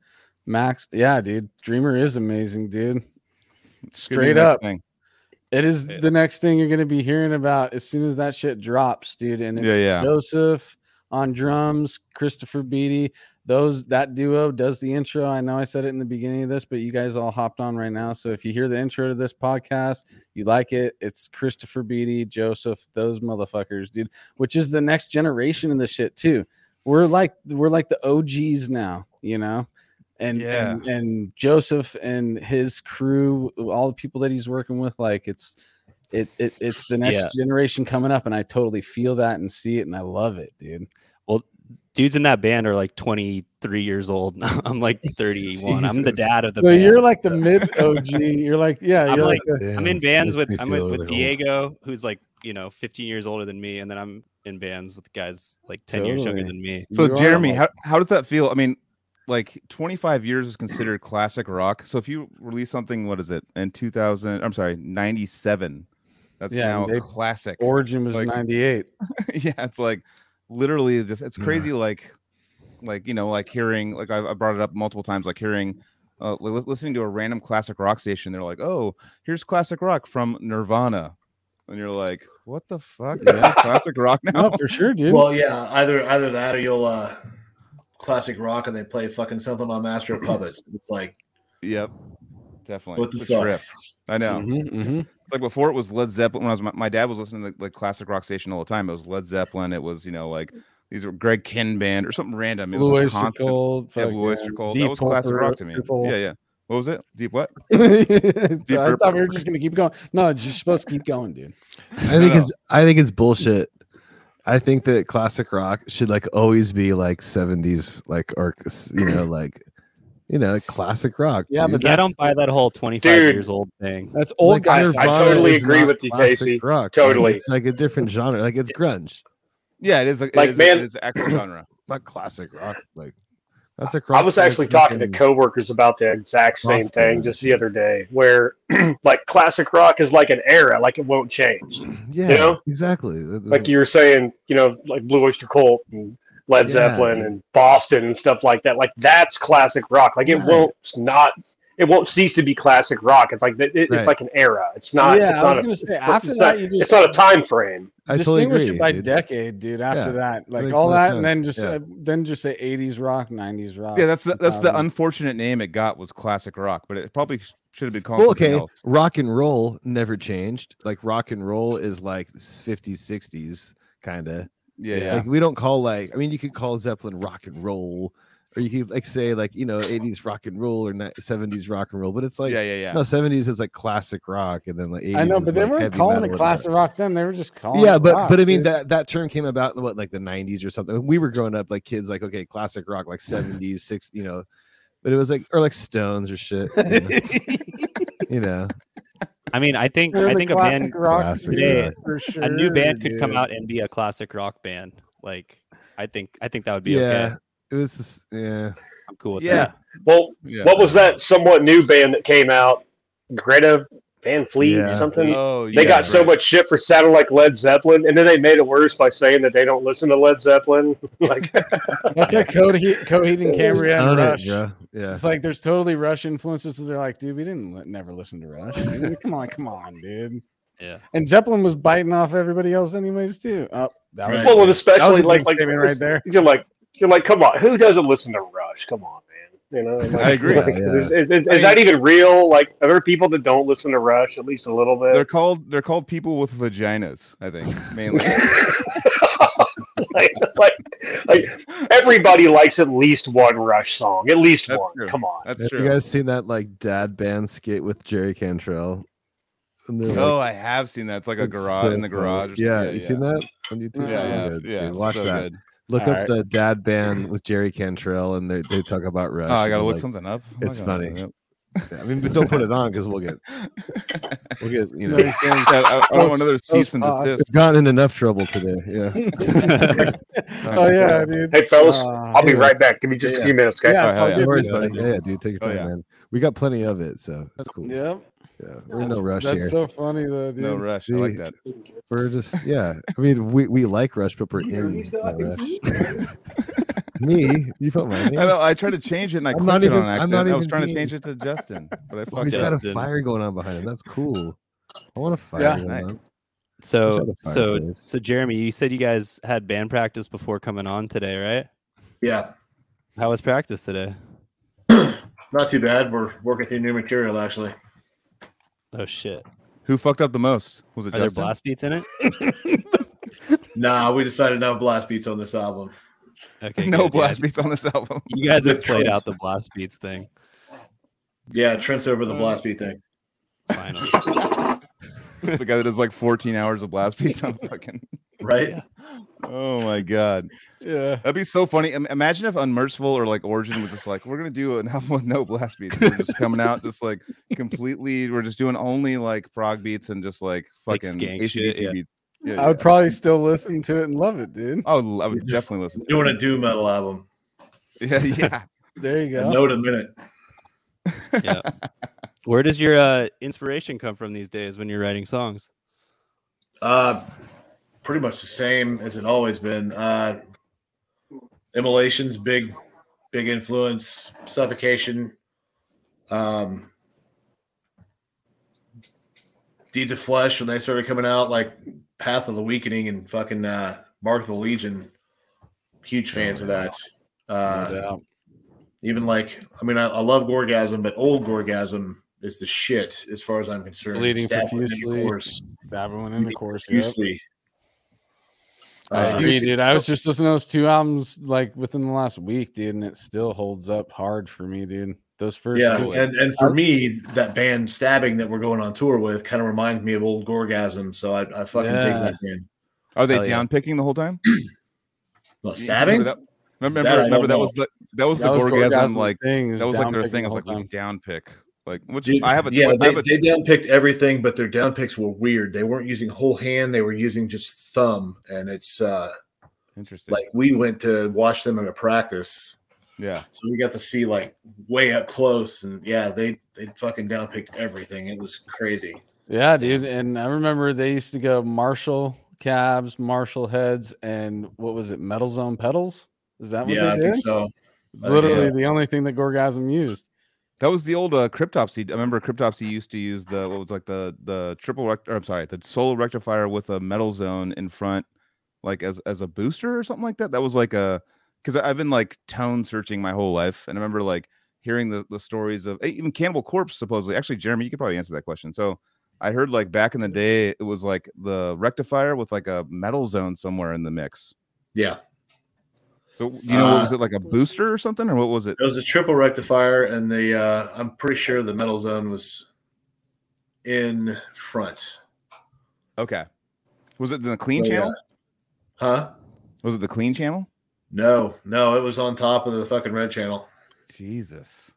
Max, yeah, dude. Dreamer is amazing, dude. Could be the Straight up. thing. It is the next thing you're gonna be hearing about as soon as that shit drops, dude. And it's Yeah, yeah. Joseph on drums, Christopher Beatty. Those that duo does the intro. I know I said it in the beginning of this, but you guys all hopped on right now. So if you hear the intro to this podcast, you like it. It's Christopher Beatty, Joseph, those motherfuckers, dude. Which is the next generation of the shit too. We're like we're like the OGs now, you know. And, Yeah. and and Joseph and his crew, all the people that he's working with, like it's it, it it's the next Yeah. generation coming up, and I totally feel that and see it, and I love it, dude. Well, dudes in that band are like 23 years old. I'm like 31. I'm the dad of the So band. you're like the mid OG. You're like yeah, I'm you're like- like, a- I'm in bands with I'm with, with really old. Diego, who's like you know 15 years older than me, and then I'm in bands with guys like 10 years younger than me. So you are Jeremy, how how does that feel? I mean, like 25 years is considered classic rock. So if you release something, what is it in 2000? I'm sorry, 97. That's Yeah, now and they- classic. Origin was Like- 98. yeah, it's like literally just it's Yeah. crazy. Like, like you know, like hearing like I, I brought it up multiple times. Like hearing, uh, li- listening to a random classic rock station. They're like, "Oh, here's classic rock from Nirvana," and you're like, "What the fuck? Is this classic rock now?" No, for sure, dude. Well, yeah, either either that or you'll uh classic rock and they play fucking something on Master of Puppets. It's like Yep, definitely. What the It's fuck? trip. I know. Mhm, mhm. like before it was Led Zeppelin. When I was my, my dad was listening to like classic rock station all the time. It was Led Zeppelin. It was you know like these were Greg Kihn band or something random. It Blue was Oyster constant. Cult, Yeah, Blue Oyster fucking Cult. Deep That was classic Purple- rock to me. Purple. Yeah, yeah. What was it? Deep what? I thought we were just gonna keep going. No, you're supposed to keep going, dude. I think no. it's I think it's bullshit. I think that classic rock should like always be like 70s, like or you know, like you know, classic rock. Yeah, dude. but I don't buy that whole 25 Dude. years old thing. That's old Like, guys. I totally agree with you, Casey. Rock. Like, Totally. it's like a different genre. Like it's grunge, Yeah, it is. A, Like, it is, man- it is actual genre. not classic rock. Like classic rock. I was actually talking to coworkers about the exact same thing just the other day, where like classic rock is like an era, like it won't change. Yeah, you know? exactly. Like you were saying, you know, like Blue Oyster Cult and Led Yeah. Zeppelin and Boston and stuff like that. Like that's classic rock. Like it Right. won't not. It won't cease to be classic rock. It's like it, it's Right. like an era. It's not. yeah, it's I not was a, gonna say after it's that not, you just it's not a time frame. I totally distinguish agree, it by dude. decade, dude. After Yeah, that, like makes all no that, and then just Yeah. uh, then just say '80s rock, '90s rock. Yeah, that's the, that's the unfortunate name it got was classic rock, but it probably should have been called Well, okay, else. rock and roll never changed. Like rock and roll is like 50s, 60s kind of. Yeah, yeah. Like we don't call like I mean you could call Zeppelin rock and roll, or you could like say like you know 80s rock and roll or 70s rock and roll, but it's like yeah, yeah, yeah. no 70s is like classic rock, and then like 80s I know, is, but they like, weren't calling it classic whatever. rock then. They were just calling. Yeah, it but rock, but I mean dude. that that term came about in what like the 90s or something. We were growing up, like kids, like okay, classic rock, like 70s, 60s, you know. But it was like or like Stones or shit. You know, you know. I mean, I think They're I think a band rock today, for sure, a new band could come out and be a classic rock band. Like I think I think that would be yeah, okay. It was this, yeah. I'm cool with Yeah. that. Well, Yeah. what was that somewhat new band that came out? Greta Van Fleet Yeah. or something. Oh, They yeah, got so much shit for sounding like Led Zeppelin, and then they made it worse by saying that they don't listen to Led Zeppelin. like, That's like Coheed, Coheed and Cambria and Own it, Rush. bro. Yeah. It's like there's totally Rush influences. They're like, dude, we didn't li- never listen to Rush. come on, come on, dude. Yeah. And Zeppelin was biting off everybody else, anyways, too. Oh, that was Right. well, and that especially was like big like right there. you're like you're like, come on, who doesn't listen to Rush? Come on, man. You know, like, I agree. like, Yeah. Is, is- is- is that even real? Like, are there people that don't listen to Rush at least a little bit? They're called they're called people with vaginas. I think mainly. like, like, like everybody likes at least one Rush song, at least That's one. true. Come on. That's Have true. you guys seen that like dad band skit with Jerry Cantrell? And they're, oh, I have seen that. It's like a it's garage so in the garage. or Yeah, something. you seen that on YouTube? Yeah, So yeah, yeah. Watch so that. good. Look All up right. the dad band with Jerry Cantrell, and they, they talk about Rush. Oh, I gotta look like, something up. it's I gotta- funny. yep. I mean, but don't put it on because we'll get we'll get you know. No, he's saying- Yeah, I, I don't want another Those cease and pods. desist. It's gotten in enough trouble today. Yeah. oh yeah, dude. Hey, fellas, Uh, I'll be anyways. right back. Give me just Yeah. a few minutes, okay? Yeah, it's Oh, all hell good, No worries, dude. buddy. Yeah, yeah, dude, take your Oh, time, yeah. man. We got plenty of it, so that's cool. Yep. Yeah, we're in That's, no rush that's here. so funny though, dude. No rush. I like that. We're just yeah. I mean, we, we like Rush, but we're in no rush. Me, you put my name. I know. I tried to change it and I I'm clicked not it even- on I'm accident. not I was even trying to change it to Justin, but I fucked he's it got a fire going on behind him. That's cool. I want to fire. Yeah. going Nice. on. So so fireplace. so Jeremy, you said you guys had band practice before coming on today, right? Yeah, How was practice today? not too bad. We're working through new material actually. Oh shit. Who fucked up the most? Was it Are there Justin? blast beats in it? Nah, we decided no blast beats on this album. Okay. no good, yeah. blast beats on this album. You guys have played Trent. out the blast beats thing. Yeah, Trent's over the Uh, blast beat thing. Finally. the guy that does like 14 hours of blast beats on fucking. Right? Oh my god, Yeah. that'd be so funny. Imagine if Unmerciful or like Origin was just like, we're gonna do an album with no blast beats. We're just coming out just like completely. We're just doing only like prog beats and just like Like fucking skank ACDC shit, yeah. beats. Yeah, I would yeah. probably still listen to it and love it, dude. Oh, I would definitely listen. To Doing a doom metal album. Yeah, yeah. There you A go. note a minute. yeah. Where does your uh, inspiration come from these days when you're writing songs? Uh pretty much the same as it always been. Uh immolations, big, big influence, suffocation, um Deeds of Flesh when they started coming out, like Path of the Weakening and fucking uh Mark of the Legion. Huge fans of that. Uh even like I mean I, I love Gorgasm, but old Gorgasm is the shit as far as I'm concerned. Bleeding profusely. One in the course. Yep. Profusely. I Uh, agree, dude. I was just listening to those two albums like within the last week, dude, and it still holds up hard for me, dude. Those first yeah, two. and and for me, that band Stabbing that we're going on tour with kind of reminds me of old Gorgasm. So I, I fucking dig that band. Are they Hell yeah. down picking the whole time? Well, Stabbing. Remember that, remember, That remember that was the that was That the was orgasm, Gorgasm like thing, that was like their thing. picking It was like whole we down pick. Like which Dude, I have a yeah, I they, have a, they downpicked everything, but their downpicks were weird. They weren't using whole hand; they were using just thumb, and it's uh interesting. like we went to watch them at a practice, yeah, so we got to see like way up close, and yeah, they they fucking downpicked everything. It was crazy. Yeah, dude. And I remember they used to go Marshall cabs, Marshall heads, and what was it, Metal Zone pedals? Is that what Yeah, they did? so. I think so. literally the only thing that Gorgasm used. That was the old uh, Cryptopsy. I remember Cryptopsy used to use the what was like the the triple rect. Or, I'm sorry, the solo rectifier with a metal zone in front, like as as a booster or something like that. That was like a because I've been like tone searching my whole life, and I remember like hearing the the stories of even Cannibal Corpse supposedly. Actually, Jeremy, you could probably answer that question. So. I heard like back in the day, it was like the rectifier with like a metal zone somewhere in the mix. Yeah, So you know Uh, was it like a booster or something, or what was it? it was a triple rectifier, and the uh I'm pretty sure the metal zone was in front. Okay. Was it the clean Oh, yeah. channel? Huh? Was it the clean channel? No, no, it was on top of the fucking red channel. Jesus.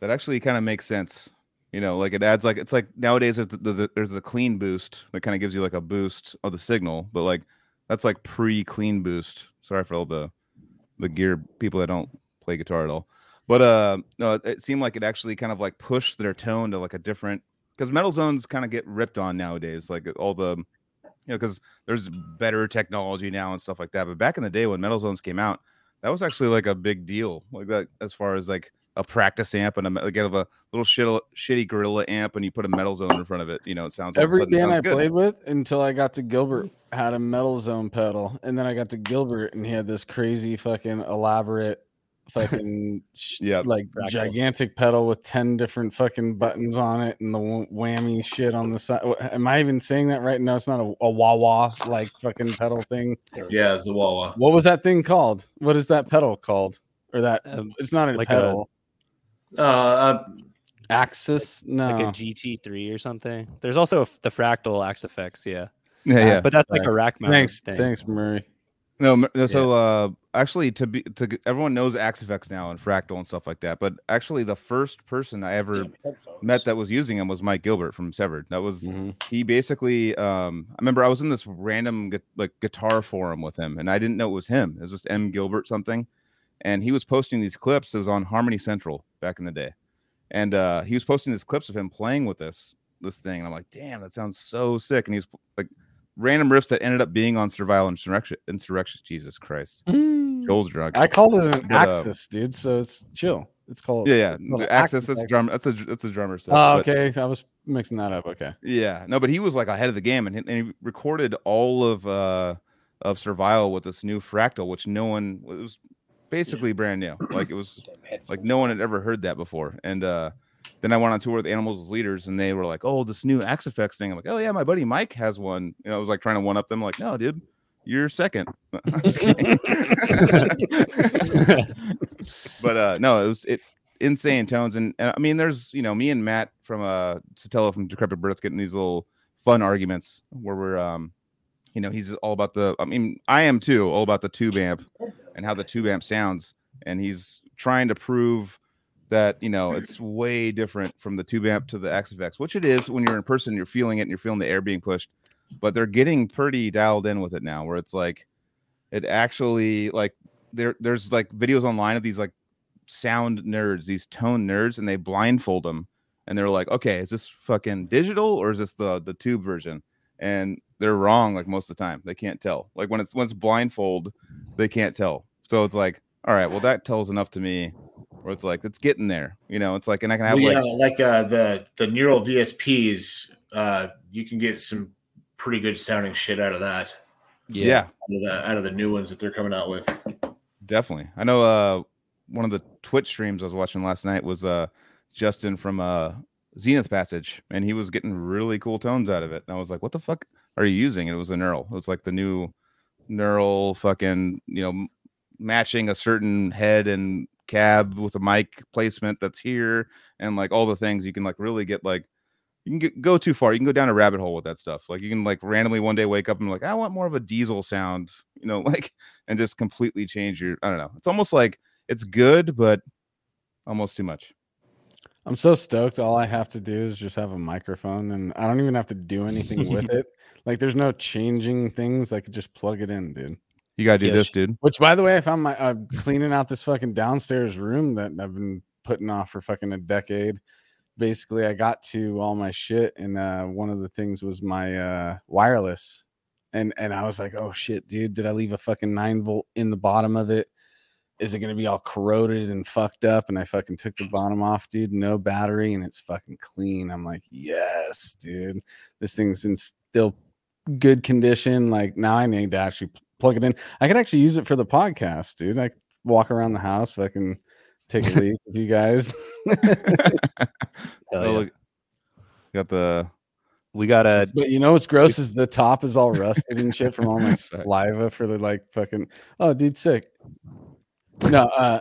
That actually kind of makes sense. You know, like it adds like it's like nowadays there's the, the, there's the clean boost that kind of gives you like a boost of the signal, but like that's like pre clean boost. Sorry for all the the gear people that don't play guitar at all. But uh no, it, seemed like it actually kind of like pushed their tone to like a different because metal zones kind of get ripped on nowadays, like all the you know, because there's better technology now and stuff like that. But back in the day when metal zones came out, that was actually like a big deal, like that as far as like a practice amp and a like of a little shit, shitty gorilla amp, and you put a metal zone in front of it. You know, it sounds all of a Every sudden band sounds I good. played with until I got to Gilbert had a metal zone pedal, and then I got to Gilbert and he had this crazy fucking elaborate fucking yeah like Fractal. gigantic pedal with 10 different fucking buttons on it and the whammy shit on the side. Am I even saying that right? No, it's not a, a wah wah like fucking pedal thing. Yeah, it's the Wawa. What was that thing called? What is that pedal called? Or that Um, it's not a like a- pedal. Uh, uh, Axis? No. like a GT3 or something. There's also a, the fractal Axe-Fx, yeah. Yeah, Uh, but that's like a rack mount Thanks, thing. thanks, Murray. No, m- no, so uh, actually, to be to everyone knows Axe-Fx now and Fractal and stuff like that. But actually, the first person I ever met that was using them was Mike Gilbert from Severed. That was Mhm. he basically. Um, I remember I was in this random gu- like guitar forum with him, and I didn't know it was him. It was just M Gilbert something, and he was posting these clips. It was on Harmony Central back in the day, and uh, he was posting these clips of him playing with this this thing, and I'm like, damn, that sounds so sick. And he's like random riffs that ended up being on Servile Insurrection. Insurrection. Jesus Christ, Joel's drunk. I called it an But, uh, dude. So it's chill. It's called yeah, yeah. it's called an the Axis. axis That's actually. drum. That's a that's a drummer stuff. Oh, but- okay. I was mixing that up. Okay. Yeah, no, but he was like ahead of the game, and he, and he recorded all of uh of Survival with this new fractal, which no one it was basically brand new. Like it was like no one had ever heard that before. And uh then I went on tour with Animals as Leaders, and they were like, "Oh, this new Axe-Fx thing." I'm like, "Oh yeah, my buddy Mike has one." You know, I was like trying to one up them. Like, no, dude, you're second. I'm just kidding. but uh no, it was it insane tones, and, and I mean, there's you know me and Matt from uh Sotelo from Decrepit Birth getting these little fun arguments where we're um you know he's all about the I mean I am too all about the tube amp and how the tube amp sounds, and he's trying to prove that you know it's way different from the tube amp to the Axe-Fx, which it is when you're in person, you're feeling it and you're feeling the air being pushed. But they're getting pretty dialed in with it now, where it's like it actually like there there's like videos online of these like sound nerds, these tone nerds, and they blindfold them and they're like, okay, is this fucking digital or is this the the tube version? And they're wrong like most of the time. They can't tell. Like when it's when it's blindfold, they can't tell. So it's like, all right, well that tells enough to me. Where it's like it's getting there, you know. It's like, and I can have Well, like, yeah, like uh, the the neural DSPs, uh, you can get some pretty good sounding shit out of that. yeah, Out of the out of the new ones that they're coming out with. definitely. I know. Uh, one of the Twitch streams I was watching last night was uh Justin from uh Zenith Passage, and he was getting really cool tones out of it. And I was like, "What the fuck are you using?" And it was a neural. It was like the new neural fucking you know matching a certain head and cab with a mic placement that's here and like all the things you can like really get like you can get, go too far. You can go down a rabbit hole with that stuff. Like you can like randomly one day wake up and like, I want more of a diesel sound, you know, like and just completely change your. I don't know. It's almost like it's good, but almost too much. I'm so stoked. All I have to do is just have a microphone, and I don't even have to do anything with it. Like, there's no changing things. I could just plug it in, dude. You gotta do Yeah, this, dude. Which, by the way, I found my I'm cleaning out this fucking downstairs room that I've been putting off for fucking a decade. Basically, I got to all my shit, and uh, one of the things was my uh, wireless, and and I was like, oh shit, dude, did I leave a fucking nine volt in the bottom of it? Is it gonna be all corroded and fucked up? And I fucking took the bottom off, dude. No battery, and it's fucking clean. I'm like, yes, dude, this thing's in still good condition. Like now, I need to actually plug it in. I could actually use it for the podcast, dude. I walk around the house, fucking take a leak with you guys. Hell Oh, yeah. look, got the We got a but you know what's gross is the top is all rusted and shit from all my saliva for the like fucking. Oh, dude, sick. No, uh,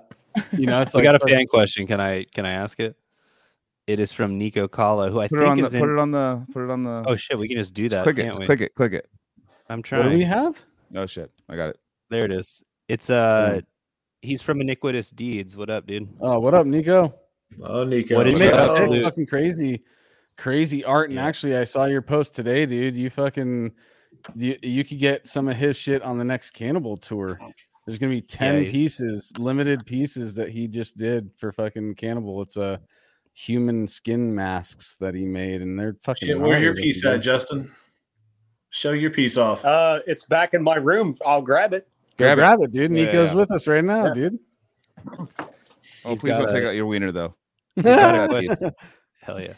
you know it's we like got a fan question. Can I can I ask it? It is from Nico Kala, who I put it on think the is in. put it on the put it on the. oh shit, we can just do just that. click it, can't just we? click it, click it. I'm trying. What do trying. we have? Oh shit, I got it. There it is. It's uh, he's from Iniquitous Deeds. What up, dude? Oh, what up, Nico? Oh, Nico. What You is make absolute- fucking crazy, crazy art. And Yeah. actually, I saw your post today, dude. You fucking, you, you could get some of his shit on the next Cannibal tour. There's gonna be ten he's- pieces, limited pieces that he just did for fucking Cannibal. It's a human skin masks that he made, and they're fucking. Shit, where's your piece at. Justin? Show your piece off. Uh, it's back in my room. I'll grab it. Grab grab, it. it. dude. Yeah, Nico's yeah. with us right now, Yeah. dude. Oh, He's please don't got take out your wiener though. got. Hell yeah.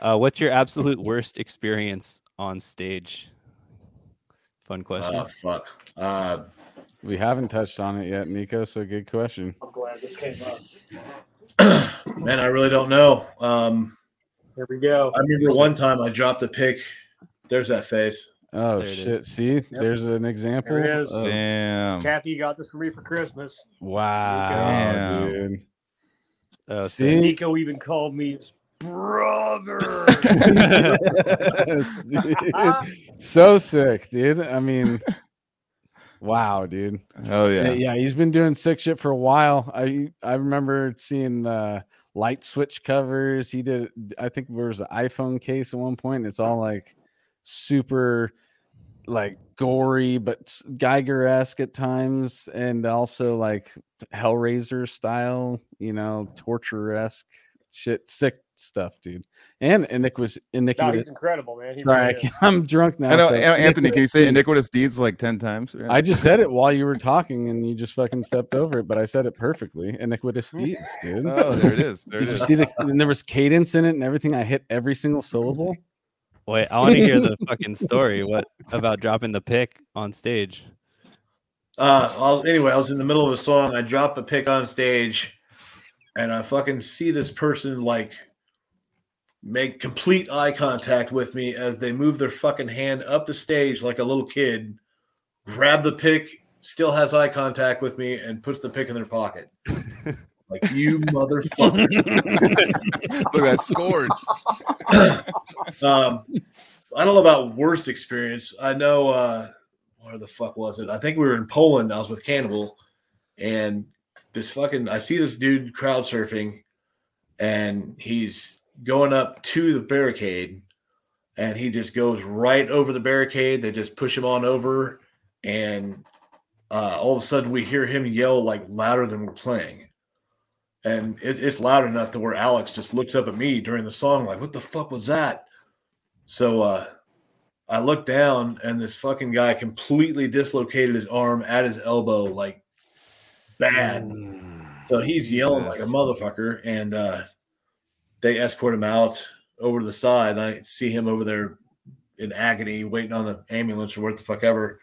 Uh, what's your absolute worst experience on stage? Fun question. Oh fuck. Uh, we haven't touched on it yet, Nico. So good question. I'm glad this came up. man, I really don't know. Um, Here we go. I remember one time I dropped a pick. There's that face. Oh There it is. shit! See, there's an example. There it is. of- Damn. Kathy, you got this for me for Christmas. Wow, Damn. dude. Oh, so- See, Nico even called me his brother. Yes, so sick, dude. I mean, wow, dude. Oh Yeah. yeah. he's been doing sick shit for a while. I I remember seeing uh, light switch covers. He did. I think there was an iPhone case at one point. It's all like super, like gory, but Giger esque at times, and also like Hellraiser style. You know, torture esque shit. Sick stuff, dude. And iniquitous, no, iniquitous. he's incredible, man. He Sorry, really I'm drunk now. I know, so An- Anthony. Can you say iniquitous deeds like ten times? I just said it while you were talking, and you just fucking stepped over it. But I said it perfectly. Iniquitous deeds, dude. Oh, there it is. There Did it you is. see the? And there was cadence in it and everything. I hit every single syllable. Wait, I want to hear the fucking story. What about dropping the pick on stage? Uh, I'll, anyway, I was in the middle of a song. I drop a pick on stage, and I fucking see this person like make complete eye contact with me as they move their fucking hand up the stage like a little kid, grab the pick, still has eye contact with me, and puts the pick in their pocket. like you motherfucker. Look, I scored. um, I don't know about worst experience. I know uh, where the fuck was it? I think we were in Poland. I was with Cannibal, and this fucking I see this dude crowd surfing, and he's going up to the barricade, and he just goes right over the barricade. They just push him on over, and uh, all of a sudden we hear him yell like louder than we're playing. And it, it's loud enough to where Alex just looks up at me during the song, like, what the fuck was that? So uh, I looked down, and this fucking guy completely dislocated his arm at his elbow, like bad. So he's yelling like a motherfucker, and uh, they escort him out over to the side. And I see him over there in agony, waiting on the ambulance or what the fuck ever.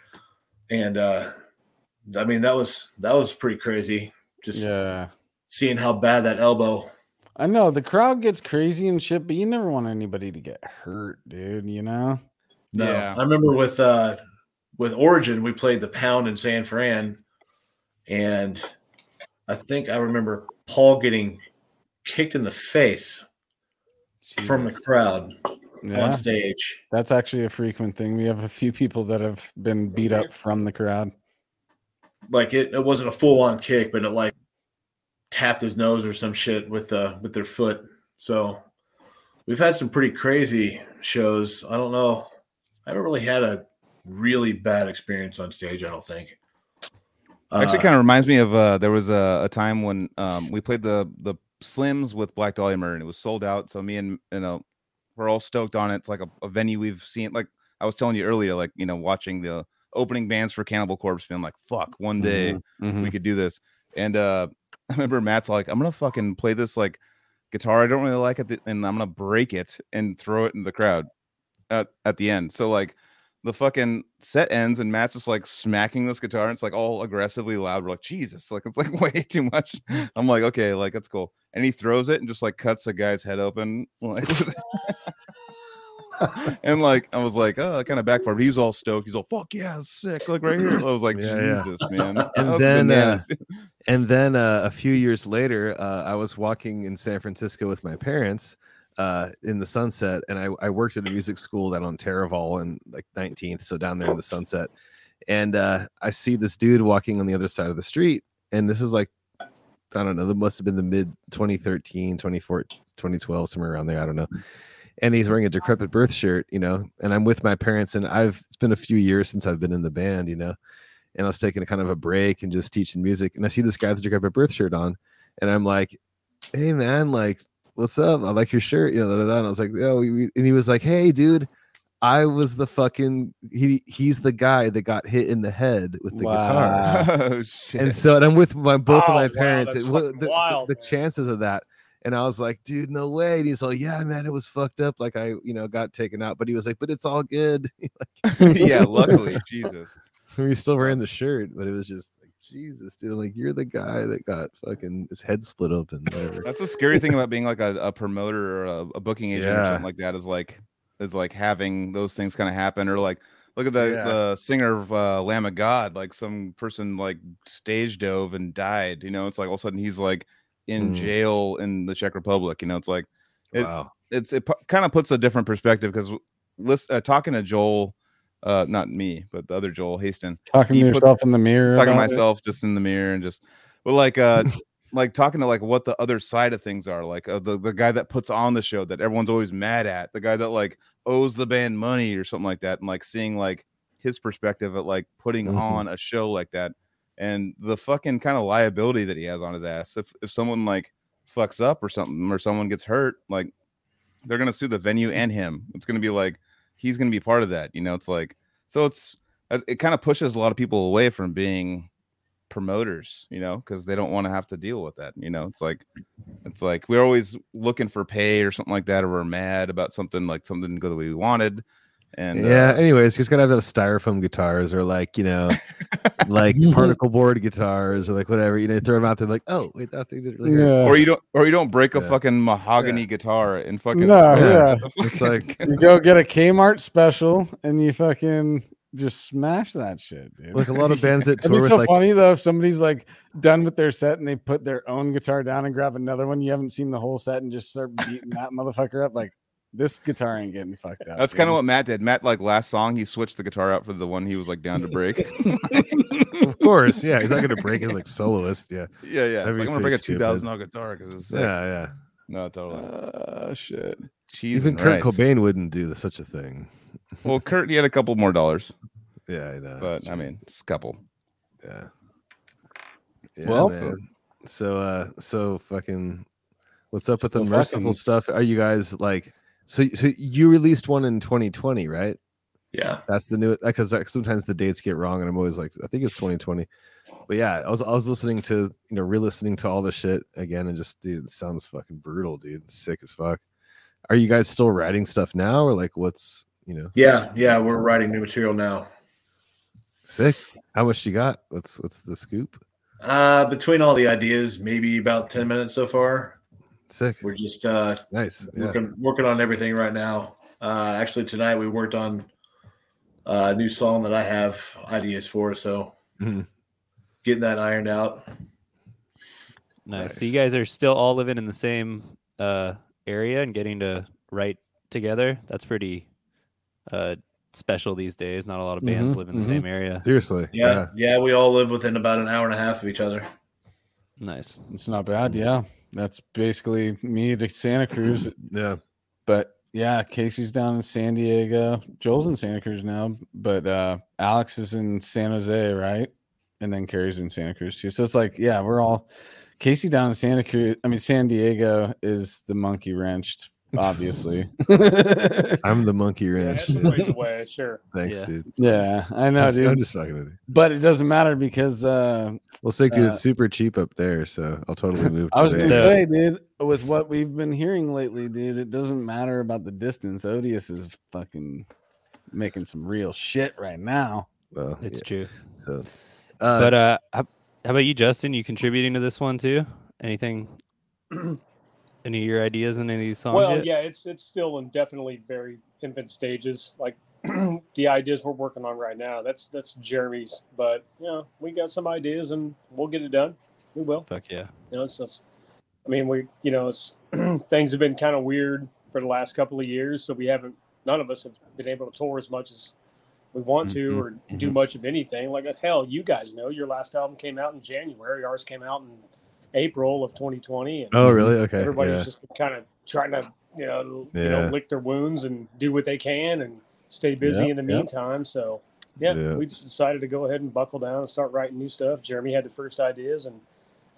And uh, I mean, that was that was pretty crazy. Just Yeah, seeing how bad that elbow. I know the crowd gets crazy and shit, but you never want anybody to get hurt, dude. You know? No, Yeah. I remember with uh with Origin, we played the Pound in San Fran, and I think I remember Paul getting kicked in the face from the crowd Yeah, on stage. that's actually a frequent thing. We have a few people that have been beat up from the crowd. Like it, it wasn't a full on kick, but it like tapped his nose or some shit with uh with their foot. So we've had some pretty crazy shows. I don't know. I haven't really had a really bad experience on stage. I don't think. Actually, Uh, kind of reminds me of uh, there was a, a time when um, we played the the Slims with Black Dahlia Murder, and it was sold out. So me and you know we're all stoked on it. It's like a, a venue we've seen. Like I was telling you earlier, like you know watching the opening bands for Cannibal Corpse, being like, "Fuck, one day Mhm. we could do this." And uh, I remember Matt's like, "I'm gonna fucking play this like guitar. I don't really like it, and I'm gonna break it and throw it in the crowd at at the end." So like the fucking set ends and Matt's just like smacking this guitar and it's like all aggressively loud. We're like, Jesus, like it's like way too much. I'm like, okay, like that's cool. And he throws it and just like cuts a guy's head open. Like and like I was like, oh, kind of backfired. He was all stoked. He's all, fuck yeah, sick. Look right here. I was like, Yeah, yeah. Jesus, man. And then, uh. And then uh, a few years later, uh, I was walking in San Francisco with my parents uh, in the sunset, and I, I worked at a music school down on Taraval and like 19th, so down there in the sunset. And uh, I see this dude walking on the other side of the street, and this is like, I don't know, that must have been the mid 2013, 2014, 2012, somewhere around there. I don't know. And he's wearing a decrepit birth shirt, you know, and I'm with my parents, and I've it's been a few years since I've been in the band, you know and I was taking a kind of a break and just teaching music. And I see this guy with the decrepit birth shirt on, and I'm like, "Hey man, like, what's up? I like your shirt." You know, da, da, da. and I was like, "Oh," and he was like, "Hey, dude." I was the fucking he he's the guy that got hit in the head with the guitar. oh shit. And so and I'm with my both Oh, of my parents. that's It- what- the, the- wild, the man. chances of that. And I was like, dude, no way. And he's like, yeah, man, it was fucked up. Like I, you know, got taken out. But he was like, but it's all good. yeah, luckily, Jesus. We still wearing the shirt, but it was just like Jesus, dude. Like, you're the guy that got fucking his head split open. That's the scary thing about being like a, a promoter or a, a booking agent or something like that is like is like having those things kind of happen or like look at the Yeah. the singer of uh, Lamb of God like some person like stage dove and died you know it's like all of a sudden he's like in Mm. jail in the Czech Republic you know it's like it- wow. it's it kind of puts a different perspective because list uh, talking to Joel uh not me but the other Joel Haston Talking He to put- in the mirror. talking to about it. myself just in the mirror and just but like uh like talking to like what the other side of things are like uh, the the guy that puts on the show that everyone's always mad at the guy that like owes the band money or something like that and like seeing like his perspective at like putting Mhm. on a show like that and the fucking kind of liability that he has on his ass if if someone like fucks up or something or someone gets hurt like they're gonna sue the venue and him it's gonna be like he's gonna be part of that you know it's like so it's uh, it it kind of pushes a lot of people away from being promoters you know because they don't want to have to deal with that you know it's like it's like we're always looking for pay or something like that or we're mad about something like something didn't go the way we wanted and yeah. uh, Anyways, just gotta have those styrofoam guitars or like you know, like particle board guitars or like whatever. You know, throw them out there like, oh wait, that thing didn't really. Yeah. or you don't or you don't break a fucking mahogany guitar and fucking No, yeah. at It's like you go get a Kmart special and you fucking just smash that shit, dude. like a lot of bands that It'd tour be with so like funny though if somebody's like done with their set and they put their own guitar down and grab another one. You haven't seen the whole set and just start beating that motherfucker up. Like this guitar ain't getting fucked up. that's kind of what Matt did. Matt like last song he switched the guitar out for the one he was like down to break. of course, yeah, he's not gonna break his like soloist. Yeah, yeah, yeah. That'd It's be like, I'm gonna break a two thousand dollar guitar because it's sick. yeah, yeah. No, totally. Uh, shit. Cheese Even Kurt rice. Cobain wouldn't do such a thing. Well, Kurt, he had a couple more dollars, Yeah, I know. but I mean, just a couple. yeah. Yeah, Well, man. so uh, so fucking, what's up with the merciful fucking- stuff? Are you guys like? So so you released one in 2020, right? Yeah. That's the new because sometimes the dates get wrong, and I'm always like, I think it's 2020. But yeah, I was I was listening to you know re-listening to all the shit again, and just dude, it sounds fucking brutal, dude. It's sick as fuck. Are you guys still writing stuff now, or like what's you know Yeah. Yeah. We're writing new material now. sick? How much you got? What's what's the scoop? Uh, between all the ideas, maybe about 10 minutes so far. Sick, We're just uh, nice. Yeah. working working on everything right now. Uh, actually, tonight we worked on uh, a new song that I have ideas for. So Mhm. getting that ironed out. Nice. So you guys are still all living in the same uh, area and getting to write together. That's pretty uh, special these days. Not a lot of bands Mhm, live in the mhm. same area. Seriously. Yeah, yeah, we all live within about an hour and a half of each other. Nice. It's not bad. Yeah, that's basically me to Santa Cruz. Yeah. But yeah, Casey's down in San Diego. Joel's in Santa Cruz now, but uh, Alex is in San Jose, right? And then Carrie's in Santa Cruz too. So it's like, yeah, we're all Casey down in Santa Cruz. I mean, San Diego is the monkey wrenched, obviously. I'm the monkey wrench. it's a ways away, sure. Thanks, Yeah. dude. yeah, I know, I'm, s- I'm just fucking with you. But it doesn't matter because uh, Well, sick, dude. Uh, it's super cheap up there, so I'll totally move. I was to gonna there. Say, dude, with what we've been hearing lately, dude, it doesn't matter about the distance. Odious is fucking making some real shit right now. Well, It's yeah, true. so, uh, but uh, how, how about you, Justin? You contributing to this one too? Anything? Any of your ideas in any of these songs? Well, yet? yeah, it's it's still in definitely very infant stages. Like the ideas we're working on right now, that's that's Jeremy's. But you know, we got some ideas and we'll get it done. We will. Fuck yeah. You know, it's just, I mean, we you know, it's things have been kind of weird for the last couple of years, so we haven't. None of us have been able to tour as much as we want to Mhm, or do much of anything. Like hell, you guys know your last album came out in January. Ours came out in April of 2020. And oh, really? Okay. everybody's yeah. just kind of trying to you know you know lick their wounds and do what they can and stay busy Yep, in the yep. meantime so yeah, Yeah. we just decided to go ahead and buckle down and start writing new stuff jeremy had the first ideas and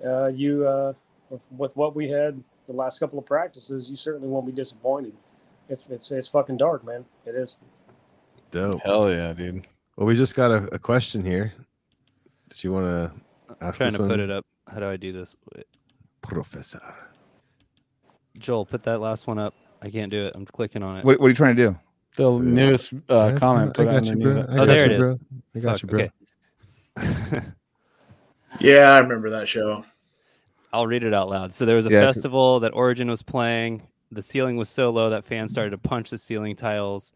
uh, you uh, with, with what we had the last couple of practices you certainly won't be disappointed it's it's, it's fucking dark man it is dope. Hell yeah, dude. Well, we just got a, a question here. Did you want to I'm trying this to put it up. How do I do this? Wait, Professor? Joel, put that last one up. I can't do it. I'm clicking on it. What, what are you trying to do? The newest uh, Yeah, comment I put got you, bro. it. I Oh, there you, it is. bro. I got Fuck, you, bro. okay. Yeah, I remember that show. I'll read it out loud. So there was a Yeah, 'cause- festival that Origin was playing. The ceiling was so low that fans started to punch the ceiling tiles,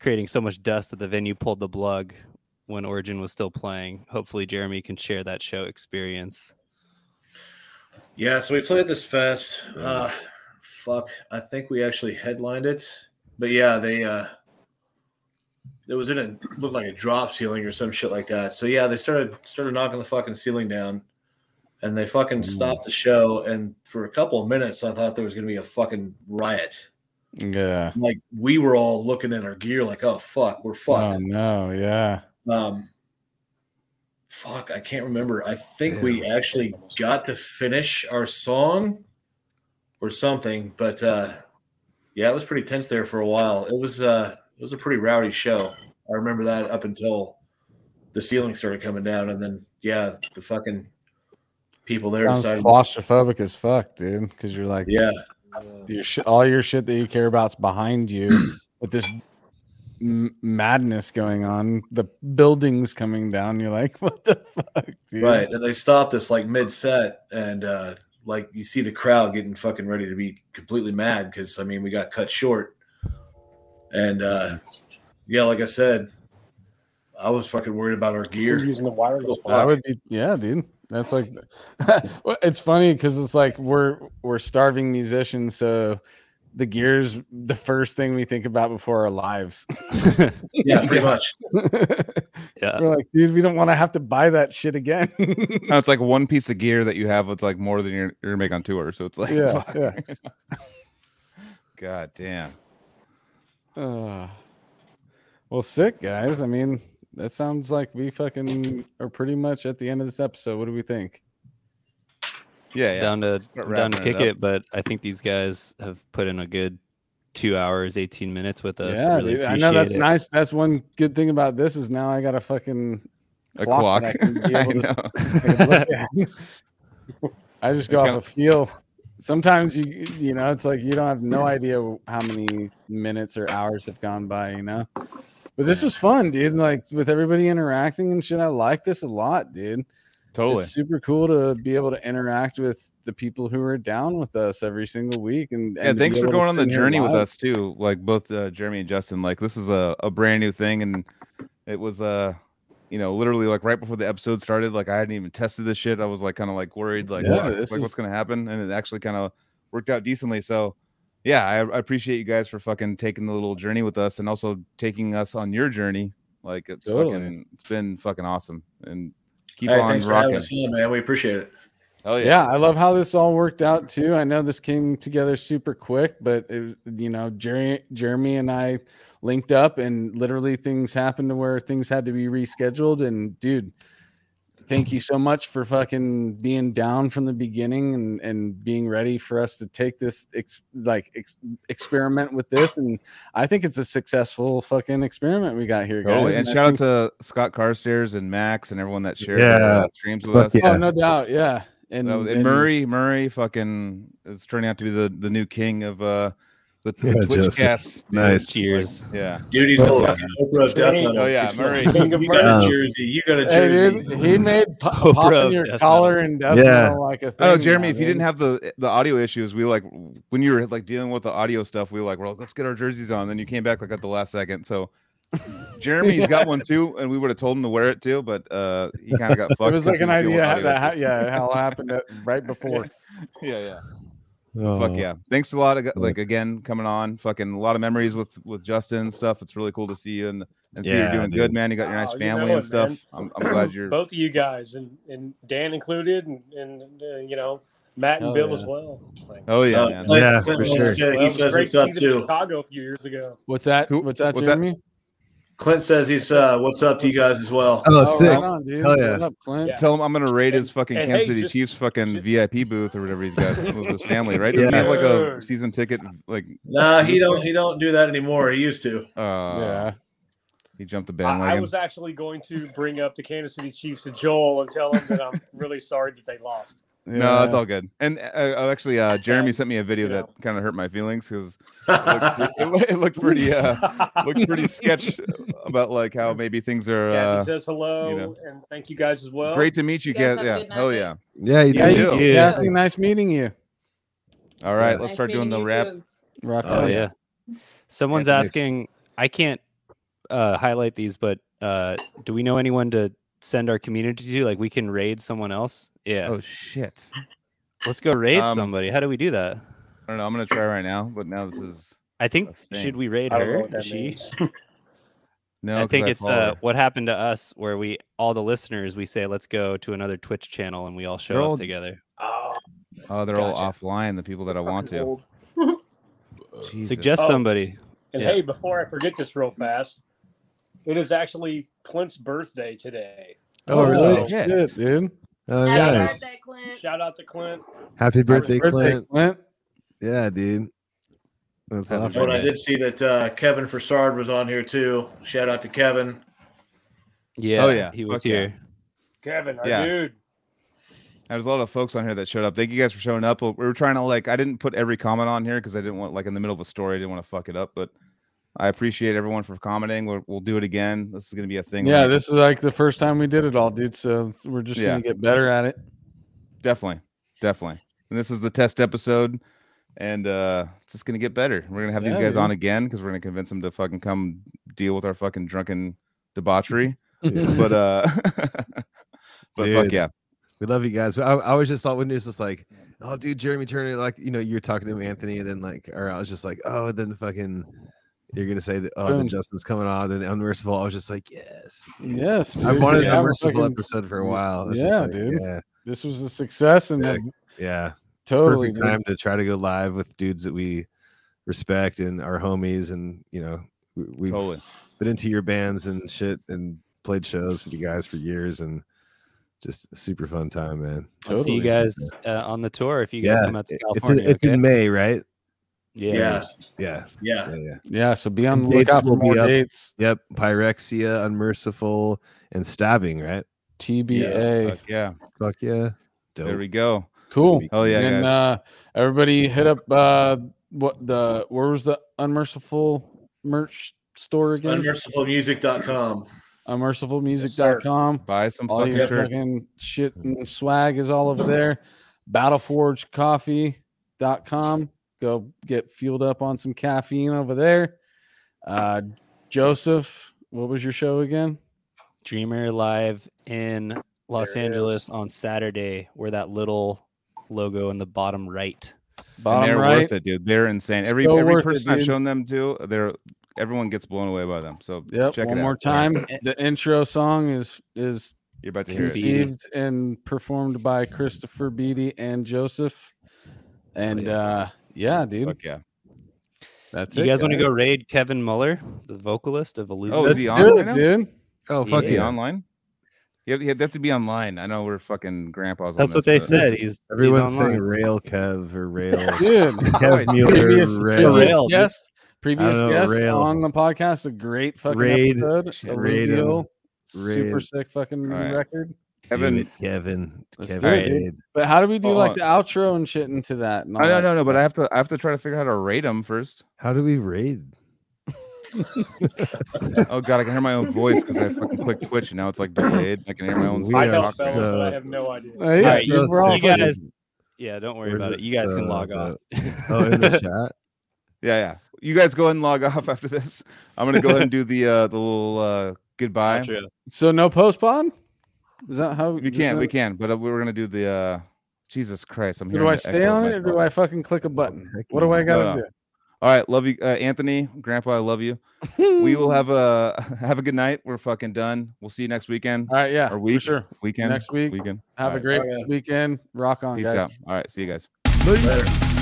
creating so much dust that the venue pulled the plug when Origin was still playing. Hopefully, Jeremy can share that show experience. Yeah, so we played this fest. Uh, fuck, I think we actually headlined it, but yeah, they uh, it was in a looked like a drop ceiling or some shit like that. So yeah, they started started knocking the fucking ceiling down, and they fucking stopped the show. And for a couple of minutes, I thought there was gonna be a fucking riot. Yeah. Like we were all looking at our gear, like, oh fuck, we're fucked. Oh no, yeah. Um, fuck, I can't remember. I think we actually got to finish our song or something, but uh, yeah, it was pretty tense there for a while. It was uh, it was a pretty rowdy show. I remember that up until the ceiling started coming down, and then yeah, the fucking people there Sounds decided. claustrophobic as fuck, dude. Because you're like, Yeah, your sh- all your shit that you care about's behind you with this m- madness going on. The buildings coming down. You're like, what the fuck, dude? right. And they stopped us like mid set, and uh, like you see the crowd getting fucking ready to be completely mad because I mean we got cut short, and uh, yeah, like I said, I was fucking worried about our We're gear. using the wireless Fuck. That would be, yeah, dude. That's like, it's funny because it's like we're we're starving musicians, so the gear's the first thing we think about before our lives. Yeah, pretty much. Yeah. We're like, dude, we don't want to have to buy that shit again. No, it's like one piece of gear that you have. It's like more than you're, you're gonna make on tour. So it's like, Yeah, fuck. yeah. God damn. Uh, well, sick guys. I mean, that sounds like we fucking are pretty much at the end of this episode. What do we think? Yeah, yeah. down to down to wrapping it kick it, but I think these guys have put in a good two hours, eighteen minutes with us. yeah, really dude, I know that's it. nice. That's one good thing about this is now I got a fucking A clock clock. I I to know. take a look at. I just go I off kinda- a feel. Sometimes you you know it's like you don't have no idea how many minutes or hours have gone by, you know. But this was fun, dude. Like with everybody interacting and shit. I like this a lot, dude. Totally. It's super cool to be able to interact with the people who are down with us every single week. And, yeah, and to thanks for going on the journey with us too. Like both uh, Jeremy and Justin. Like this is a, a brand new thing, and it was uh you know, literally like right before the episode started, like I hadn't even tested this shit. I was like kind of like worried, like, Yeah, this like what's gonna happen, and it actually kind of worked out decently. So, yeah, I, I appreciate you guys for fucking taking the little journey with us, and also taking us on your journey. Like it's Totally. fucking, it's been fucking awesome, and keep Hey, on thanks for having rocking. us on, man. We appreciate it. Oh yeah. I love how this all worked out too. I know this came together super quick, but it, you know, Jerry, Jeremy and I linked up, and literally things happened to where things had to be rescheduled. And dude, thank you so much for fucking being down from the beginning and and being ready for us to take this ex, like ex, experiment with this. And I think it's a successful fucking experiment we got here, guys. Totally. And I shout think- out to Scott Carstairs and Max and everyone that shared Yeah. uh, streams with Fuck us. yeah. Oh, no doubt, yeah. And, That was- and and- Murray, Murray, fucking is turning out to be the the new king of uh the, the Yeah, Twitch Joseph. cast. Nice. Cheers. Yeah. Dude, he's Oh, the yeah. fucking Oprah of death metal. oh, yeah, He's Murray. fucking- King of You got a jersey. You got a Hey, jersey. dude, he made po- Oprah popping your death collar and death Yeah. metal like a thing. Oh, Jeremy, now, if you didn't have the the audio issues, we like when you were like dealing with the audio stuff, we were like, well, let's get our jerseys on. Then you came back like at the last second. So Jeremy's got one too, and we would have told him to wear it too, but uh he kind of got fucked. it was 'cause like an idea that ha- yeah how it happened right before. yeah, yeah. Oh, Fuck yeah! Thanks a lot. ag- Like again, coming on, fucking a lot of memories with with Justin and stuff. It's really cool to see you and and see Yeah, you're doing dude. good, man. You got your nice Wow, you family know and it, stuff. I'm, I'm glad you're. both of you guys and, and Dan included and, and uh, you know Matt and Hell Bill yeah. as well. Like, Oh yeah, Uh, man. Clint- Yeah, for sure. to well, he says great what's to up see too. Chicago a few years ago. What's that? Who- What's that, what's that? Jeremy? Clint says he's uh, what's up to you guys as well. Oh, Oh, sick. right on, dude. Hell yeah. What up, Clint? Yeah. Tell him I'm gonna raid his fucking and Kansas hey, City just- Chiefs fucking just- VIP booth or whatever he's got with his family, right? Yeah. Doesn't he have like a season ticket? Like, Nah, he don't he don't do that anymore. He used to. uh, yeah. he jumped the I, I was actually going to bring up the Kansas City Chiefs to Joel and tell him that I'm really sorry that they lost. No, it's all good. And uh, uh, actually, uh, Jeremy sent me a video You that kind of hurt my feelings because it, looked- it, it looked pretty, uh, looked pretty sketch about like how maybe things are. Kathy Uh, says hello you know. and thank you guys as well. great to meet you, You guys Kat. have a Yeah, hell yeah. Yeah, you Yeah, do. you too. too, Yeah. Kathy. Nice meeting you. All right, Yeah. let's Nice start doing the meeting rap. Rock Oh on. yeah. Someone's Anthony's- asking. I can't uh, highlight these, but uh, do we know anyone to send our community to? Like, we can raid someone else. Yeah. Oh shit! Let's go raid Um, somebody. How do we do that? I don't know. I'm gonna try right now, but now this is I think a should we raid I don't know her? what that Is she? means. no. I 'cause think it's follow uh, her. what happened to us, where we all the listeners we say let's go to another Twitch channel and we all show They're up all- together. Oh, Oh, they're all Gotcha. offline. The people that I want to. old. Jesus. Suggest Oh. somebody. And Yeah. hey, before I forget this real fast, it is actually Clint's birthday today. Oh, Oh, really? really? Yeah. Shit, dude. Oh, Happy nice. birthday, Clint. Shout out to Clint. Happy birthday, Birthday, Clint. Clint. Yeah, dude. That's Happy awesome. But I did see that uh, Kevin Fassard was on here too. Shout out to Kevin. Yeah. Oh yeah. He was Fuck yeah. here. Kevin, our Yeah. dude. There's a lot of folks on here that showed up. Thank you guys for showing up. We were trying to like, I didn't put every comment on here because I didn't want like in the middle of a story. I didn't want to fuck it up, but I appreciate everyone for commenting. We'll, we'll do it again. This is gonna be a thing. Yeah, Like, this is like the first time we did it all, dude. So we're just Yeah. gonna get better at it. definitely, definitely. And this is the test episode, and uh it's just gonna get better. We're gonna have Yeah, these guys dude. on again because we're gonna convince them to fucking come deal with our fucking drunken debauchery. Yeah. but uh, but fuck yeah, We love you guys. I, I always just thought when it was just like, oh, dude, Jeremy Turner, like, you know, you're talking to him, Anthony, and then like, or I was just like, oh, then fucking, you're gonna say that, oh, then Boom. Justin's coming on, then unmerciful. I was just like, yes, Yes, I wanted Yeah, an we're unmerciful fucking- episode for a while. Yeah, like, dude. Yeah, This was a success, and Sick. then yeah. totally, Perfect dude. time to try to go live with dudes that we respect and our homies, and you know, we, we've totally. been into your bands and shit, and played shows with you guys for years, and just a super fun time, man. I'll see you guys uh, on the tour if you guys Yeah, come out to it- it's in, California. it's okay? in May, right? Yeah. Yeah, Yeah, yeah. yeah, yeah. Yeah, so be on the Dates lookout for will more dates. Yep, pyrexia, unmerciful, and stabbing. Right? TBA. Fuck yeah, Fuck yeah. there we go. Cool. be- Oh yeah, and guys. uh, everybody hit up uh, what the where was the unmerciful merch store again? Unmercifulmusic.com. Unmercifulmusic.com. Buy some all fucking your fucking shit and swag is all over there. Battleforgecoffee.com. Go get fueled up on some caffeine over there. Uh, Joseph, what was your show again? Dreamer live in Los There Angeles is. on Saturday. Where that little logo in the bottom right. Bottom they're right. worth it, dude. They're insane. Every So every worth it, person I've shown them to, they're everyone gets blown away by them. So Yep. check one it more out. time. The intro song is is You're about to hear it. conceived and performed by Christopher Beatty and Joseph. And yeah. uh yeah, dude. Fuck yeah. That's you it. You guys want to go raid Kevin Muller, the vocalist of Alluvial? Oh, is Let's he do on right it, dude. Oh fuck Is he online? You have, you have to be online. I know we're fucking grandpas. on That's what they said. He's Everyone's he's saying rail Kev or rail. Dude. Kev oh, Muller, previous, rail. previous guest, previous know, guest rail. on the podcast, a great fucking Raid. episode. Shit, raid 'em. Alluvial, super sick fucking new Alright. record. Kevin. It, Kevin. Kevin do it, dude. But how do we do Oh, like uh, the outro and shit into that? and I no that no no, but I have to I have to try to figure out how to rate them first. How do we raid? Oh god, I can hear my own voice because I fucking clicked Twitch and now it's like delayed. I can hear my own. We I don't talk spell now. but I have no idea. Yeah, Alright, you- so you guys- Yeah, don't worry We're about it. You guys can log off. Oh, in the chat. Yeah, yeah. You guys go ahead and log off after this. I'm gonna go ahead and do the uh the little uh goodbye. Outro. So no post pod? Is that how We can, no- we can, but uh, we're gonna do the uh Jesus Christ. I'm here. Do. I stay on it or do I fucking click a button? What do I gotta No, All right, love you, uh, Anthony, Grandpa. I love you. We will have a have a good night. We're fucking done. We'll see you next weekend All right, yeah, or for week. sure. Weekend Next week. Weekend. Have All a right. great Oh, yeah. weekend. Rock on, Peace guys. out. All right, see you guys. Later. Later.